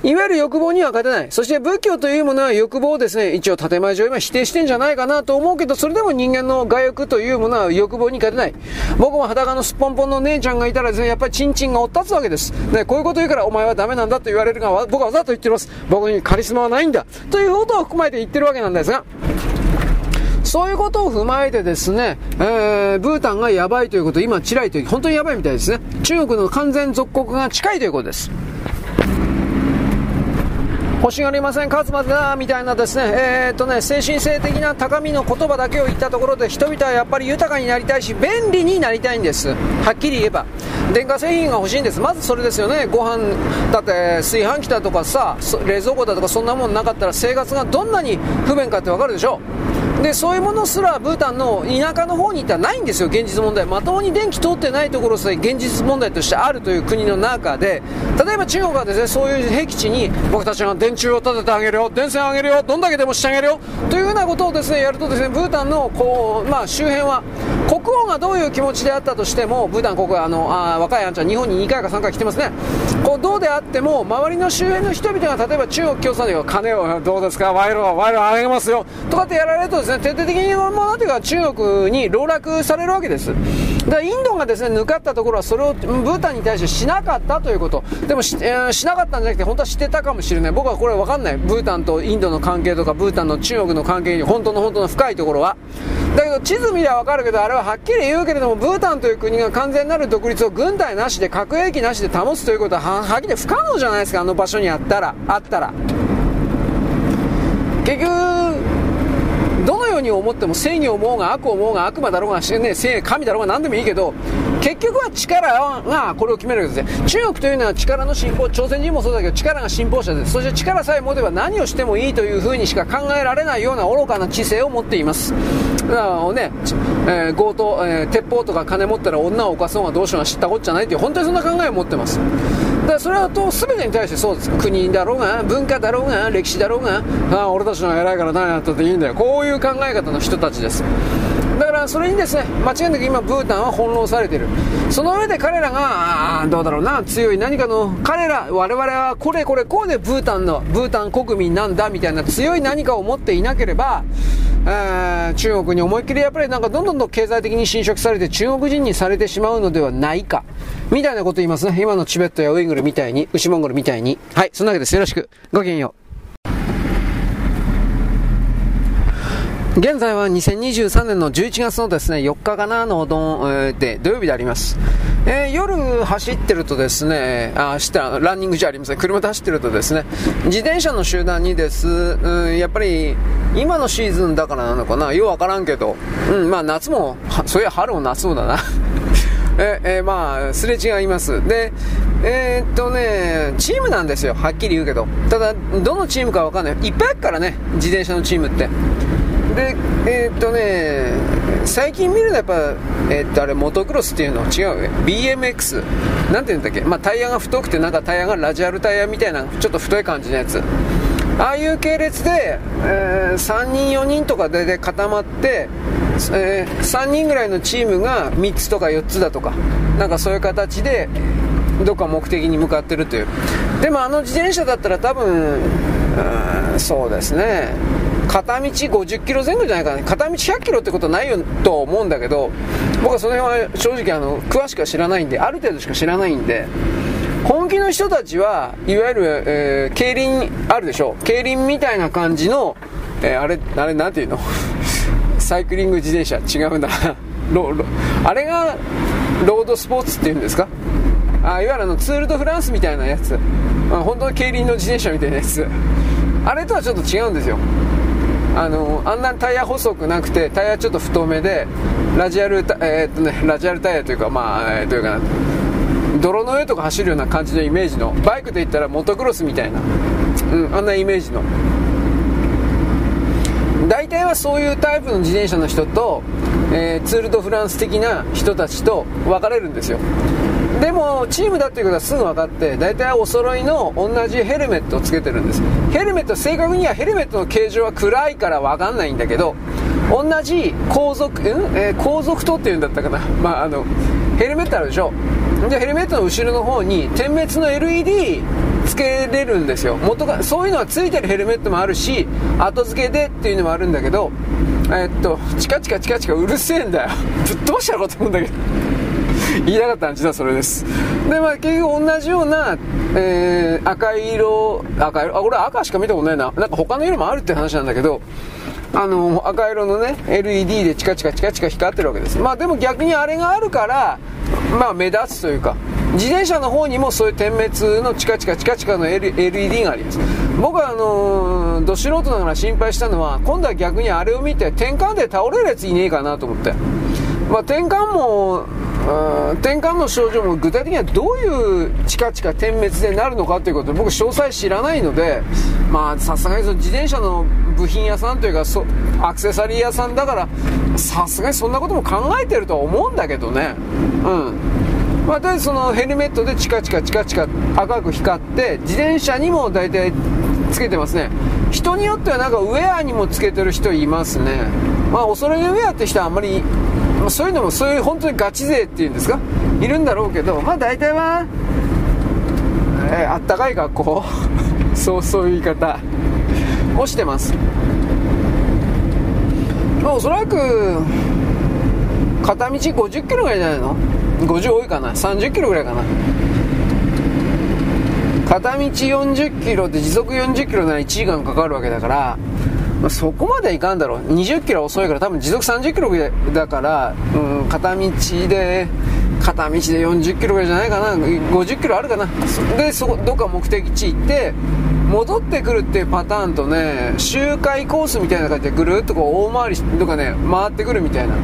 いわゆる欲望には勝てない。そして仏教というものは欲望をですね、一応建前上今否定してんじゃないかなと思うけど、それでも人間の我欲というものは欲望に勝てない。僕も裸のすっぽんぽんの姉ちゃんがいたらですね、やっぱりチンチンがおったつわけです。ね、こういうこと言うからお前はダメなんだと言われるが、僕はわざと言ってます。僕にカリスマはないんだ。ということを含まえて言ってるわけなんですが、そういうことを踏まえてですね、えー、ブータンがやばいということ、今、チラいという、本当にやばいみたいですね。中国の完全属国が近いということです。欲しがりません、勝つまでだみたいなですね、えー、っとね、精神性的な高みの言葉だけを言ったところで、人々はやっぱり豊かになりたいし、便利になりたいんです。はっきり言えば。電化製品が欲しいんです。まずそれですよね。ご飯だって炊飯器だとかさ、冷蔵庫だとかそんなもんなかったら生活がどんなに不便かってわかるでしょでそういうものすらブータンの田舎の方に行ったらないんですよ、現実問題、まともに電気通ってないところさえ現実問題としてあるという国の中で、例えば中国はですねそういう僻地に僕たちが電柱を立ててあげるよ、電線あげるよ、どんだけでもしてあげるよというようなことをですねやるとですねブータンのこう、まあ、周辺は国王がどういう気持ちであったとしても、ブータン国はあのあ若いあんちゃん、日本に2回か3回来てますね、こうどうであっても、周りの周辺の人々が例えば中国共産党が金をどうですか、賄賂は賄賂あげますよとかってやられるとですね徹底的にものというか中国に籠絡されるわけです。だインドがですね、抜かったところはそれをブータンに対してしなかったということ。でもし,、えー、しなかったんじゃなくて本当はしてたかもしれない。僕はこれわかんない。ブータンとインドの関係とか、ブータンの中国の関係に本当の本当の深いところは。だけど地図見りゃわかるけど、あれははっきり言うけれども、ブータンという国が完全なる独立を軍隊なしで核兵器なしで保つということはははっきり不可能じゃないですか、あの場所にあったら、あったら。結局、ように思っても正義を思うが悪を思うが悪魔だろうが、ね、神だろうが何でもいいけど結局は力がこれを決めるわけですね。中国というのは力の進歩朝鮮人もそうだけど力が信奉者ですそして力さえ持てば何をしてもいいというふうにしか考えられないような愚かな知性を持っています。だからね、えー、強盗、えー、鉄砲とか金持ったら女を犯そうがどうしようが知ったこっちゃないという本当にそんな考えを持ってます。からそれはと全てに対してそうです。国だろうが文化だろうが歴史だろうがああ俺たちの偉いから何やったっていいんだよ。こういう考え方の人たちです。からそれにですね間違いなく今ブータンは翻弄されているその上で彼らがどうだろうな強い何かの彼ら我々はこれこれこうでブータンのブータン国民なんだみたいな強い何かを持っていなければ中国に思いっきりやっぱりなんかどんどんどん経済的に侵食されて中国人にされてしまうのではないか。みたいなこと言いますね。今のチベットやウイグルみたいに、内モンゴルみたいに。はい、そんなわけです。よろしく。ごきげんよう。現在は2023年の11月のですね、4日かなのどん、えー、で、土曜日であります。えー、夜走ってるとですね、あ、走ってランニングじゃありません。車で走ってるとですね、自転車の集団にです、うん、やっぱり、今のシーズンだからなのかな、ようわからんけど、うん、まあ夏も、そういや春も夏もだな。ええー、まあ、すれ違います。で、えー、っとね、チームなんですよ。はっきり言うけど。ただ、どのチームかわかんない。いっぱいあるからね、自転車のチームって。でえー、っとね最近見るのはやっぱえー、っとあれモトクロスっていうの違う BMX なんて言うんだっけ？まあタイヤが太くてなんかタイヤがラジアルタイヤみたいなちょっと太い感じのやつ。ああいう系列で、えー、3人4人とかで固まって、えー、3人ぐらいのチームが3つとか4つだとか。なんかそういう形でどっか目的に向かってるという。でもあの自転車だったら多分そうですね。片道50キロ前後じゃないかな。片道100キロってことはないよと思うんだけど僕はその辺は正直あの詳しくは知らないんである程度しか知らないんで本気の人たちはいわゆる、えー、競輪あるでしょ競輪みたいな感じの、えー、あれあれなんていうの？サイクリング自転車。違うんだ。ロロあれがロードスポーツっていうんですか？あいわゆるあのツール・ド・フランスみたいなやつ、まあ、本当に競輪の自転車みたいなやつ。あれとはちょっと違うんですよ。あのあんなタイヤ細くなくてタイヤちょっと太めでラジアルえー、っとねラジアルタイヤというかまあ、えー、というか泥の上とか走るような感じのイメージのバイクで言ったらモトクロスみたいな、うん、あんなイメージの。大体はそういうタイプの自転車の人と、えー、ツール・ド・フランス的な人たちと分かれるんですよ。でもチームだっていうことはすぐ分かって大体お揃いの同じヘルメットをつけてるんです。ヘルメット正確にはヘルメットの形状は暗いから分かんないんだけど同じ後続、うん？えー、後続とっていうんだったかな、まあ、あのヘルメットあるでしょ？でヘルメットの後ろの方に点滅の LED つけれるんですよ。元がそういうのはついてるヘルメットもあるし後付けでっていうのもあるんだけどえー、っとチカチカチカチカうるせえんだよ。ぶっ飛ばしちゃうかと思うんだけど。言いたかったのは実はそれです。でまあ結局同じような、えー、赤色赤色あこれ赤しか見たことないな。なんか他の色もあるって話なんだけどあの赤色のね LED でチカチカチカチカ光ってるわけです。まあでも逆にあれがあるからまあ目立つというか自転車の方にもそういう点滅のチカチカチカチカの LED があります。僕はあのー、ど素人ながら心配したのは今度は逆にあれを見て転換で倒れるやついねえかなと思って。まあ転換も転換の症状も具体的にはどういうチカチカ点滅でなるのかということで僕詳細知らないのでまあさすがにその自転車の部品屋さんというかそアクセサリー屋さんだからさすがにそんなことも考えてるとは思うんだけどね。うん。まあ、とりあえずそのヘルメットでチカチカチカチカ赤く光って自転車にも大体つけてますね人によってはなんかウェアにもつけてる人いますねまあおそろいのウェアって人はあんまりまあ、そういうのもそういう本当にガチ勢っていうんですか？いるんだろうけどまあ大体は、えー、あったかい学校 そうそういう言い方をしてます。まあおそらく片道50キロぐらいじゃないの？50多いかな？30キロぐらいかな？片道40キロで時速40キロなら1時間かかるわけだからまあ、そこまではいかんだろう。20キロ遅いから多分時速30キロだから、うん、片道で片道で40キロぐらいじゃないかな。50キロあるかな。でそこどっか目的地行って戻ってくるっていうパターンとね周回コースみたいな感じでぐるっとこう大回りとかね回ってくるみたいな。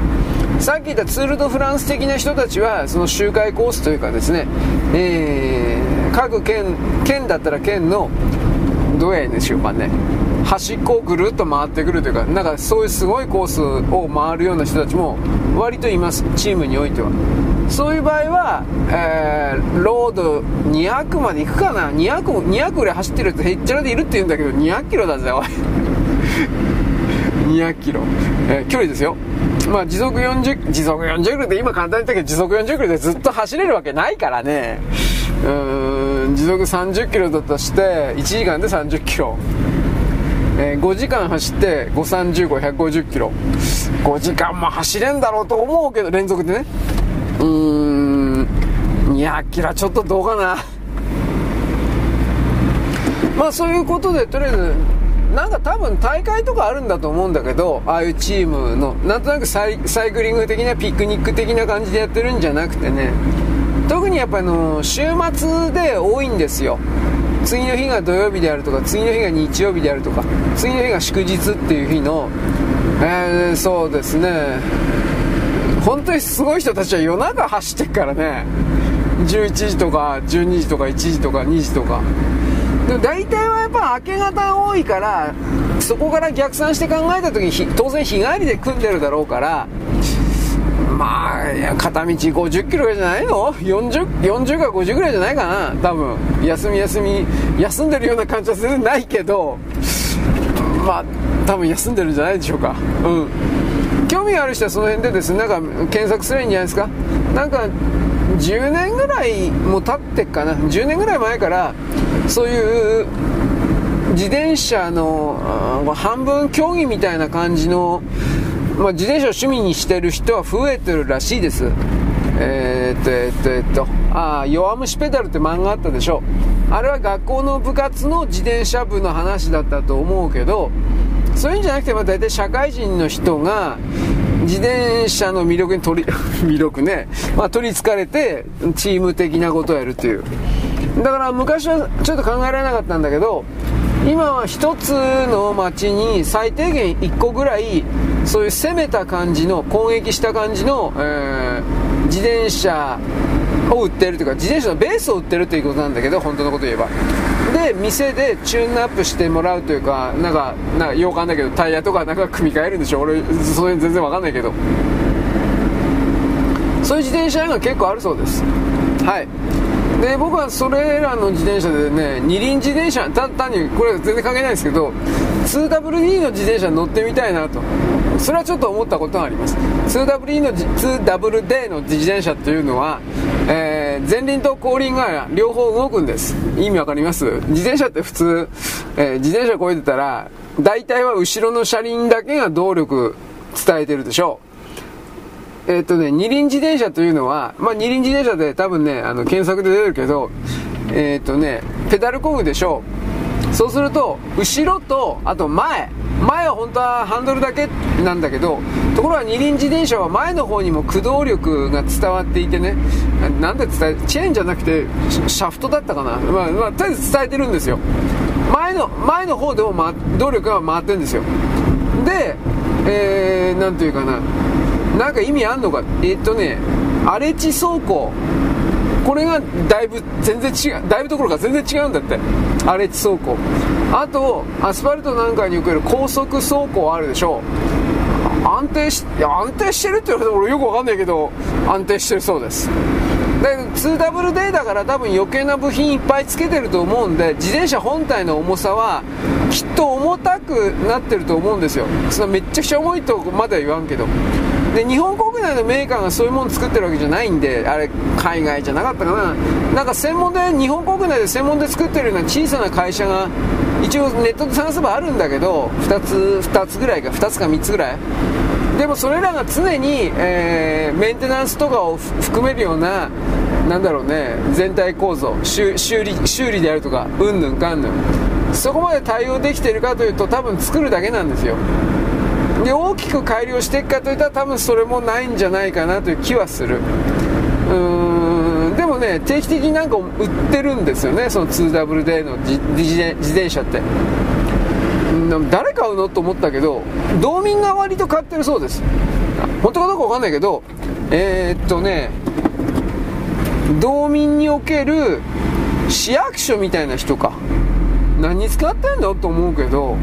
さっき言ったツール・ド・フランス的な人たちはその周回コースというかですね、えー、各県県だったら県のどうやねんしょうかね。端っこをぐるっと回ってくるというかなんかそういうすごいコースを回るような人たちも割といますチームにおいては。そういう場合は、えー、ロード200まで行くかな？200 200ぐらい走ってるとへっちゃらでいるって言うんだけど200キロだぜおい。200キロ、えー、距離ですよ。まあ時速40時速40キロで今簡単に言ったけど時速40キロでずっと走れるわけないからね。うん時速30キロだとして1時間で30キロ。えー、5時間走って535150キロ。5時間も走れんだろうと思うけど連続でね。うーん。200キロちょっとどうかな。まあそういうことでとりあえずなんか多分大会とかあるんだと思うんだけどああいうチームのなんとなくサイクリング的なピクニック的な感じでやってるんじゃなくてね。特にやっぱりの週末で多いんですよ。次の日が土曜日であるとか次の日が日曜日であるとか次の日が祝日っていう日の、えー、そうですね。本当にすごい人たちは夜中走ってっからね。11時とか12時とか1時とか2時とか。でも大体はやっぱ明け方多いからそこから逆算して考えた時に当然日帰りで組んでるだろうからまあ片道50キロじゃないの？40, 40か50ぐらいじゃないかな？多分。休み休み。休んでるような感じは全然ないけど。まあ多分休んでるんじゃないでしょうか。うん。興味ある人はその辺でですねなんか検索すればいいんじゃないですか？なんか10年ぐらいも経ってっかな？10年ぐらい前からそういう自転車の半分競技みたいな感じの、まあ、自転車を趣味にしてる人は増えてるらしいです。えー、っとえー、っとえー、っと。ああ弱虫ペダルって漫画あったでしょ。あれは学校の部活の自転車部の話だったと思うけどそういうんじゃなくて、まあ、大体社会人の人が自転車の魅力に取り 魅力ね、まあ、取りつかれてチーム的なことをやるっていう。だから昔はちょっと考えられなかったんだけど今は一つの街に最低限1個ぐらいそういう攻めた感じの攻撃した感じの、えー、自転車を売ってるというか自転車のベースを売ってるということなんだけど本当のこと言えば。で店でチューンアップしてもらうというかなんかなんかようかんだけどタイヤとかなんか組み替えるんでしょ俺それ全然わかんないけど。そういう自転車が結構あるそうです。はい。で僕はそれらの自転車でね二輪自転車単にこれ全然関係ないですけど 2WD の自転車に乗ってみたいなと。それはちょっと思ったことがあります。2WD の 2WD の自転車っていうのは、えー、前輪と後輪が両方動くんです。意味わかります？自転車って普通、えー、自転車こいでたら大体は後ろの車輪だけが動力伝えてるでしょう。えっ、とね、二輪自転車というのは、まあ、二輪自転車で多分ね、あの、検索で出るけど、えっ、とね、ペダル工具でしょう。そうすると、後ろと、あと前。前は本当はハンドルだけなんだけど、ところが二輪自転車は前の方にも駆動力が伝わっていてね、なんで伝え、チェーンじゃなくて、シャフトだったかな。まあ、まあ、とりあえず伝えてるんですよ。前の、前の方でも、ま、動力が回ってるんですよ。で、えー、なんというかな、なんか意味あんのか？えっとね荒地走行これがだいぶ全然違う。だいぶどころか全然違うんだって。荒れ地走行あとアスファルトなんかにおける高速走行あるでしょ安定し安定してるって言われても俺よくわかんないけど安定してるそうです。で 2WD だから多分余計な部品いっぱいつけてると思うんで自転車本体の重さはきっと重たくなってると思うんですよ。そのめっちゃくちゃ重いとまでは言わんけど。で日本国内のメーカーがそういうもの作ってるわけじゃないんであれ海外じゃなかったかな。なんか専門で日本国内で専門で作ってるような小さな会社が一応ネットで探せばあるんだけど2つ2つぐらいか2つか3つぐらい。でもそれらが常に、えー、メンテナンスとかを含めるようななんだろうね全体構造修理修理であるとかうんぬんかんぬん。そこまで対応できてるかというと多分作るだけなんですよ。で大きく改良していくかといったら多分それもないんじゃないかなという気はする。うんでもね定期的になんか売ってるんですよねその 2WD の自自転車って。誰買うの？と思ったけど道民が割と買ってるそうです。本当かどうか分かんないけどえー、っとね道民における市役所みたいな人か。何に使ってんだと思うけど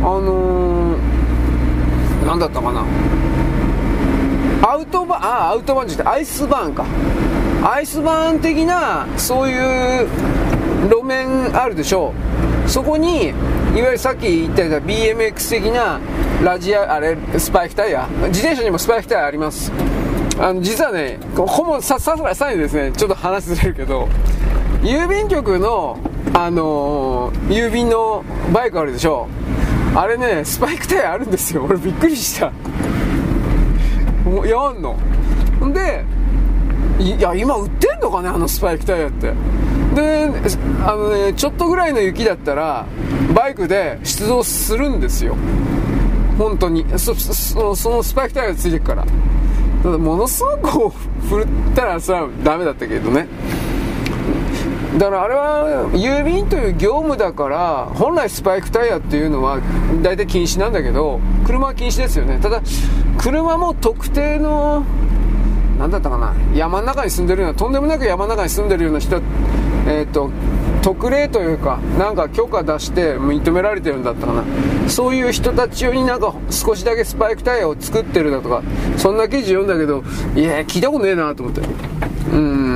あのー何だったかな？アウトバーンあアウトバーンじゃなくてアイスバーンか。アイスバーン的なそういう路面あるでしょう。そこにいわゆるさっき言ったような BMX 的なラジアあれスパイクタイヤ。自転車にもスパイクタイヤあります。あの実はねほぼさささらにですねちょっと話ずれるけど郵便局のあのー、郵便のバイクあるでしょあれねスパイクタイヤあるんですよ。俺びっくりした。やんの。でいや今売ってんのかねあのスパイクタイヤって。であのねちょっとぐらいの雪だったらバイクで出動するんですよ。本当に。そのスパイクタイヤがついてるから。ただものすごく振ったらそれはダメだったけどね。だからあれは郵便という業務だから本来スパイクタイヤっていうのは大体禁止なんだけど車は禁止ですよね。ただ車も特定の何だったかな山の中に住んでるようなとんでもなく山の中に住んでるような人えっ、と特例というかなんか許可出して認められてるんだったかな。そういう人たち用になんか少しだけスパイクタイヤを作ってるだとかそんな記事読んだけどいや聞いたことねえなと思って。うん。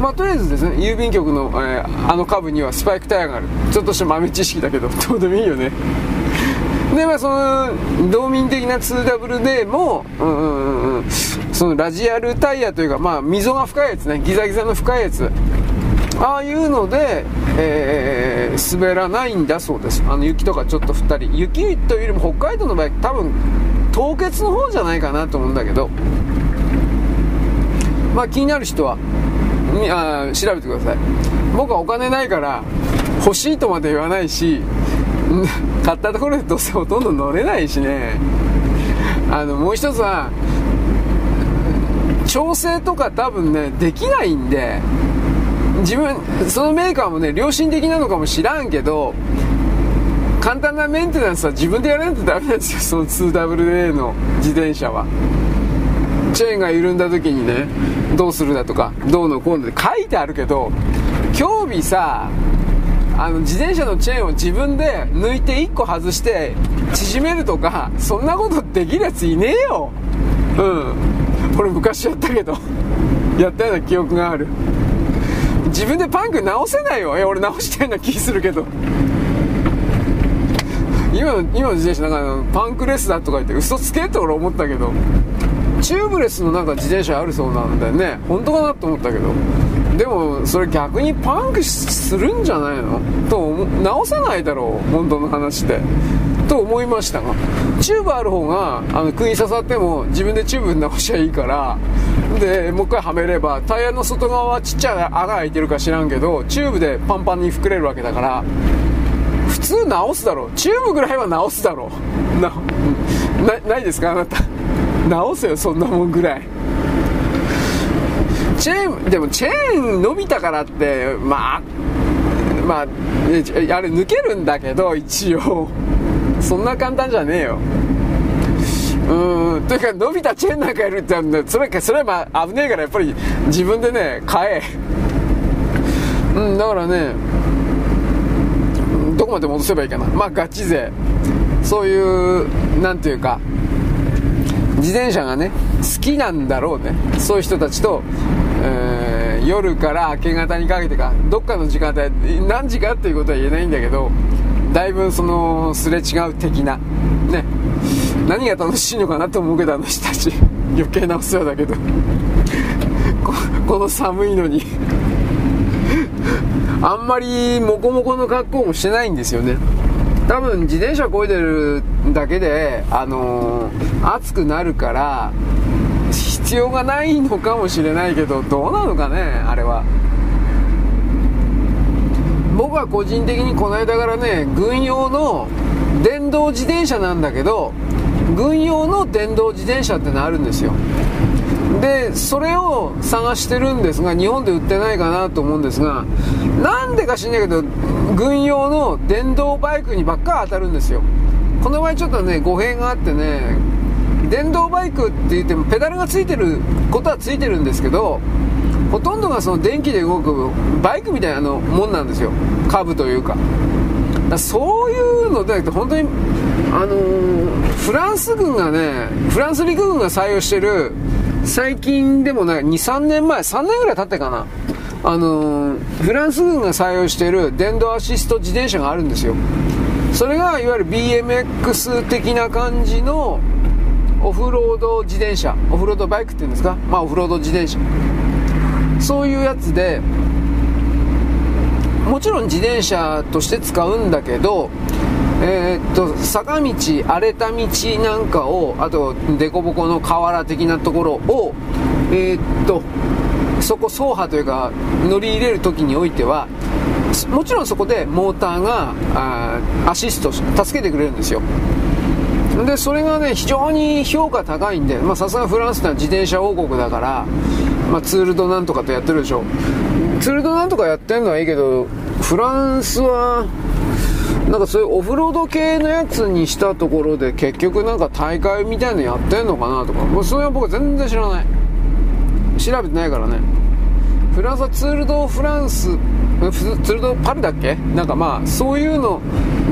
まあ、とりあえずですね郵便局の、えー、あの下部にはスパイクタイヤがある。ちょっとした豆知識だけど どうでもいいよね。でまあその道民的な 2WD も、うんうんうん、そのラジアルタイヤというか、まあ、溝が深いやつね。ギザギザの深いやつ。ああいうので、えー、滑らないんだそうです。あの雪とかちょっと降ったり。雪というよりも北海道の場合多分凍結の方じゃないかなと思うんだけど。まあ気になる人はあ調べてください。僕はお金ないから欲しいとまで言わないし買ったところでどうせほとんど乗れないしね。あのもう一つは調整とか多分ねできないんで自分そのメーカーもね良心的なのかもしらんけど簡単なメンテナンスは自分でやらないとダメなんですよ。その 2WA の自転車は。チェーンが緩んだ時にねどうするだとかどうのこうのって書いてあるけど興味さあの自転車のチェーンを自分で抜いて1個外して縮めるとかそんなことできるやついねえよ。うん。これ昔やったけどやったような記憶がある。自分でパンク直せないよ。え俺直したような気するけど。今の今の自転車なんかパンクレスだとか言って嘘つけって俺思ったけど。チューブレスのなんか自転車あるそうなんだよね。本当かなと思ったけど。でもそれ逆にパンクするんじゃないの？と直さないだろう。本当の話で。と思いましたが。チューブある方があの釘刺さっても自分でチューブ直しゃいいから。でもう一回はめればタイヤの外側はちっちゃい穴開いてるか知らんけどチューブでパンパンに膨れるわけだから。普通直すだろう。チューブぐらいは直すだろう。なないですか？あなた。直せよそんなもんぐらい。チェーンでもチェーン伸びたからってまあまああれ抜けるんだけど一応。そんな簡単じゃねえよ。うんというか伸びたチェーンなんかやるってそれそれはまあ危ねえからやっぱり自分でね買え。うんだからねどこまで戻せばいいかな。まあガチ勢。そういうなんていうか自転車がね好きなんだろうね。そういう人たちと、えー、夜から明け方にかけてかどっかの時間帯何時かっていうことは言えないんだけどだいぶそのすれ違う的なね。何が楽しいのかなと思うけどあの人たち 余計なお世話だけど。この寒いのに。あんまりモコモコの格好もしてないんですよね。多分自転車こいでるだけで、あのー、暑くなるから必要がないのかもしれないけどどうなのかねあれは。僕は個人的にこの間からね軍用の電動自転車なんだけど軍用の電動自転車ってのあるんですよ。でそれを探してるんですが日本で売ってないかなと思うんですがなんでか知んないけど軍用の電動バイクにばっか当たるんですよ。この場合ちょっとね語弊があってね電動バイクって言ってもペダルがついてることはついてるんですけどほとんどがその電気で動くバイクみたいなのもんなんですよ。カブというか。そういうのでなくて本当にあのー、フランス軍がねフランス陸軍が採用してる最近でもない23年前3年ぐらい経ってかな。あのー、フランス軍が採用している電動アシスト自転車があるんですよ。それがいわゆる BMX 的な感じのオフロード自転車。オフロードバイクっていうんですか？まあオフロード自転車。そういうやつでもちろん自転車として使うんだけどえー、っと坂道荒れた道なんかをあと凸凹の河原的なところをえー、っとそこ走破というか乗り入れる時においてはもちろんそこでモーターがあアシスト助けてくれるんですよ。でそれがね非常に評価高いんでさすがフランスってのは自転車王国だから、まあ、ツールドなんとかとやってるでしょ。ツールドなんとかやってるのはいいけどフランスはなんかそういうオフロード系のやつにしたところで結局なんか大会みたいのやってんのかなとか。もうそれは僕全然知らない。調べてないからね。フランスはツール・ド・フランスツール・ド・パリだっけ？なんかまあそういうの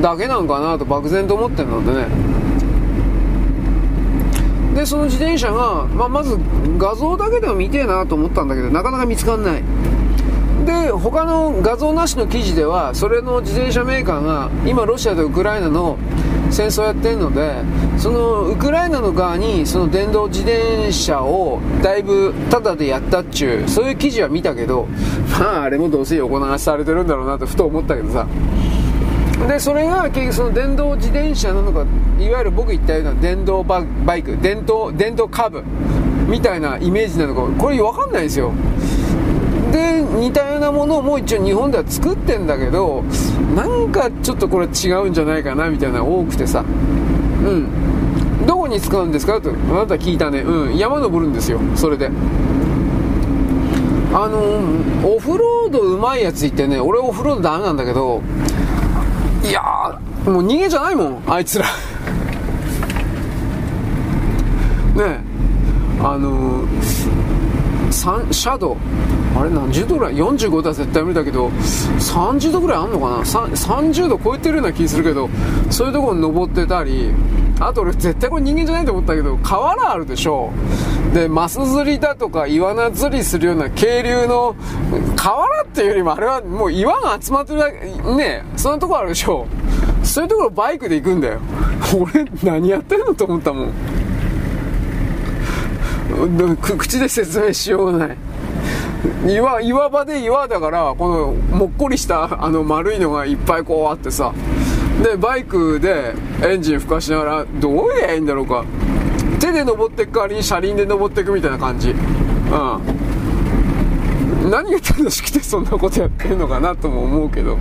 だけなんかなと漠然と思ってるのでね。でその自転車が、まあ、まず画像だけでも見てえなと思ったんだけどなかなか見つかんない。で他の画像なしの記事ではそれの自転車メーカーが今ロシアとウクライナの戦争やってるのでそのウクライナの側にその電動自転車をだいぶタダでやったっちゅうそういう記事は見たけどまああれもどうせ横流しされてるんだろうなとふと思ったけどさ。でそれが結局その電動自転車なのかいわゆる僕言ったような電動バイク電動電動カーブみたいなイメージなのかこれ分かんないですよ。似たようなものをもう一応日本では作ってんだけどなんかちょっとこれ違うんじゃないかなみたいな多くてさ。うん。どこに使うんですかとあなた聞いたね。うん。山登るんですよ。それで。あのオフロードうまいやついてね俺オフロードダメなんだけどいやもう逃げじゃないもんあいつら。ねえ。あのー、シャドウ。あれ何十度ぐらい45度は絶対無理だけど30度ぐらいあんのかな？30度超えてるような気するけどそういうところに登ってたりあと俺絶対これ人間じゃないと思ったけど河原あるでしょ？でマス釣りだとかイワナ釣りするような渓流の河原っていうよりもあれはもう岩が集まってるだけねそんなとこあるでしょ？そういうところバイクで行くんだよ。俺何やってんのと思ったもん。口で説明しようがない。岩岩場で岩だからこのもっこりしたあの丸いのがいっぱいこうあってさ。でバイクでエンジン吹かしながらどうやりゃいいんだろうか。手で登っていく代わりに車輪で登っていくみたいな感じ。うん。何が楽しくて そんなことやってるのかなとも思うけど。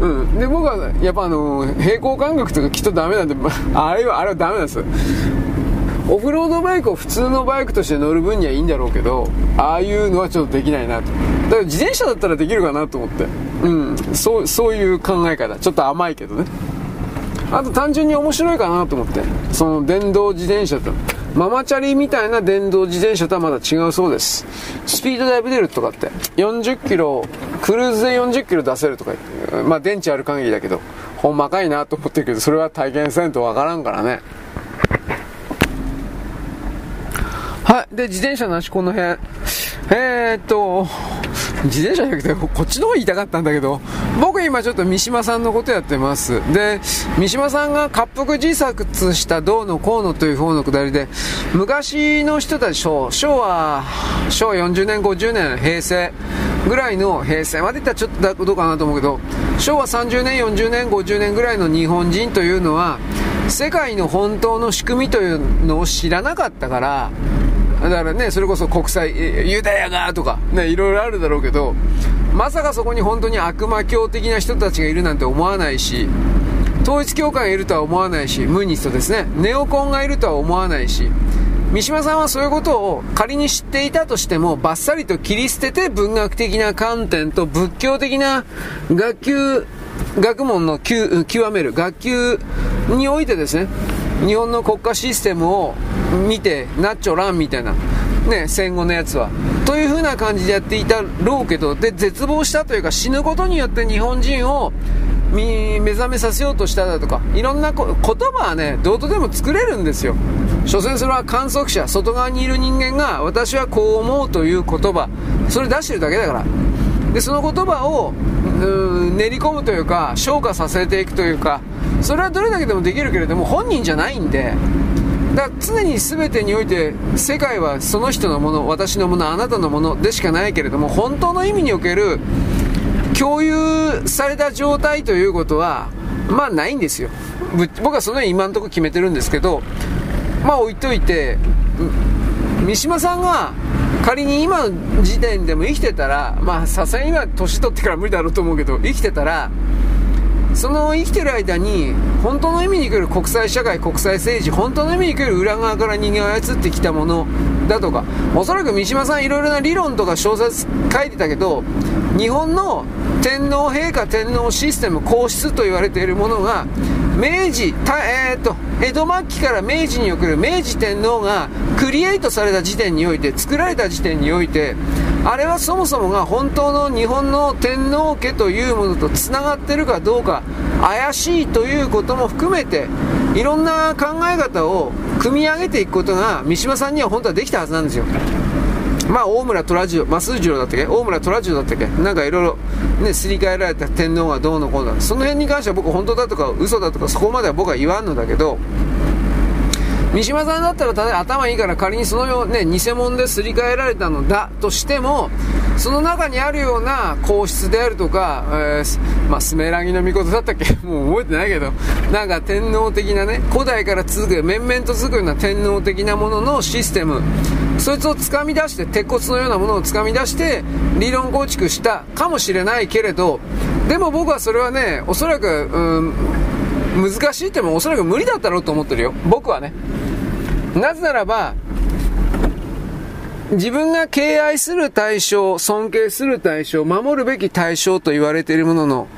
うん、で僕はやっぱあの平行感覚とかきっとダメなんであれはあれはダメなんです。オフロードバイクを普通のバイクとして乗る分にはいいんだろうけどああいうのはちょっとできないなと。だから自転車だったらできるかなと思って。うん。そうそういう考え方。ちょっと甘いけどね。あと単純に面白いかなと思って。その電動自転車とママチャリみたいな電動自転車とはまだ違うそうです。スピードだいぶ出るとかって40キロクルーズで40キロ出せるとか言ってまあ電池ある限りだけどほんまかいなと思ってるけどそれは体験せんとわからんからね。はい。で、自転車の話、この辺。えー、っと、自転車じゃなくて、こっちの方言いたかったんだけど、僕今ちょっと三島さんのことやってます。で、三島さんが滑腹自殺したどうのこうのという方のくだりで、昔の人たち、昭和、昭和40年、50年、平成ぐらいの、平成までいったらちょっとどうかなと思うけど、昭和30年、40年、50年ぐらいの日本人というのは、世界の本当の仕組みというのを知らなかったから、だからね、それこそ国際、ユダヤがとか、ね、いろいろあるだろうけど、まさかそこに本当に悪魔教的な人たちがいるなんて思わないし、統一教会がいるとは思わないし、ムニストですね、ネオコンがいるとは思わないし、三島さんはそういうことを仮に知っていたとしても、バッサリと切り捨てて文学的な観点と仏教的な学級、学問の極める、学級においてですね、日本の国家システムを見て、なっちょらんみたいな、ね、戦後のやつは。という風な感じでやっていたろうけど、で、絶望したというか死ぬことによって日本人を目覚めさせようとしただとか、いろんな言葉はね、どうとでも作れるんですよ。所詮それは観測者、外側にいる人間が、私はこう思うという言葉、それ出してるだけだから。で、その言葉を、練り込むというか、昇華させていくというか、それはどれだけでもできるけれども、本人じゃないんで、だから常に全てにおいて世界はその人のもの私のものあなたのものでしかないけれども本当の意味における共有された状態ということはまあないんですよ。僕はそのように今のところ決めてるんですけどまあ置いといて三島さんが仮に今の時点でも生きてたらまあさすがに今年取ってから無理だろうと思うけど生きてたらその生きてる間に本当の意味に来る国際社会国際政治本当の意味に来る裏側から人間を操ってきたものだとかおそらく三島さんいろいろな理論とか小説書いてたけど日本の天皇陛下天皇システム皇室と言われているものが明治、えー、っと江戸末期から明治における明治天皇がクリエイトされた時点において作られた時点においてあれはそもそもが本当の日本の天皇家というものとつながってるかどうか怪しいということも含めていろんな考え方を組み上げていくことが三島さんには本当はできたはずなんですよ。まあ、大村虎次郎、増次郎だったっけ大村虎次郎だったっけ？なんかいろいろ、ね、すり替えられた天皇がどうのこうの。その辺に関しては僕本当だとか嘘だとかそこまでは僕は言わんのだけど、三島さんだったらただ頭いいから仮にそのね、偽物ですり替えられたのだとしても、その中にあるような皇室であるとか、えー、まあ、スメラギの御事だったっけ？もう覚えてないけど、なんか天皇的なね、古代から続く、面々と続くような天皇的なもののシステム、そいつを掴み出して、鉄骨のようなものを掴み出して、理論構築したかもしれないけれど、でも僕はそれはね、おそらく、うん、難しいってもおそらく無理だったろうと思ってるよ。僕はね。なぜならば、自分が敬愛する対象、尊敬する対象、守るべき対象と言われているものの、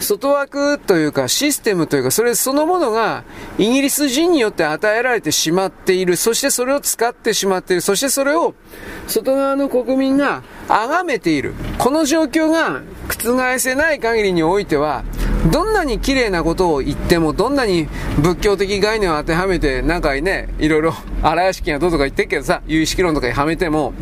外枠というかシステムというかそれそのものがイギリス人によって与えられてしまっている。そしてそれを使ってしまっている。そしてそれを外側の国民が崇めている。この状況が覆せない限りにおいてはどんなに綺麗なことを言ってもどんなに仏教的概念を当てはめてなんかねいろいろ荒屋敷がどうとか言ってっけどさ有意識論とかにはめても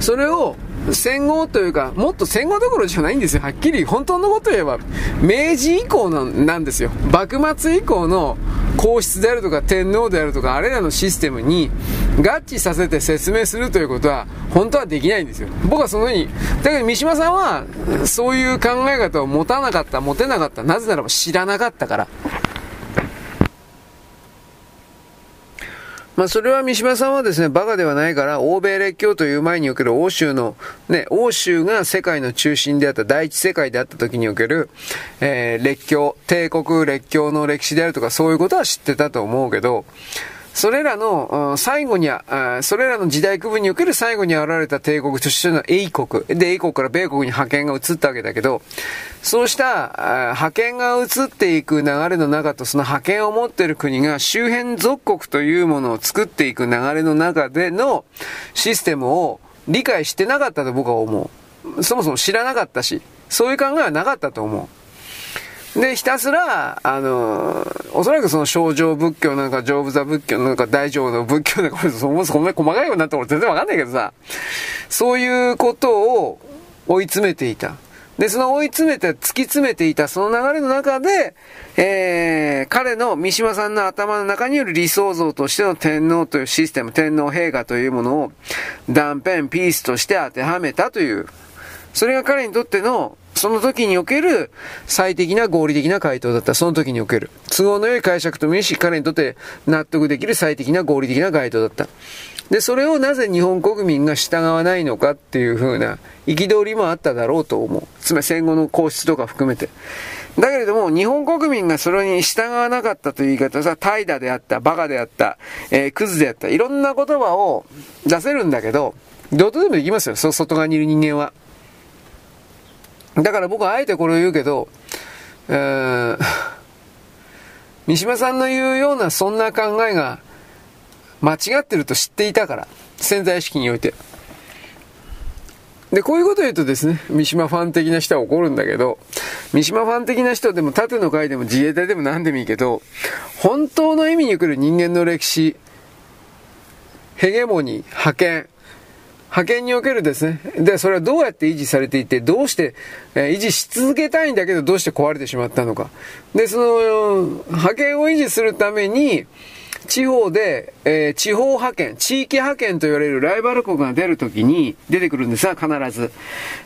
それを戦後というか、もっと戦後どころじゃないんですよ。はっきり、本当のこと言えば、明治以降なんですよ。幕末以降の皇室であるとか天皇であるとか、あれらのシステムに合致させて説明するということは、本当はできないんですよ。僕はそのように、だけど三島さんは、そういう考え方を持たなかった、持てなかった。なぜならば知らなかったから。まあ、それは三島さんはですね、バカではないから、欧米列強という前における欧州の、ね、欧州が世界の中心であった第一世界であった時における、えー、列強、帝国列強の歴史であるとか、そういうことは知ってたと思うけど、それらの最後には、それらの時代区分における最後に現れた帝国としての英国。で、英国から米国に派遣が移ったわけだけど、そうした派遣が移っていく流れの中とその派遣を持っている国が周辺属国というものを作っていく流れの中でのシステムを理解してなかったと僕は思う。そもそも知らなかったし、そういう考えはなかったと思う。で、ひたすら、あの、おそらくその症状仏教なんか丈夫座仏教なんか大乗の仏教なんか、そもそも細かいようになったら全然わかんないけどさ、そういうことを追い詰めていた。で、その追い詰めて、突き詰めていたその流れの中で、えー、彼の三島さんの頭の中による理想像としての天皇というシステム、天皇陛下というものを断片、ピースとして当てはめたという、それが彼にとってのその時における最適な合理的な回答だった。その時における。都合の良い解釈ともいいし、彼にとって納得できる最適な合理的な回答だった。で、それをなぜ日本国民が従わないのかっていう風な憤りもあっただろうと思う。つまり戦後の皇室とか含めて。だけれども、日本国民がそれに従わなかったという言い方さ、怠惰であった、バカであった、えー、クズであった、いろんな言葉を出せるんだけど、どうとでもできますよ、そ外側にいる人間は。だから僕はあえてこれを言うけど、えー、三島さんの言うようなそんな考えが間違ってると知っていたから、潜在意識において。で、こういうことを言うとですね、三島ファン的な人は怒るんだけど、三島ファン的な人でも縦の会でも自衛隊でも何でもいいけど、本当の意味に来る人間の歴史、ヘゲモニー、派遣、派遣におけるですね。で、それはどうやって維持されていて、どうして、え、維持し続けたいんだけど、どうして壊れてしまったのか。で、その、派遣を維持するために、地方で、えー、地方派遣、地域派遣と言われるライバル国が出るときに出てくるんですが、必ず。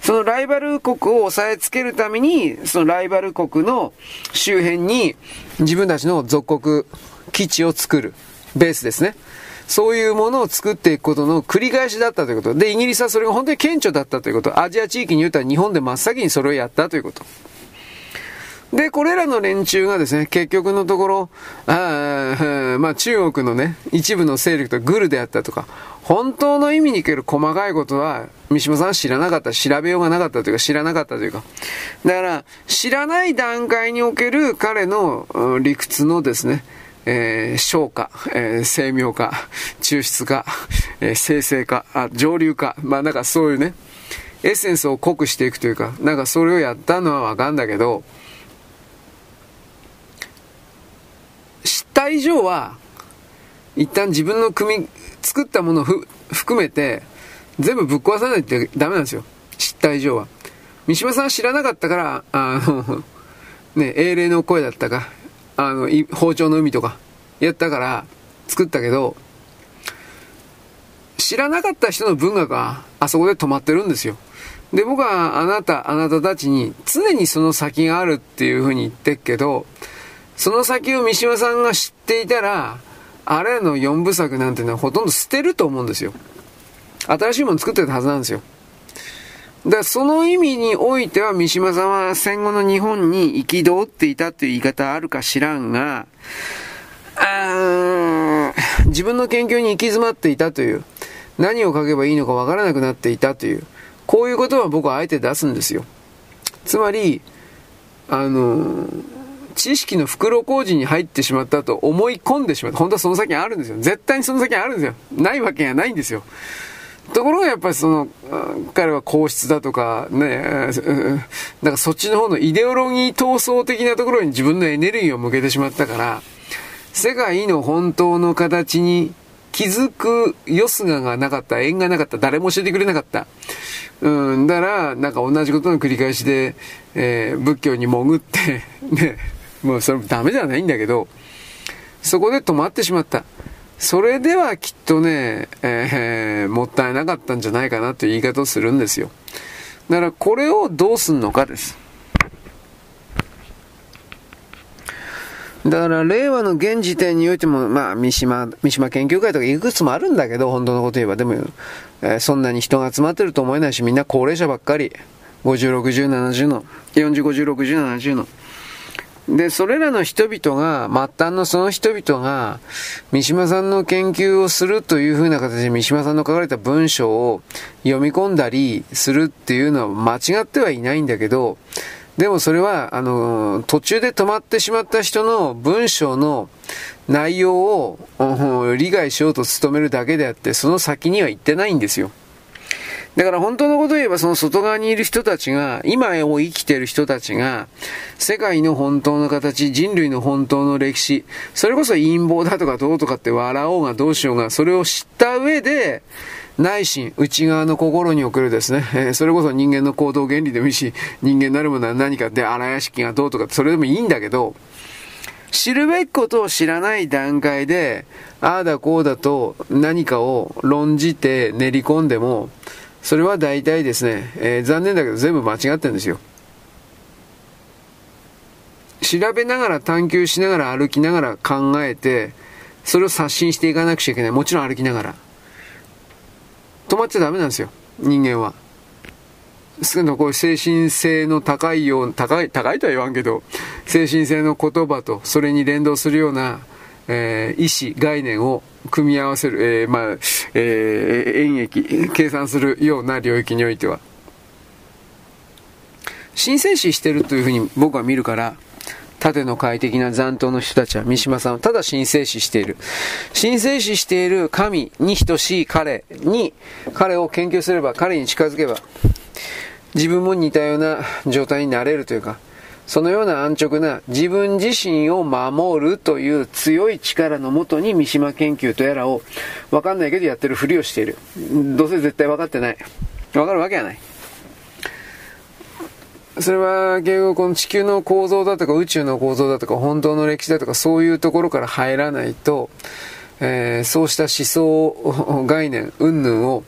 そのライバル国を押さえつけるために、そのライバル国の周辺に自分たちの属国基地を作る。ベースですね。そういうものを作っていくことの繰り返しだったということ。で、イギリスはそれが本当に顕著だったということ。アジア地域に言ったら日本で真っ先にそれをやったということ。で、これらの連中がですね、結局のところ、あまあ中国のね、一部の勢力とグルであったとか、本当の意味における細かいことは、三島さんは知らなかった、調べようがなかったというか、知らなかったというか。だから、知らない段階における彼の理屈のですね、えー、消化、えー、精妙化、抽出化、えー、生成化、あ、上流化、まあなんかそういうね、エッセンスを濃くしていくというか、なんかそれをやったのはわかんだけど、知った以上は、一旦自分の組、作ったものを含めて、全部ぶっ壊さないってダメなんですよ。知った以上は。三島さんは知らなかったから、あの、ね、英霊の声だったか、あの、包丁の海とか、やったから、作ったけど、知らなかった人の文学は、あそこで止まってるんですよ。で、僕はあなた、あなたたちに常にその先があるっていう風に言ってっけど、その先を三島さんが知っていたら、あれの4部作なんていうのはほとんど捨てると思うんですよ。新しいもの作ってたはずなんですよ。だその意味においては三島さんは戦後の日本に憤っていたという言い方あるか知らんが、あ自分の研究に行き詰まっていたという、何を書けばいいのかわからなくなっていたという、こういうことは僕はあえて出すんですよ。つまり、あの、知識の袋小路に入ってしまったと思い込んでしまった。本当はその先あるんですよ。絶対にその先あるんですよ。ないわけがないんですよ。ところがやっぱりその、彼は皇室だとか、ね、なんかそっちの方のイデオロギー闘争的なところに自分のエネルギーを向けてしまったから、世界の本当の形に気づくよすががなかった、縁がなかった、誰も教えてくれなかった。うん、だから、なんか同じことの繰り返しで、えー、仏教に潜ってね、もうそれもダメじゃないんだけど、そこで止まってしまった。それではきっとね、えー、もったいなかったんじゃないかなという言い方をするんですよ。だからこれをどうすんのかです。だから令和の現時点においても、まあ、三島、三島研究会とかいくつもあるんだけど、本当のこと言えば。でも、えー、そんなに人が集まってると思えないし、みんな高齢者ばっかり。50、60、70の。40、50、60、70の。で、それらの人々が、末端のその人々が、三島さんの研究をするというふうな形で三島さんの書かれた文章を読み込んだりするっていうのは間違ってはいないんだけど、でもそれは、あの、途中で止まってしまった人の文章の内容を理解しようと努めるだけであって、その先には行ってないんですよ。だから本当のことを言えばその外側にいる人たちが、今を生きている人たちが、世界の本当の形、人類の本当の歴史、それこそ陰謀だとかどうとかって笑おうがどうしようが、それを知った上で、内心、内側の心に送るですね、えー、それこそ人間の行動原理でもいいし、人間なるものは何かで荒屋敷がどうとか、それでもいいんだけど、知るべきことを知らない段階で、ああだこうだと何かを論じて練り込んでも、それは大体ですね、えー、残念だけど全部間違ってるんですよ。調べながら探求しながら歩きながら考えて、それを刷新していかなくちゃいけない。もちろん歩きながら。止まっちゃダメなんですよ。人間は。少なくともこう精神性の高いよう、高い、高いとは言わんけど、精神性の言葉とそれに連動するような、えー、意思、概念を組み合わせる、えー、まあ、えー、演劇、計算するような領域においては、神聖視してるというふうに僕は見るから、縦の快適な残党の人たちは三島さんをただ神聖視している。神聖視している神に等しい彼に、彼を研究すれば、彼に近づけば、自分も似たような状態になれるというか、そのような安直な自分自身を守るという強い力のもとに三島研究とやらをわかんないけどやってるふりをしている。どうせ絶対分かってない。わかるわけがない。それは結局この地球の構造だとか宇宙の構造だとか本当の歴史だとかそういうところから入らないと、えー、そうした思想概念、云々を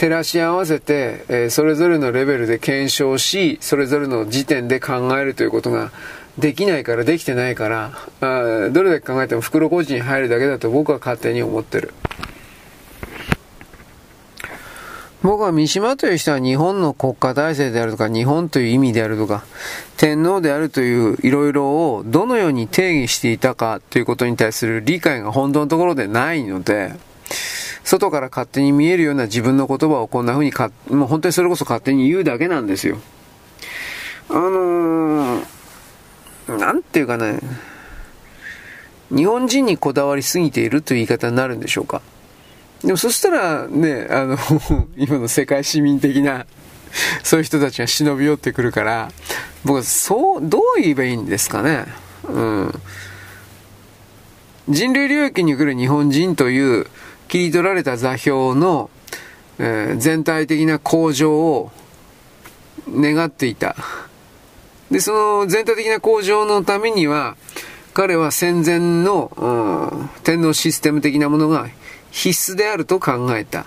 照らし合わせて、えー、それぞれのレベルで検証し、それぞれの時点で考えるということができないから、できてないから、あどれだけ考えても袋小路に入るだけだと僕は勝手に思ってる。僕は三島という人は日本の国家体制であるとか、日本という意味であるとか、天皇であるといういろいろをどのように定義していたかということに対する理解が本当のところでないので、外から勝手に見えるような自分の言葉をこんな風にか、もう本当にそれこそ勝手に言うだけなんですよ。あのー、なんていうかね、日本人にこだわりすぎているという言い方になるんでしょうか。でもそしたらね、あの、今の世界市民的な、そういう人たちが忍び寄ってくるから、僕はそう、どう言えばいいんですかね。うん。人類領域に来る日本人という切り取られた座標の、えー、全体的な向上を願っていた。で、その全体的な向上のためには、彼は戦前の、天皇システム的なものが必須であると考えた。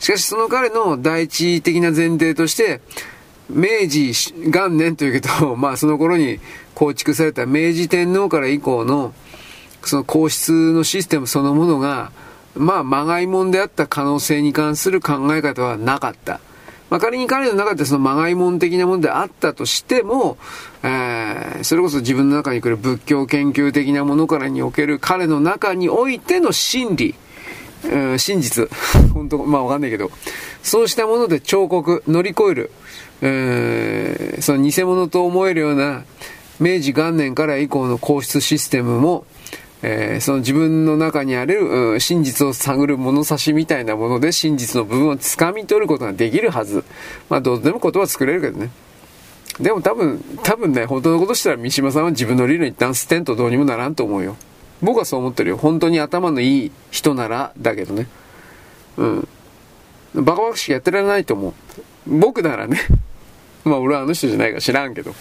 しかしその彼の第一的な前提として、明治元年というけど、まあその頃に構築された明治天皇から以降のその皇室のシステムそのものが、まあ、まがいもんであった可能性に関する考え方はなかった。まあ、仮に彼の中でそのまがいもん的なものであったとしても、えー、それこそ自分の中に来る仏教研究的なものからにおける彼の中においての真理、うん、真実、本当、まあわかんないけど、そうしたもので彫刻、乗り越える、えー、その偽物と思えるような明治元年から以降の皇室システムも、えー、その自分の中にある、うん、真実を探る物差しみたいなもので真実の部分を掴み取ることができるはず。まあ、どうでも言葉作れるけどね。でも多分、多分ね、本当のことしたら三島さんは自分の理論一旦捨てんとどうにもならんと思うよ。僕はそう思ってるよ。本当に頭のいい人なら、だけどね。うん。バカバカしくやってられないと思う。僕ならね。まあ俺はあの人じゃないか知らんけど。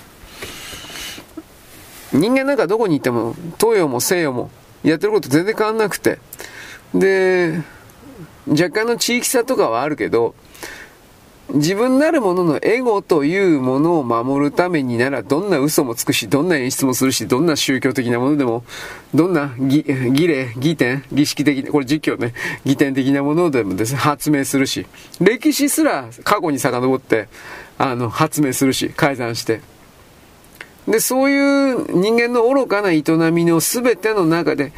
人間なんかどこに行っても、東洋も西洋も、やってること全然変わんなくて。で、若干の地域差とかはあるけど、自分なるもののエゴというものを守るためになら、どんな嘘もつくし、どんな演出もするし、どんな宗教的なものでも、どんな儀礼、儀典、儀式的、これ実況ね、儀典的なものでもですね、発明するし、歴史すら過去に遡って、あの、発明するし、改ざんして。で、そういう人間の愚かな営みの全ての中で、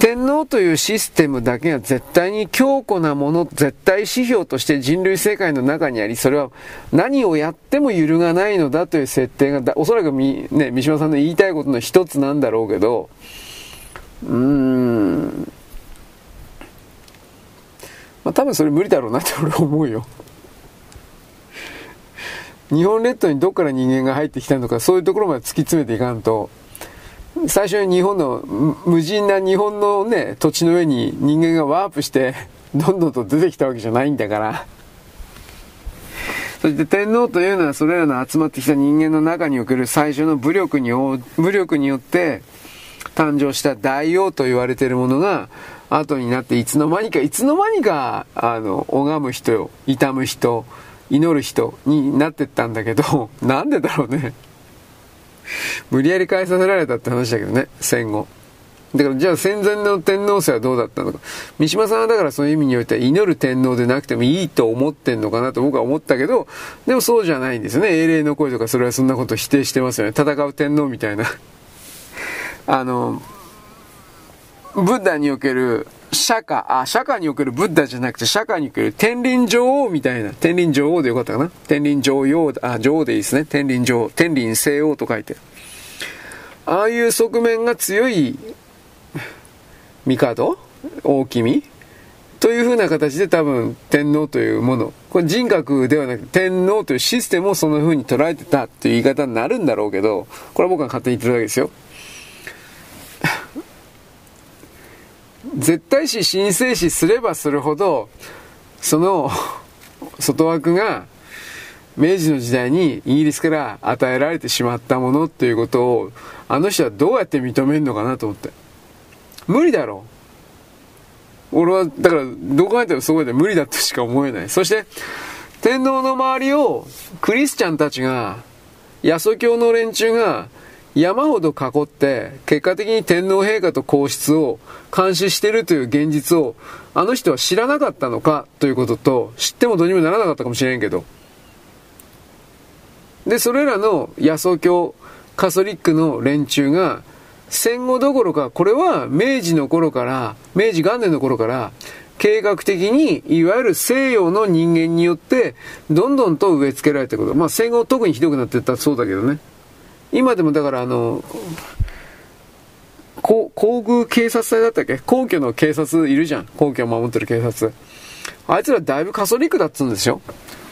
天皇というシステムだけが絶対に強固なもの、絶対指標として人類世界の中にあり、それは何をやっても揺るがないのだという設定が、おそらくみ、ね、三島さんの言いたいことの一つなんだろうけど、うーん、まあ多分それ無理だろうなって俺思うよ。日本列島にどっから人間が入ってきたのか、そういうところまで突き詰めていかんと、最初に日本の、無人な日本のね、土地の上に人間がワープして、どんどんと出てきたわけじゃないんだから。そして天皇というのはそれらの集まってきた人間の中における最初の武力に、武力によって誕生した大王と言われているものが、後になっていつの間にか、いつの間にか、あの、拝む人、悼む人、祈る人になってったんだけど、なんでだろうね。無理やり返させられたって話だけどね、戦後。だからじゃあ戦前の天皇制はどうだったのか。三島さんはだからそういう意味においては祈る天皇でなくてもいいと思ってんのかなと僕は思ったけど、でもそうじゃないんですよね。英霊の声とかそれはそんなこと否定してますよね。戦う天皇みたいな。あの、ブッダにおける釈迦、あ、釈迦におけるブッダじゃなくて、釈迦における天輪女王みたいな、天輪女王でよかったかな？天輪女王、あ、女王でいいですね。天輪女王、天輪聖王と書いて。ああいう側面が強い、帝？大君という風な形で多分天皇というもの、これ人格ではなく天皇というシステムをその風に捉えてたっていう言い方になるんだろうけど、これは僕が勝手に言ってるわけですよ。絶対視神聖視すればするほど、その 外枠が明治の時代にイギリスから与えられてしまったものっていうことを、あの人はどうやって認めるのかなと思って。無理だろう。俺は、だから、どう考えてもそこで無理だとしか思えない。そして、天皇の周りをクリスチャンたちが、ヤソ教の連中が山ほど囲って、結果的に天皇陛下と皇室を監視しているという現実を、あの人は知らなかったのかということと、知ってもどうにもならなかったかもしれんけど。で、それらの野草教、カソリックの連中が、戦後どころか、これは明治の頃から、明治元年の頃から、計画的に、いわゆる西洋の人間によって、どんどんと植え付けられたこと。まあ戦後特にひどくなっていったそうだけどね。今でもだからあの、航空警察隊だったっけ？皇居の警察いるじゃん。皇居を守ってる警察。あいつらだいぶカソリックだっつうんですよ。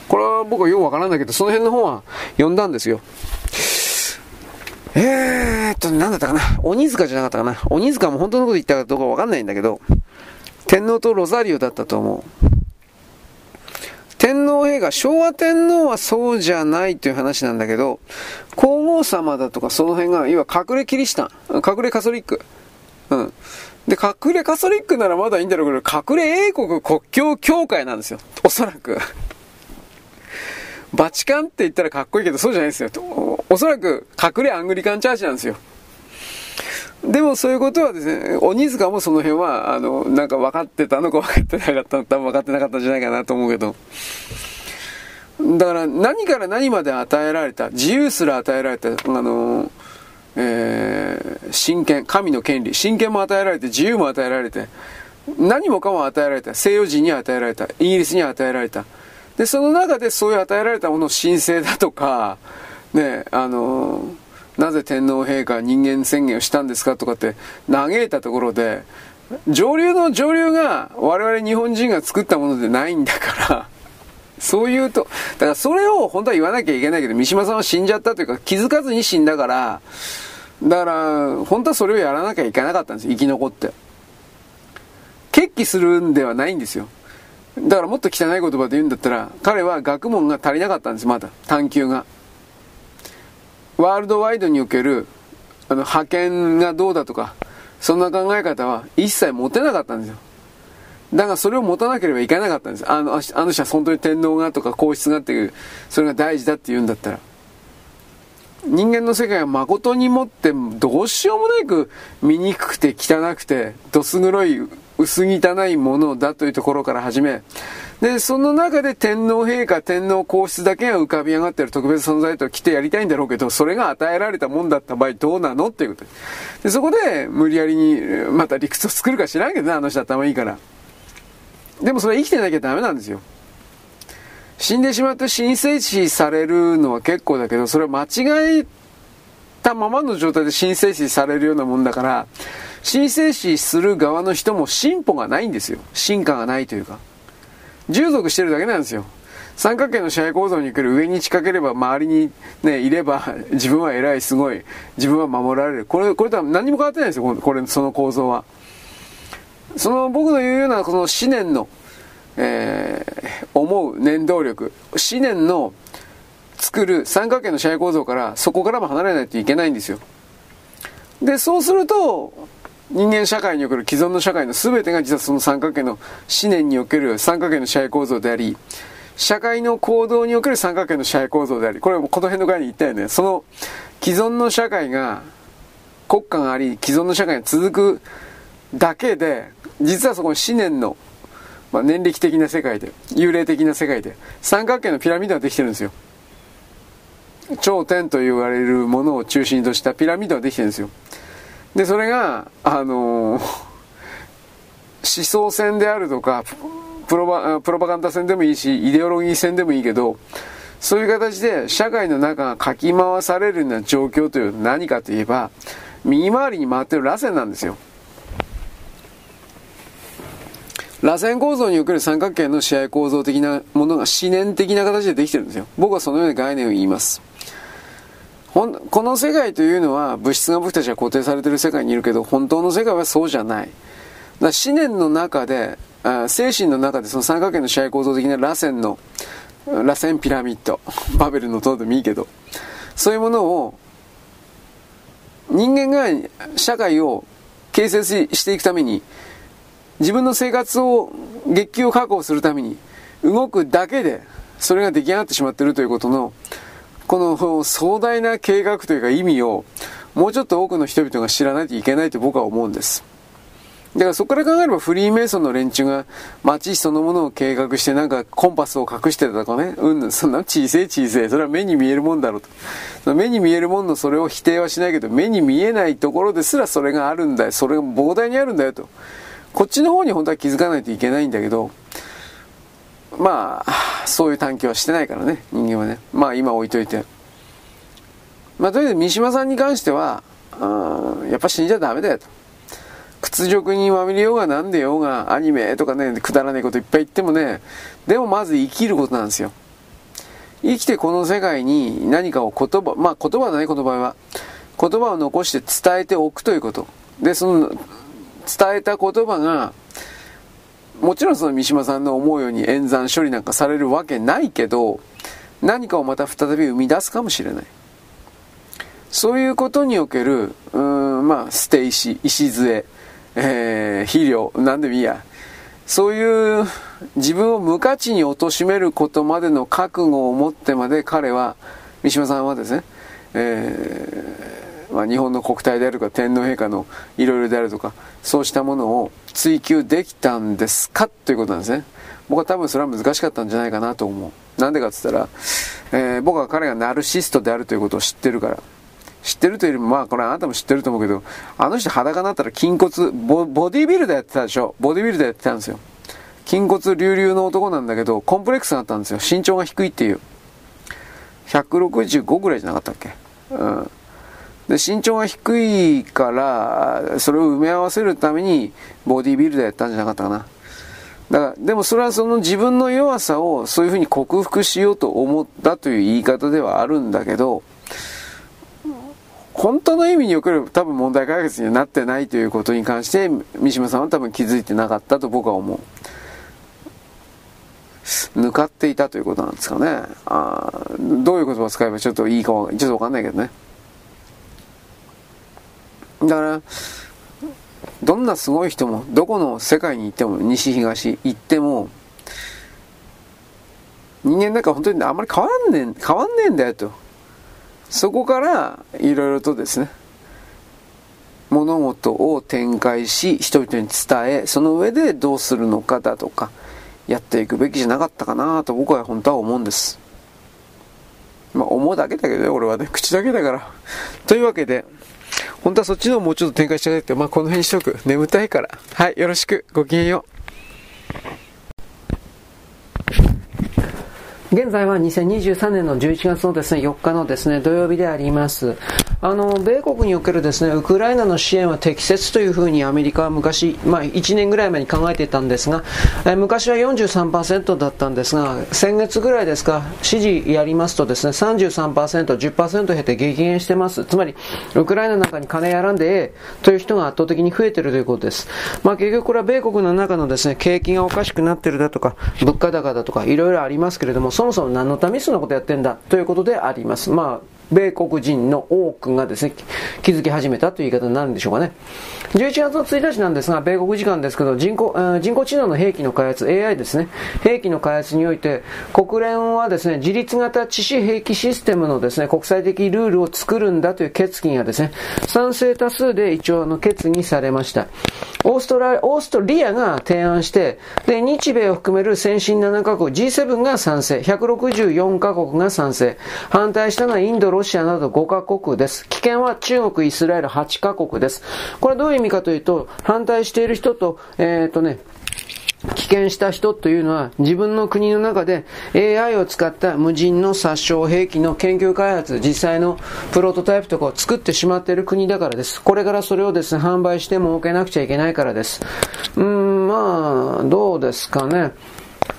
これは僕はよくわからんだけど、その辺の方は読んだんですよ。えーっと、なんだったかな？鬼塚じゃなかったかな？鬼塚も本当のこと言ったかどうかわかんないんだけど、天皇とロザリオだったと思う。陛下、昭和天皇はそうじゃないという話なんだけど、皇后様だとかその辺が、要は隠れキリシタン、隠れカソリック。うん。で、隠れカソリックならまだいいんだろうけど、隠れ英国国境協会なんですよ。おそらく。バチカンって言ったらかっこいいけど、そうじゃないですよ。おそらく、隠れアングリカンチャーチなんですよ。でもそういうことはですね、鬼塚もその辺は、あの、なんか分かってたのか分かってなかったの多分分かってなかったんじゃないかなと思うけど。だから何から何まで与えられた、自由すら与えられた、あの、えー、神権、神の権利、神権も与えられて、自由も与えられて、何もかも与えられた、西洋人に与えられた、イギリスに与えられた。で、その中でそういう与えられたものを神聖だとか、ね、あの、なぜ天皇陛下は人間宣言をしたんですかとかって嘆いたところで、上流の上流が我々日本人が作ったものでないんだから、そういうと、だからそれを本当は言わなきゃいけないけど、三島さんは死んじゃったというか気づかずに死んだから、だから、本当はそれをやらなきゃいけなかったんです生き残って。決起するんではないんですよ。だからもっと汚い言葉で言うんだったら、彼は学問が足りなかったんです、まだ。探求が。ワールドワイドにおけるあの派遣がどうだとか、そんな考え方は一切持てなかったんですよ。だからそれを持たなければいけなかったんです。あの、あの人は本当に天皇がとか皇室がっていう、それが大事だって言うんだったら。人間の世界は誠にもってどうしようもなく醜くて汚くてどす黒い薄汚いものだというところから始め、で、その中で天皇陛下、天皇皇室だけが浮かび上がってる特別存在と来てやりたいんだろうけど、それが与えられたもんだった場合どうなのっていうことで。そこで無理やりに、また理屈を作るか知らんけどね、あの人頭いいから。でもそれは生きてなきゃダメなんですよ。死んでしまって神聖視されるのは結構だけど、それは間違えたままの状態で神聖視されるようなもんだから、神聖視する側の人も進歩がないんですよ。進化がないというか。従属してるだけなんですよ。三角形の支配構造に来る上に近ければ周りにね、いれば自分は偉い、すごい、自分は守られる。これ、これとは何も変わってないんですよ、これ、その構造は。その僕の言うようなこの思念の、えー、思う念動力、思念の作る三角形の支配構造からそこからも離れないといけないんですよ。で、そうすると、人間社会における既存の社会の全てが実はその三角形の思念における三角形の支配構造であり、社会の行動における三角形の支配構造であり、これはこの辺の概念言ったよね。その既存の社会が、国家があり、既存の社会が続くだけで、実はそこの思念の、まあ、年力的な世界で、幽霊的な世界で、三角形のピラミッドができてるんですよ。頂点と言われるものを中心としたピラミッドができてるんですよ。で、それが、あのー、思想戦であるとか、プロパプロパガンダ戦でもいいし、イデオロギー戦でもいいけど、そういう形で社会の中がかき回されるような状況というのは何かといえば、右回りに回ってる螺旋なんですよ。螺旋構造における三角形の試合構造的なものが思念的な形でできてるんですよ。僕はそのような概念を言います。この世界というのは物質が僕たちは固定されている世界にいるけど本当の世界はそうじゃない。だ思念の中で精神の中でその三角形の支配構造的な螺旋の螺旋ピラミッドバベルの塔でもいいけどそういうものを人間が社会を形成していくために自分の生活を月給を確保するために動くだけでそれが出来上がってしまっているということのこの壮大な計画というか意味をもうちょっと多くの人々が知らないといけないと僕は思うんです。だからそこから考えればフリーメイソンの連中が街そのものを計画してなんかコンパスを隠してたとかね、うん、そんな小せえ小せえ、それは目に見えるもんだろうと。目に見えるもんのそれを否定はしないけど、目に見えないところですらそれがあるんだよ。それが膨大にあるんだよと。こっちの方に本当は気づかないといけないんだけど、まあ、そういう探求はしてないからね、人間はね。まあ今置いといて。まあとりあえず三島さんに関しては、うん、やっぱ死んじゃダメだよと。屈辱にまみれようがなんでようが、アニメとかね、くだらないこといっぱい言ってもね、でもまず生きることなんですよ。生きてこの世界に何かを言葉、まあ言葉だね、この場合は。言葉を残して伝えておくということ。で、その、伝えた言葉が、もちろんその三島さんの思うように演算処理なんかされるわけないけど、何かをまた再び生み出すかもしれない。そういうことにおける、うん、まあ、捨て石、礎、えー、肥料、なんでもいいや。そういう自分を無価値に貶めることまでの覚悟を持ってまで彼は、三島さんはですね、えー、まあ、日本の国体であるか天皇陛下のいろいろであるとか、そうしたものを追求できたんですか？ということなんですね。僕は多分それは難しかったんじゃないかなと思う。なんでかって言ったら、えー、僕は彼がナルシストであるということを知ってるから。知ってるというよりも、まあこれあなたも知ってると思うけど、あの人裸になったら筋骨ボ、ボディビルでやってたでしょ？ボディビルでやってたんですよ。筋骨隆々の男なんだけど、コンプレックスがあったんですよ。身長が低いっていう。165ぐらいじゃなかったっけ？うん。で、身長が低いから、それを埋め合わせるために、ボディビルでやったんじゃなかったかな。だから、でもそれはその自分の弱さをそういうふうに克服しようと思ったという言い方ではあるんだけど、本当の意味における多分問題解決にはなってないということに関して三島さんは多分気づいてなかったと僕は思う。抜かっていたということなんですかね。あどういう言葉を使えばちょっといいかちょっとわかんないけどね。だから、どんなすごい人も、どこの世界に行っても、西東行っても、人間なんか本当にあんまり変わんねえ、変わんねえんだよと。そこからいろいろとですね物事を展開し人々に伝えその上でどうするのかだとかやっていくべきじゃなかったかなと僕は本当は思うんですまあ思うだけだけどね俺はね口だけだからというわけで本当はそっちの方もうちょっと展開したいってまあこの辺にしとく。眠たいから。はいよろしく。ごきげんよう。現在は2023年の11月のですね、4日のですね、土曜日であります。あの、米国におけるですね、ウクライナの支援は適切というふうにアメリカは昔、まあ1年ぐらい前に考えていたんですが、え昔は43%だったんですが、先月ぐらいですか、支持やりますとですね、33%、10%減って激減してます。つまり、ウクライナの中に金やらんでええという人が圧倒的に増えてるということです。まあ結局これは米国の中のですね、景気がおかしくなってるだとか、物価高だとか、いろいろありますけれども、そもそも何のためにそんなことやってんだということであります。まあ米国人の多くがですね、気づき始めたという言い方になるんでしょうかね。11月の1日なんですが、米国時間ですけど、人工、人工知能の兵器の開発、AI ですね、兵器の開発において、国連はですね、自立型致死兵器システムのですね、国際的ルールを作るんだという決議がですね、賛成多数で一応の決議されました。オーストラオーストリアが提案して、で、日米を含める先進7カ国、G7 が賛成、164カ国が賛成、反対したのはインド、ロシアなど5カ国です。危険は中国、イスラエル8カ国です。これどういう意味かというと、反対している人と、えっ、ー、とね、危険した人というのは自分の国の中で AI を使った無人の殺傷兵器の研究開発、実際のプロトタイプとかを作ってしまっている国だからです。これからそれをですね、販売して儲けなくちゃいけないからです。うん、まあ、どうですかね。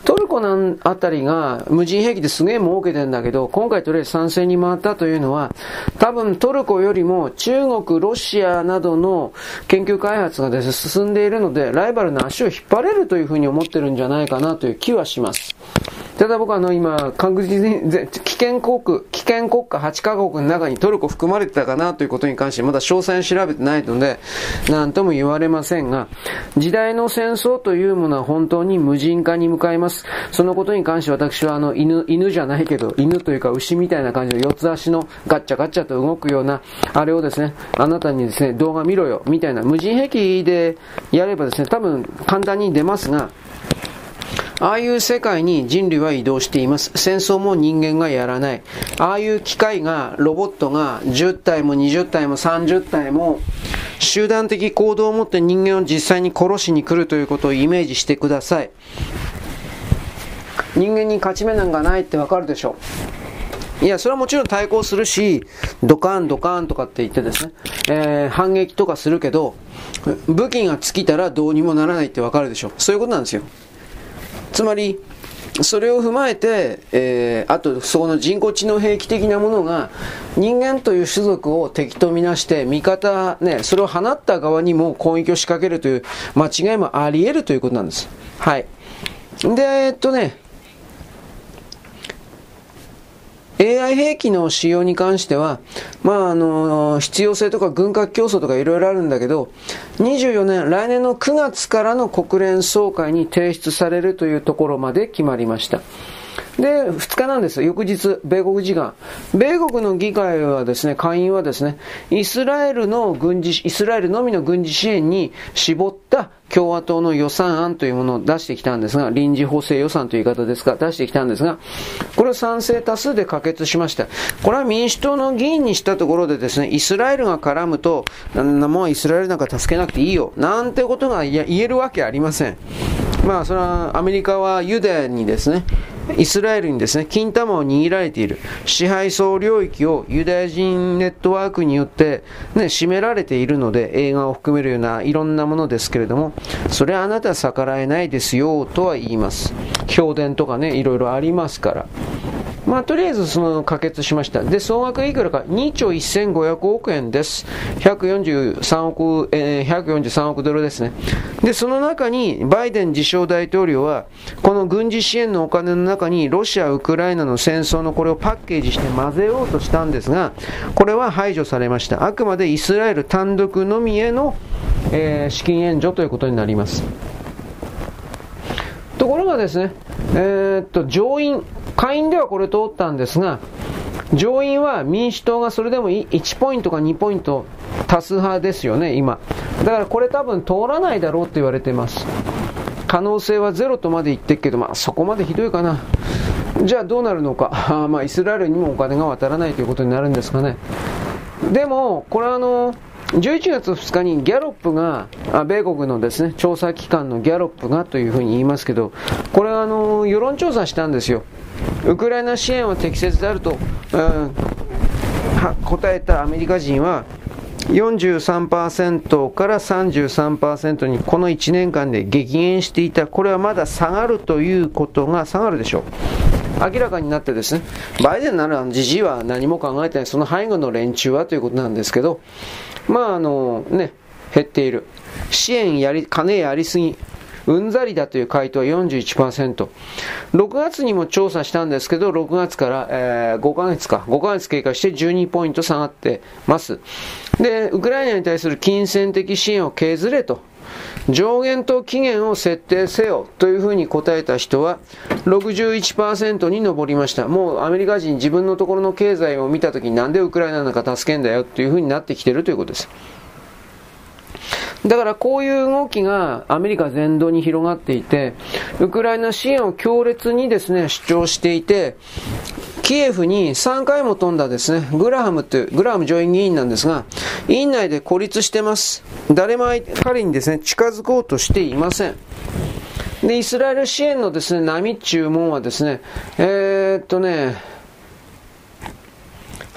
トルコのあたりが無人兵器ですげえ儲けてんだけど、今回とりあえず参戦に回ったというのは、多分トルコよりも中国、ロシアなどの研究開発がですね、進んでいるので、ライバルの足を引っ張れるというふうに思ってるんじゃないかなという気はします。ただ僕はあの今、確実に危険国、危険国家8カ国の中にトルコ含まれてたかなということに関してまだ詳細に調べてないので、何とも言われませんが、時代の戦争というものは本当に無人化に向かいます。そのことに関して私はあの犬、犬じゃないけど、犬というか牛みたいな感じの四つ足のガッチャガッチャと動くような、あれをですね、あなたにですね、動画見ろよ、みたいな無人兵器でやればですね、多分簡単に出ますが、ああいう世界に人類は移動しています。戦争も人間がやらない。ああいう機械が、ロボットが10体も20体も30体も集団的行動を持って人間を実際に殺しに来るということをイメージしてください。人間に勝ち目なんかないってわかるでしょう。いや、それはもちろん対抗するし、ドカンドカンとかって言ってですね、えー、反撃とかするけど、武器が尽きたらどうにもならないってわかるでしょ。そういうことなんですよ。つまり、それを踏まえて、えー、あとその人工知能兵器的なものが人間という種族を敵とみなして味方、ね、それを放った側にも攻撃を仕掛けるという間違いもあり得るということなんです。はい。で、えー、っとね、AI 兵器の使用に関しては、まあ、あの、必要性とか軍拡競争とかいろいろあるんだけど、24年、来年の9月からの国連総会に提出されるというところまで決まりました。で、2日なんです。翌日、米国時間。米国の議会はですね、下院はですね、イスラエルの軍事、イスラエルのみの軍事支援に絞った共和党の予算案というものを出してきたんですが、臨時補正予算という言い方ですか、出してきたんですが、これを賛成多数で可決しました。これは民主党の議員にしたところでですね、イスラエルが絡むと、もうイスラエルなんか助けなくていいよ、なんてことが言えるわけありません。まあ、それはアメリカはユダヤにですね、イスラエルにですね、金玉を握られている支配層領域をユダヤ人ネットワークによって、ね、占められているので、映画を含めるようないろんなものですけれども、それはあなたは逆らえないですよとは言います。評伝とかね、いろいろありますから。まあ、とりあえずその可決しました。で、総額いくらか2兆1500億円です。143億、えー、143億ドルですね。で、その中にバイデン自称大統領は、この軍事支援のお金の中にロシア、ウクライナの戦争のこれをパッケージして混ぜようとしたんですが、これは排除されました。あくまでイスラエル単独のみへの、えー、資金援助ということになります。ところがですね、えー、っと、上院、下院ではこれ通ったんですが、上院は民主党がそれでも1ポイントか2ポイント多数派ですよね、今。だからこれ多分通らないだろうって言われてます。可能性はゼロとまで言ってるけど、まあそこまでひどいかな。じゃあどうなるのか。まあイスラエルにもお金が渡らないということになるんですかね。でも、これはあの、11月2日にギャロップが、あ米国のですね、調査機関のギャロップがというふうに言いますけど、これはあの、世論調査したんですよ。ウクライナ支援は適切であると、うん、答えたアメリカ人は、43%から33%にこの1年間で激減していた。これはまだ下がるということが下がるでしょう。明らかになってですね、バイデンならじじいは何も考えてない、その背後の連中はということなんですけど、まああのね、減っている。支援やり、金やりすぎ。うんざりだという回答は41%。6月にも調査したんですけど、6月から、えー、5ヶ月か、5ヶ月経過して12ポイント下がってます。で、ウクライナに対する金銭的支援を削れと。上限と期限を設定せよというふうに答えた人は61%に上りました。もうアメリカ人自分のところの経済を見たときになんでウクライナなんか助けんだよというふうになってきてるということです。だからこういう動きがアメリカ全土に広がっていて、ウクライナ支援を強烈にですね、主張していて、キエフに3回も飛んだですね、グラハムという、グラハム上院議員なんですが、院内で孤立してます。誰も彼にですね、近づこうとしていません。で、イスラエル支援のですね、波注文はですね、えー、っとね、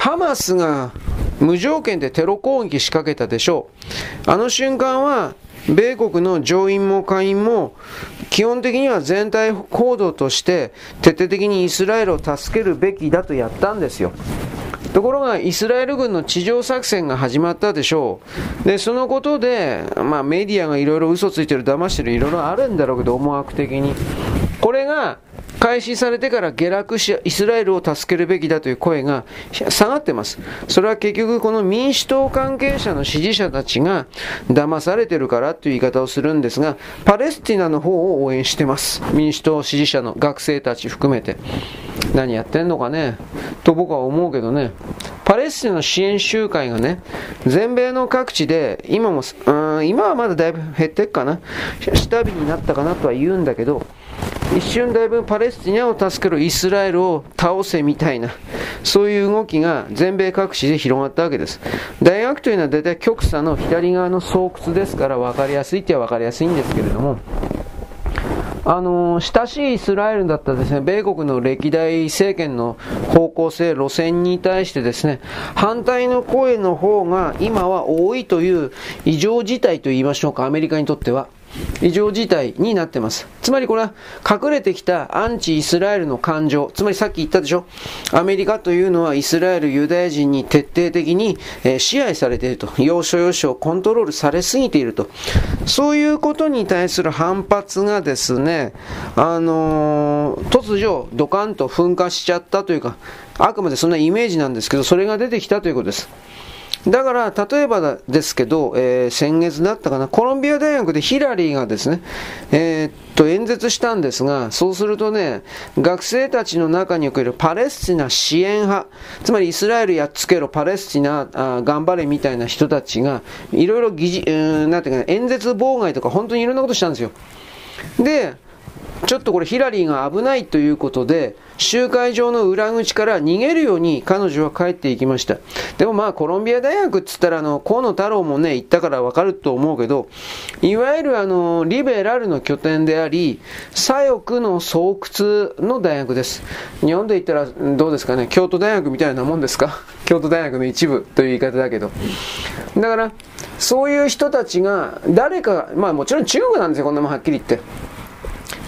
ハマスが無条件でテロ攻撃仕掛けたでしょう。あの瞬間は、米国の上院も下院も基本的には全体行動として徹底的にイスラエルを助けるべきだとやったんですよ。ところが、イスラエル軍の地上作戦が始まったでしょう。で、そのことで、まあメディアがいろいろ嘘ついてる、騙してる、いろいろあるんだろうけど、思惑的に。これが、開始されてから下落し、イスラエルを助けるべきだという声が下がってます。それは結局この民主党関係者の支持者たちが騙されてるからという言い方をするんですが、パレスティナの方を応援してます。民主党支持者の学生たち含めて。何やってんのかねと僕は思うけどね。パレスチナの支援集会がね、全米の各地で、今も、うん、今はまだだいぶ減ってっかな。下火になったかなとは言うんだけど、一瞬だいぶパレスチナを助けるイスラエルを倒せみたいな、そういう動きが全米各地で広がったわけです。大学というのは大体極左の左側の巣窟ですから分かりやすいっては分かりやすいんですけれども、あの親しいイスラエルだったですね、米国の歴代政権の方向性、路線に対してですね、反対の声の方が今は多いという異常事態と言いましょうか、アメリカにとっては。異常事態になってます。つまりこれは隠れてきたアンチイスラエルの感情、つまりさっき言ったでしょアメリカというのはイスラエル、ユダヤ人に徹底的に、え支配されていると。要所要所をコントロールされすぎていると。そういうことに対する反発がですね、あのー、突如ドカンと噴火しちゃったというか、あくまでそんなイメージなんですけど、それが出てきたということです。だから、例えばですけど、えー、先月だったかな、コロンビア大学でヒラリーがですね、えー、っと、演説したんですが、そうするとね、学生たちの中におけるパレスチナ支援派、つまりイスラエルやっつけろ、パレスチナあ頑張れみたいな人たちが、いろいろ議事、なんていうかね、演説妨害とか本当にいろんなことしたんですよ。で、ちょっとこれヒラリーが危ないということで、集会場の裏口から逃げるように彼女は帰っていきました。でもまあコロンビア大学っつったらあの、河野太郎もね、行ったからわかると思うけど、いわゆるあの、リベラルの拠点であり、左翼の巣窟の大学です。日本で言ったらどうですかね、京都大学みたいなもんですか？京都大学の一部という言い方だけど。だから、そういう人たちが、誰か、まあもちろん中国なんですよ、こんなもんはっきり言って。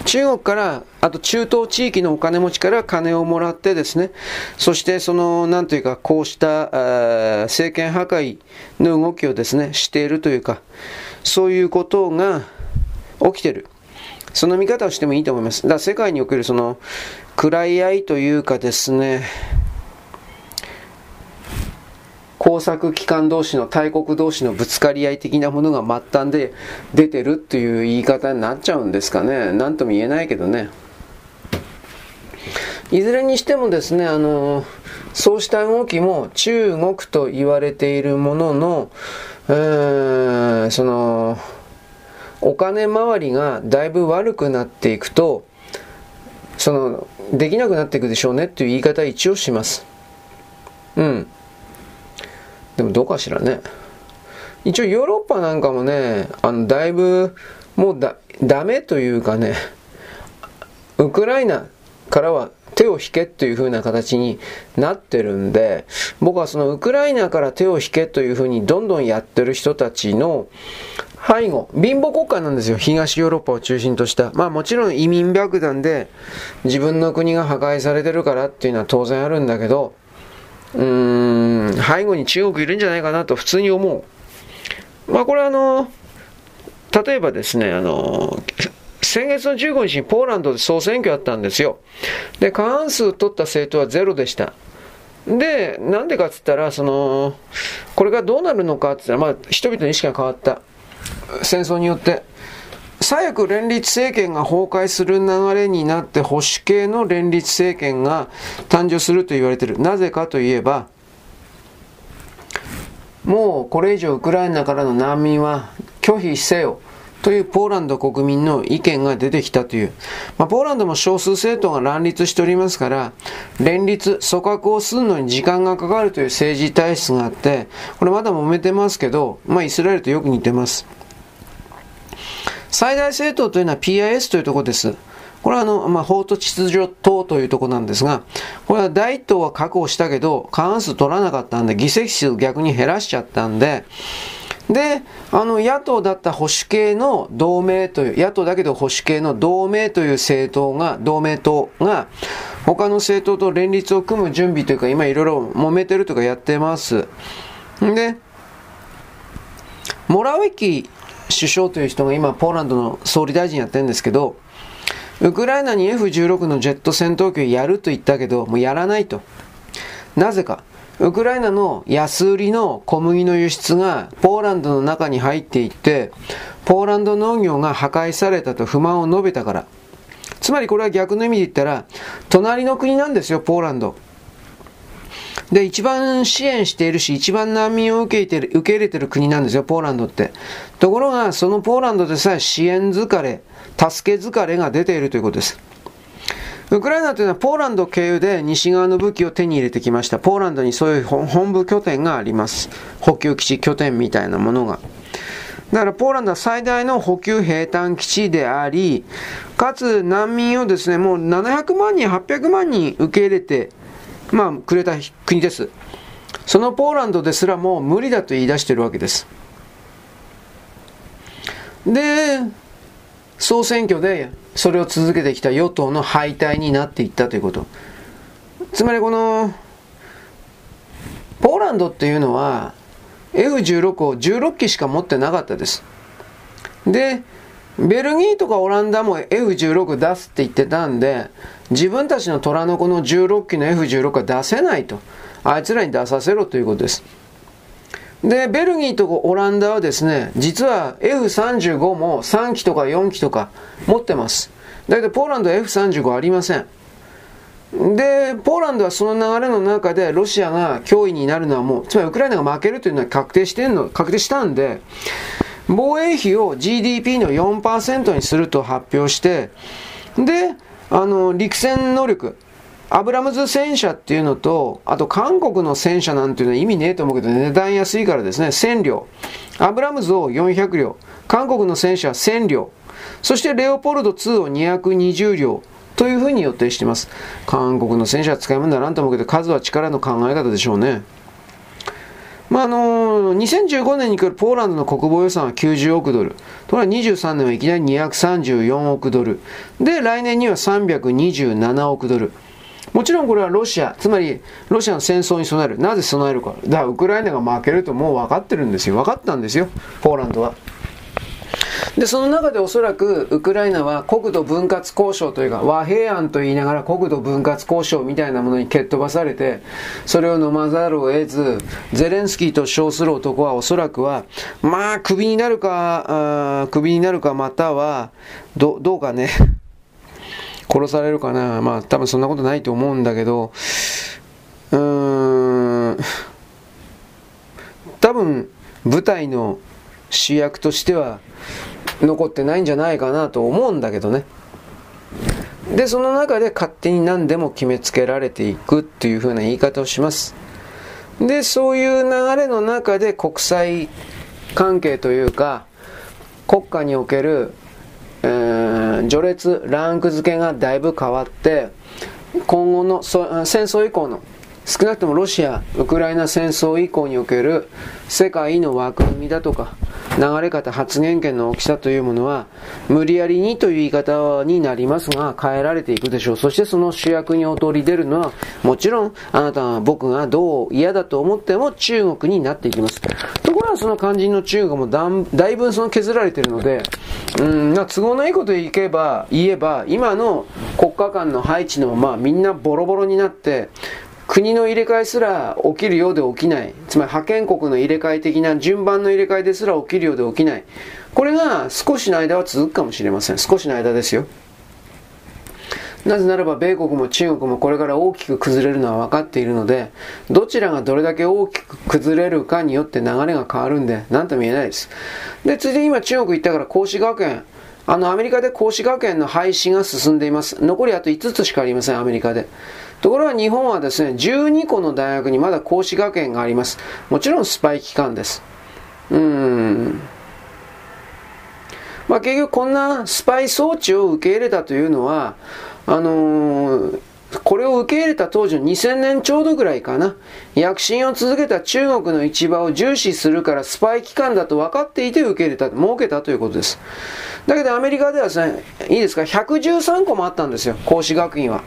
中国から、あと中東地域のお金持ちから金をもらってですね、そしてその、なんというか、こうした政権破壊の動きをですね、しているというか、そういうことが起きている。その見方をしてもいいと思います。だから世界におけるその、暗い愛というかですね、工作機関同士の大国同士のぶつかり合い的なものが末端で出てるっていう言い方になっちゃうんですかね。なんとも言えないけどね。いずれにしてもですね、あの、そうした動きも中国と言われているものの、えー、その、お金回りがだいぶ悪くなっていくと、その、できなくなっていくでしょうねっていう言い方一応します。うん。でもどうかしらね。一応ヨーロッパなんかもね、あの、だいぶ、もうだ、ダメというかね、ウクライナからは手を引けという風な形になってるんで、僕はそのウクライナから手を引けという風にどんどんやってる人たちの背後、貧乏国家なんですよ。東ヨーロッパを中心とした。まあもちろん移民爆弾で自分の国が破壊されてるからっていうのは当然あるんだけど、うん、背後に中国いるんじゃないかなと普通に思う。まあこれあの、例えばですね、あの、先月の15日にポーランドで総選挙あったんですよ。で、過半数取った政党はゼロでした。で、なんでかっつったら、その、これがどうなるのかって言ったら、まあ、人々の意識が変わった。戦争によって。左翼連立政権が崩壊する流れになって保守系の連立政権が誕生すると言われている。なぜかといえば、もうこれ以上ウクライナからの難民は拒否せよというポーランド国民の意見が出てきたという。まあ、ポーランドも少数政党が乱立しておりますから、連立、組閣をするのに時間がかかるという政治体質があって、これまだ揉めてますけど、まあ、イスラエルとよく似てます。最大政党というのは PIS というところです。これはあの、まあ、法と秩序党というところなんですが、これは第一党は確保したけど、過半数取らなかったんで、議席数逆に減らしちゃったんで、で、あの、野党だった保守系の同盟という、野党だけど保守系の同盟という政党が、同盟党が、他の政党と連立を組む準備というか、今いろいろ揉めてるとかやってます。で、モラウィキ首相という人が今ポーランドの総理大臣やってるんですけど、ウクライナに F16 のジェット戦闘機をやると言ったけど、もうやらないと。なぜか。ウクライナの安売りの小麦の輸出がポーランドの中に入っていって、ポーランド農業が破壊されたと不満を述べたから。つまりこれは逆の意味で言ったら、隣の国なんですよ、ポーランド。で、一番支援しているし、一番難民を受け入れてる受け入れてる国なんですよ、ポーランドって。ところが、そのポーランドでさえ支援疲れ、助け疲れが出ているということです。ウクライナというのはポーランド経由で西側の武器を手に入れてきました。ポーランドにそういう本部拠点があります。補給基地拠点みたいなものが。だからポーランドは最大の補給兵隊基地であり、かつ難民をですね、もう700万人、800万人受け入れて、まあ、くれた国です。そのポーランドですらもう無理だと言い出しているわけです。で、総選挙でそれを続けてきた与党の敗退になっていったということ。つまりこの、ポーランドっていうのは F16 を16機しか持ってなかったです。で、ベルギーとかオランダも F16 出すって言ってたんで、自分たちの虎の子の16機の F16 は出せないと。あいつらに出させろということです。で、ベルギーとかオランダはですね、実は F35 も3機とか4機とか持ってます。だけどポーランドは F35 ありません。で、ポーランドはその流れの中でロシアが脅威になるのはもう、つまりウクライナが負けるというのは確定してんの、確定したんで、防衛費を GDP の4%にすると発表して、で、あの、陸戦能力、アブラムズ戦車っていうのと、あと韓国の戦車なんていうのは意味ねえと思うけど、値段安いからですね、1000両。アブラムズを400両。韓国の戦車1000両。そしてレオポルド2を220両。というふうに予定しています。韓国の戦車は使い物にならんと思うけど、数は力の考え方でしょうね。まあ、あの2015年に来るポーランドの国防予算は90億ドル。ころが23年はいきなり234億ドル。で、来年には327億ドル。もちろんこれはロシア、つまりロシアの戦争に備える。なぜ備えるか。だからウクライナが負けるともう分かってるんですよ。分かったんですよ。ポーランドは。で、その中でおそらくウクライナは国土分割交渉というか和平案と言いながら国土分割交渉みたいなものに蹴っ飛ばされて、それを飲まざるを得ず、ゼレンスキーと称する男はおそらくは、まあ、クビになるか、あクビになるかまたは、ど、どうかね。殺されるかなまあ多分そんなことないと思うんだけど、うーん、多分舞台の主役としては残ってないんじゃないかなと思うんだけどね。で、その中で勝手に何でも決めつけられていくっていう風な言い方をします。で、そういう流れの中で国際関係というか、国家におけるえー、序列、ランク付けがだいぶ変わって、今後の戦争以降の少なくともロシア、ウクライナ戦争以降における世界の枠組みだとか、流れ方、発言権の大きさというものは、無理やりにという言い方になりますが、変えられていくでしょう。そしてその主役に劣り出るのは、もちろん、あなたは僕がどう嫌だと思っても中国になっていきます。ところがその肝心の中国もだだいぶその削られているので、うん、都合のいいこと言えば、言えば、今の国家間の配置のままみんなボロボロになって、国の入れ替えすら起きるようで起きない。つまり派遣国の入れ替え的な順番の入れ替えですら起きるようで起きない。これが少しの間は続くかもしれません。少しの間ですよ。なぜならば米国も中国もこれから大きく崩れるのは分かっているので、どちらがどれだけ大きく崩れるかによって流れが変わるんで、なんとも言えないです。で、ついでに今中国行ったから孔子学園、あのアメリカで孔子学園の廃止が進んでいます。残りあと5つしかありません、アメリカで。ところが日本はですね、12個の大学にまだ講師学園があります。もちろんスパイ機関です。うん。まあ結局こんなスパイ装置を受け入れたというのは、あのー、これを受け入れた当時の2000年ちょうどぐらいかな。躍進を続けた中国の市場を重視するからスパイ機関だと分かっていて受け入れた、儲けたということです。だけどアメリカではですね、いいですか、113個もあったんですよ、講師学院は。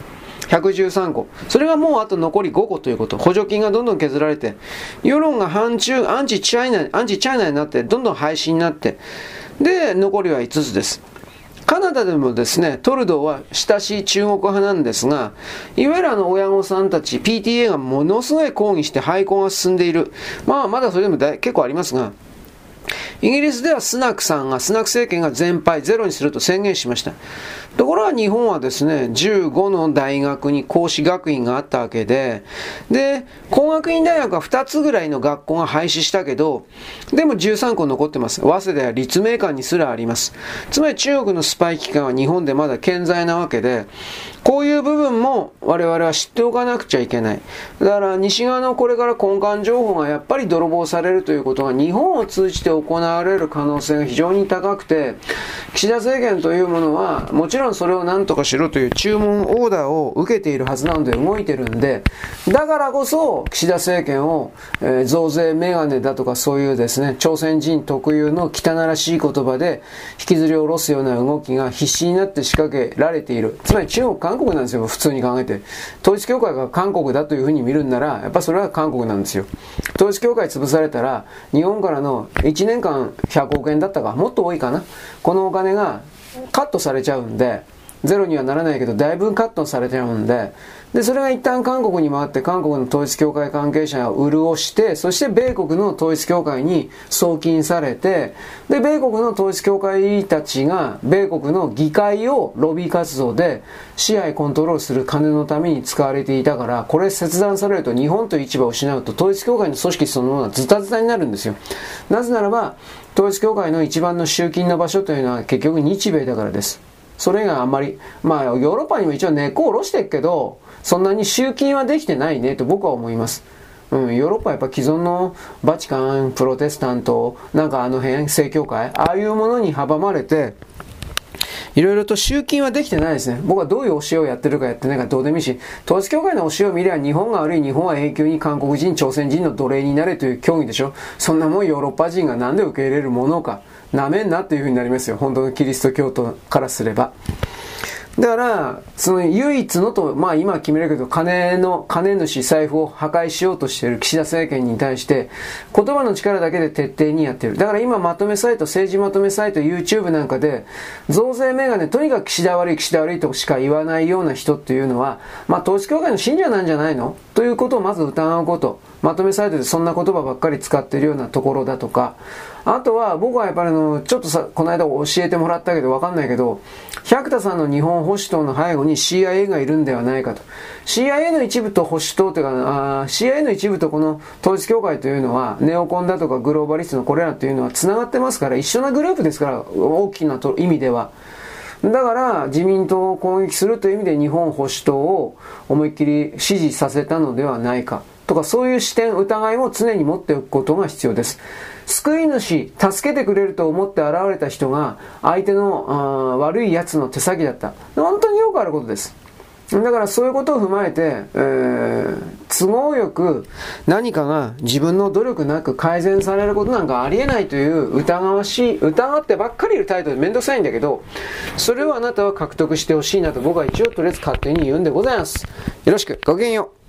113個。それがもうあと残り5個ということ。補助金がどんどん削られて、世論が反中、アンチチャイナ、アンチチャイナになって、どんどん廃止になって、で、残りは5つです。カナダでもですね、トルドーは親しい中国派なんですが、いわゆるあの親御さんたち、PTA がものすごい抗議して廃校が進んでいる。まあ、まだそれでも結構ありますが、イギリスではスナクさんが、スナク政権が全廃ゼロにすると宣言しました。ところが日本はですね、15の大学に講師学院があったわけで、で、工学院大学は2つぐらいの学校が廃止したけど、でも13校残ってます。早稲田や立命館にすらあります。つまり中国のスパイ機関は日本でまだ健在なわけで、こういう部分も我々は知っておかなくちゃいけない。だから西側のこれから根幹情報がやっぱり泥棒されるということが日本を通じて行われる可能性が非常に高くて、岸田政権というものはもちろんそれを何とかしろという注文オーダーを受けているはずなので動いてるんで、だからこそ岸田政権を、えー、増税メガネだとかそういうですね、朝鮮人特有の汚らしい言葉で引きずり下ろすような動きが必死になって仕掛けられている。つまり中国、韓国なんですよ、普通に考えて。統一教会が韓国だというふうに見るんなら、やっぱそれは韓国なんですよ。統一教会潰されたら、日本からの1年間100億円だったか、もっと多いかな。このお金がカットされちゃうんで、ゼロにはならないけど、だいぶカットされちゃうんで、で、それが一旦韓国に回って韓国の統一教会関係者を潤して、そして米国の統一教会に送金されて、で、米国の統一教会たちが米国の議会をロビー活動で支配コントロールする金のために使われていたから、これ切断されると日本という市場を失うと統一教会の組織そのものはズタズタになるんですよ。なぜならば、統一教会の一番の集金の場所というのは結局日米だからです。それ以外あんまり、まあヨーロッパにも一応根っこを下ろしてるけど、そんなに集金はできてないねと僕は思います。うん、ヨーロッパはやっぱ既存のバチカン、プロテスタント、なんかあの辺、正教会、ああいうものに阻まれて、いろいろと集金はできてないですね。僕はどういう教えをやってるかやってないかどうでもいいし、統一教会の教えを見れば日本が悪い日本は永久に韓国人、朝鮮人の奴隷になれという教義でしょ。そんなもんヨーロッパ人がなんで受け入れるものか。なめんなっていうふうになりますよ。本当のキリスト教徒からすれば。だから、その唯一のと、まあ今決めるけど、金の、金主財布を破壊しようとしている岸田政権に対して、言葉の力だけで徹底にやってる。だから今まとめサイト、政治まとめサイト、YouTube なんかで、増税メガネ、とにかく岸田悪い、岸田悪いとしか言わないような人っていうのは、まあ統一教会の信者なんじゃないの？ということをまず疑うこと。まとめサイトでそんな言葉ばっかり使ってるようなところだとか、あとは僕はやっぱりあの、ちょっとさ、この間教えてもらったけどわかんないけど、百田さんの日本保守党の背後に CIA がいるんではないかと。CIA の一部と保守党というか、CIA の一部とこの統一教会というのは、ネオコンだとかグローバリストのこれらというのは繋がってますから、一緒なグループですから、大きな意味では。だから自民党を攻撃するという意味で日本保守党を思いっきり支持させたのではないか。とかそういう視点、疑いも常に持っておくことが必要です。救い主、助けてくれると思って現れた人が相手の悪い奴の手先だった。本当によくあることです。だからそういうことを踏まえて、えー、都合よく何かが自分の努力なく改善されることなんかありえないという疑わしい、疑ってばっかりいる態度でめんどくさいんだけど、それをあなたは獲得してほしいなと僕は一応とりあえず勝手に言うんでございます。よろしく、ごきげんよう。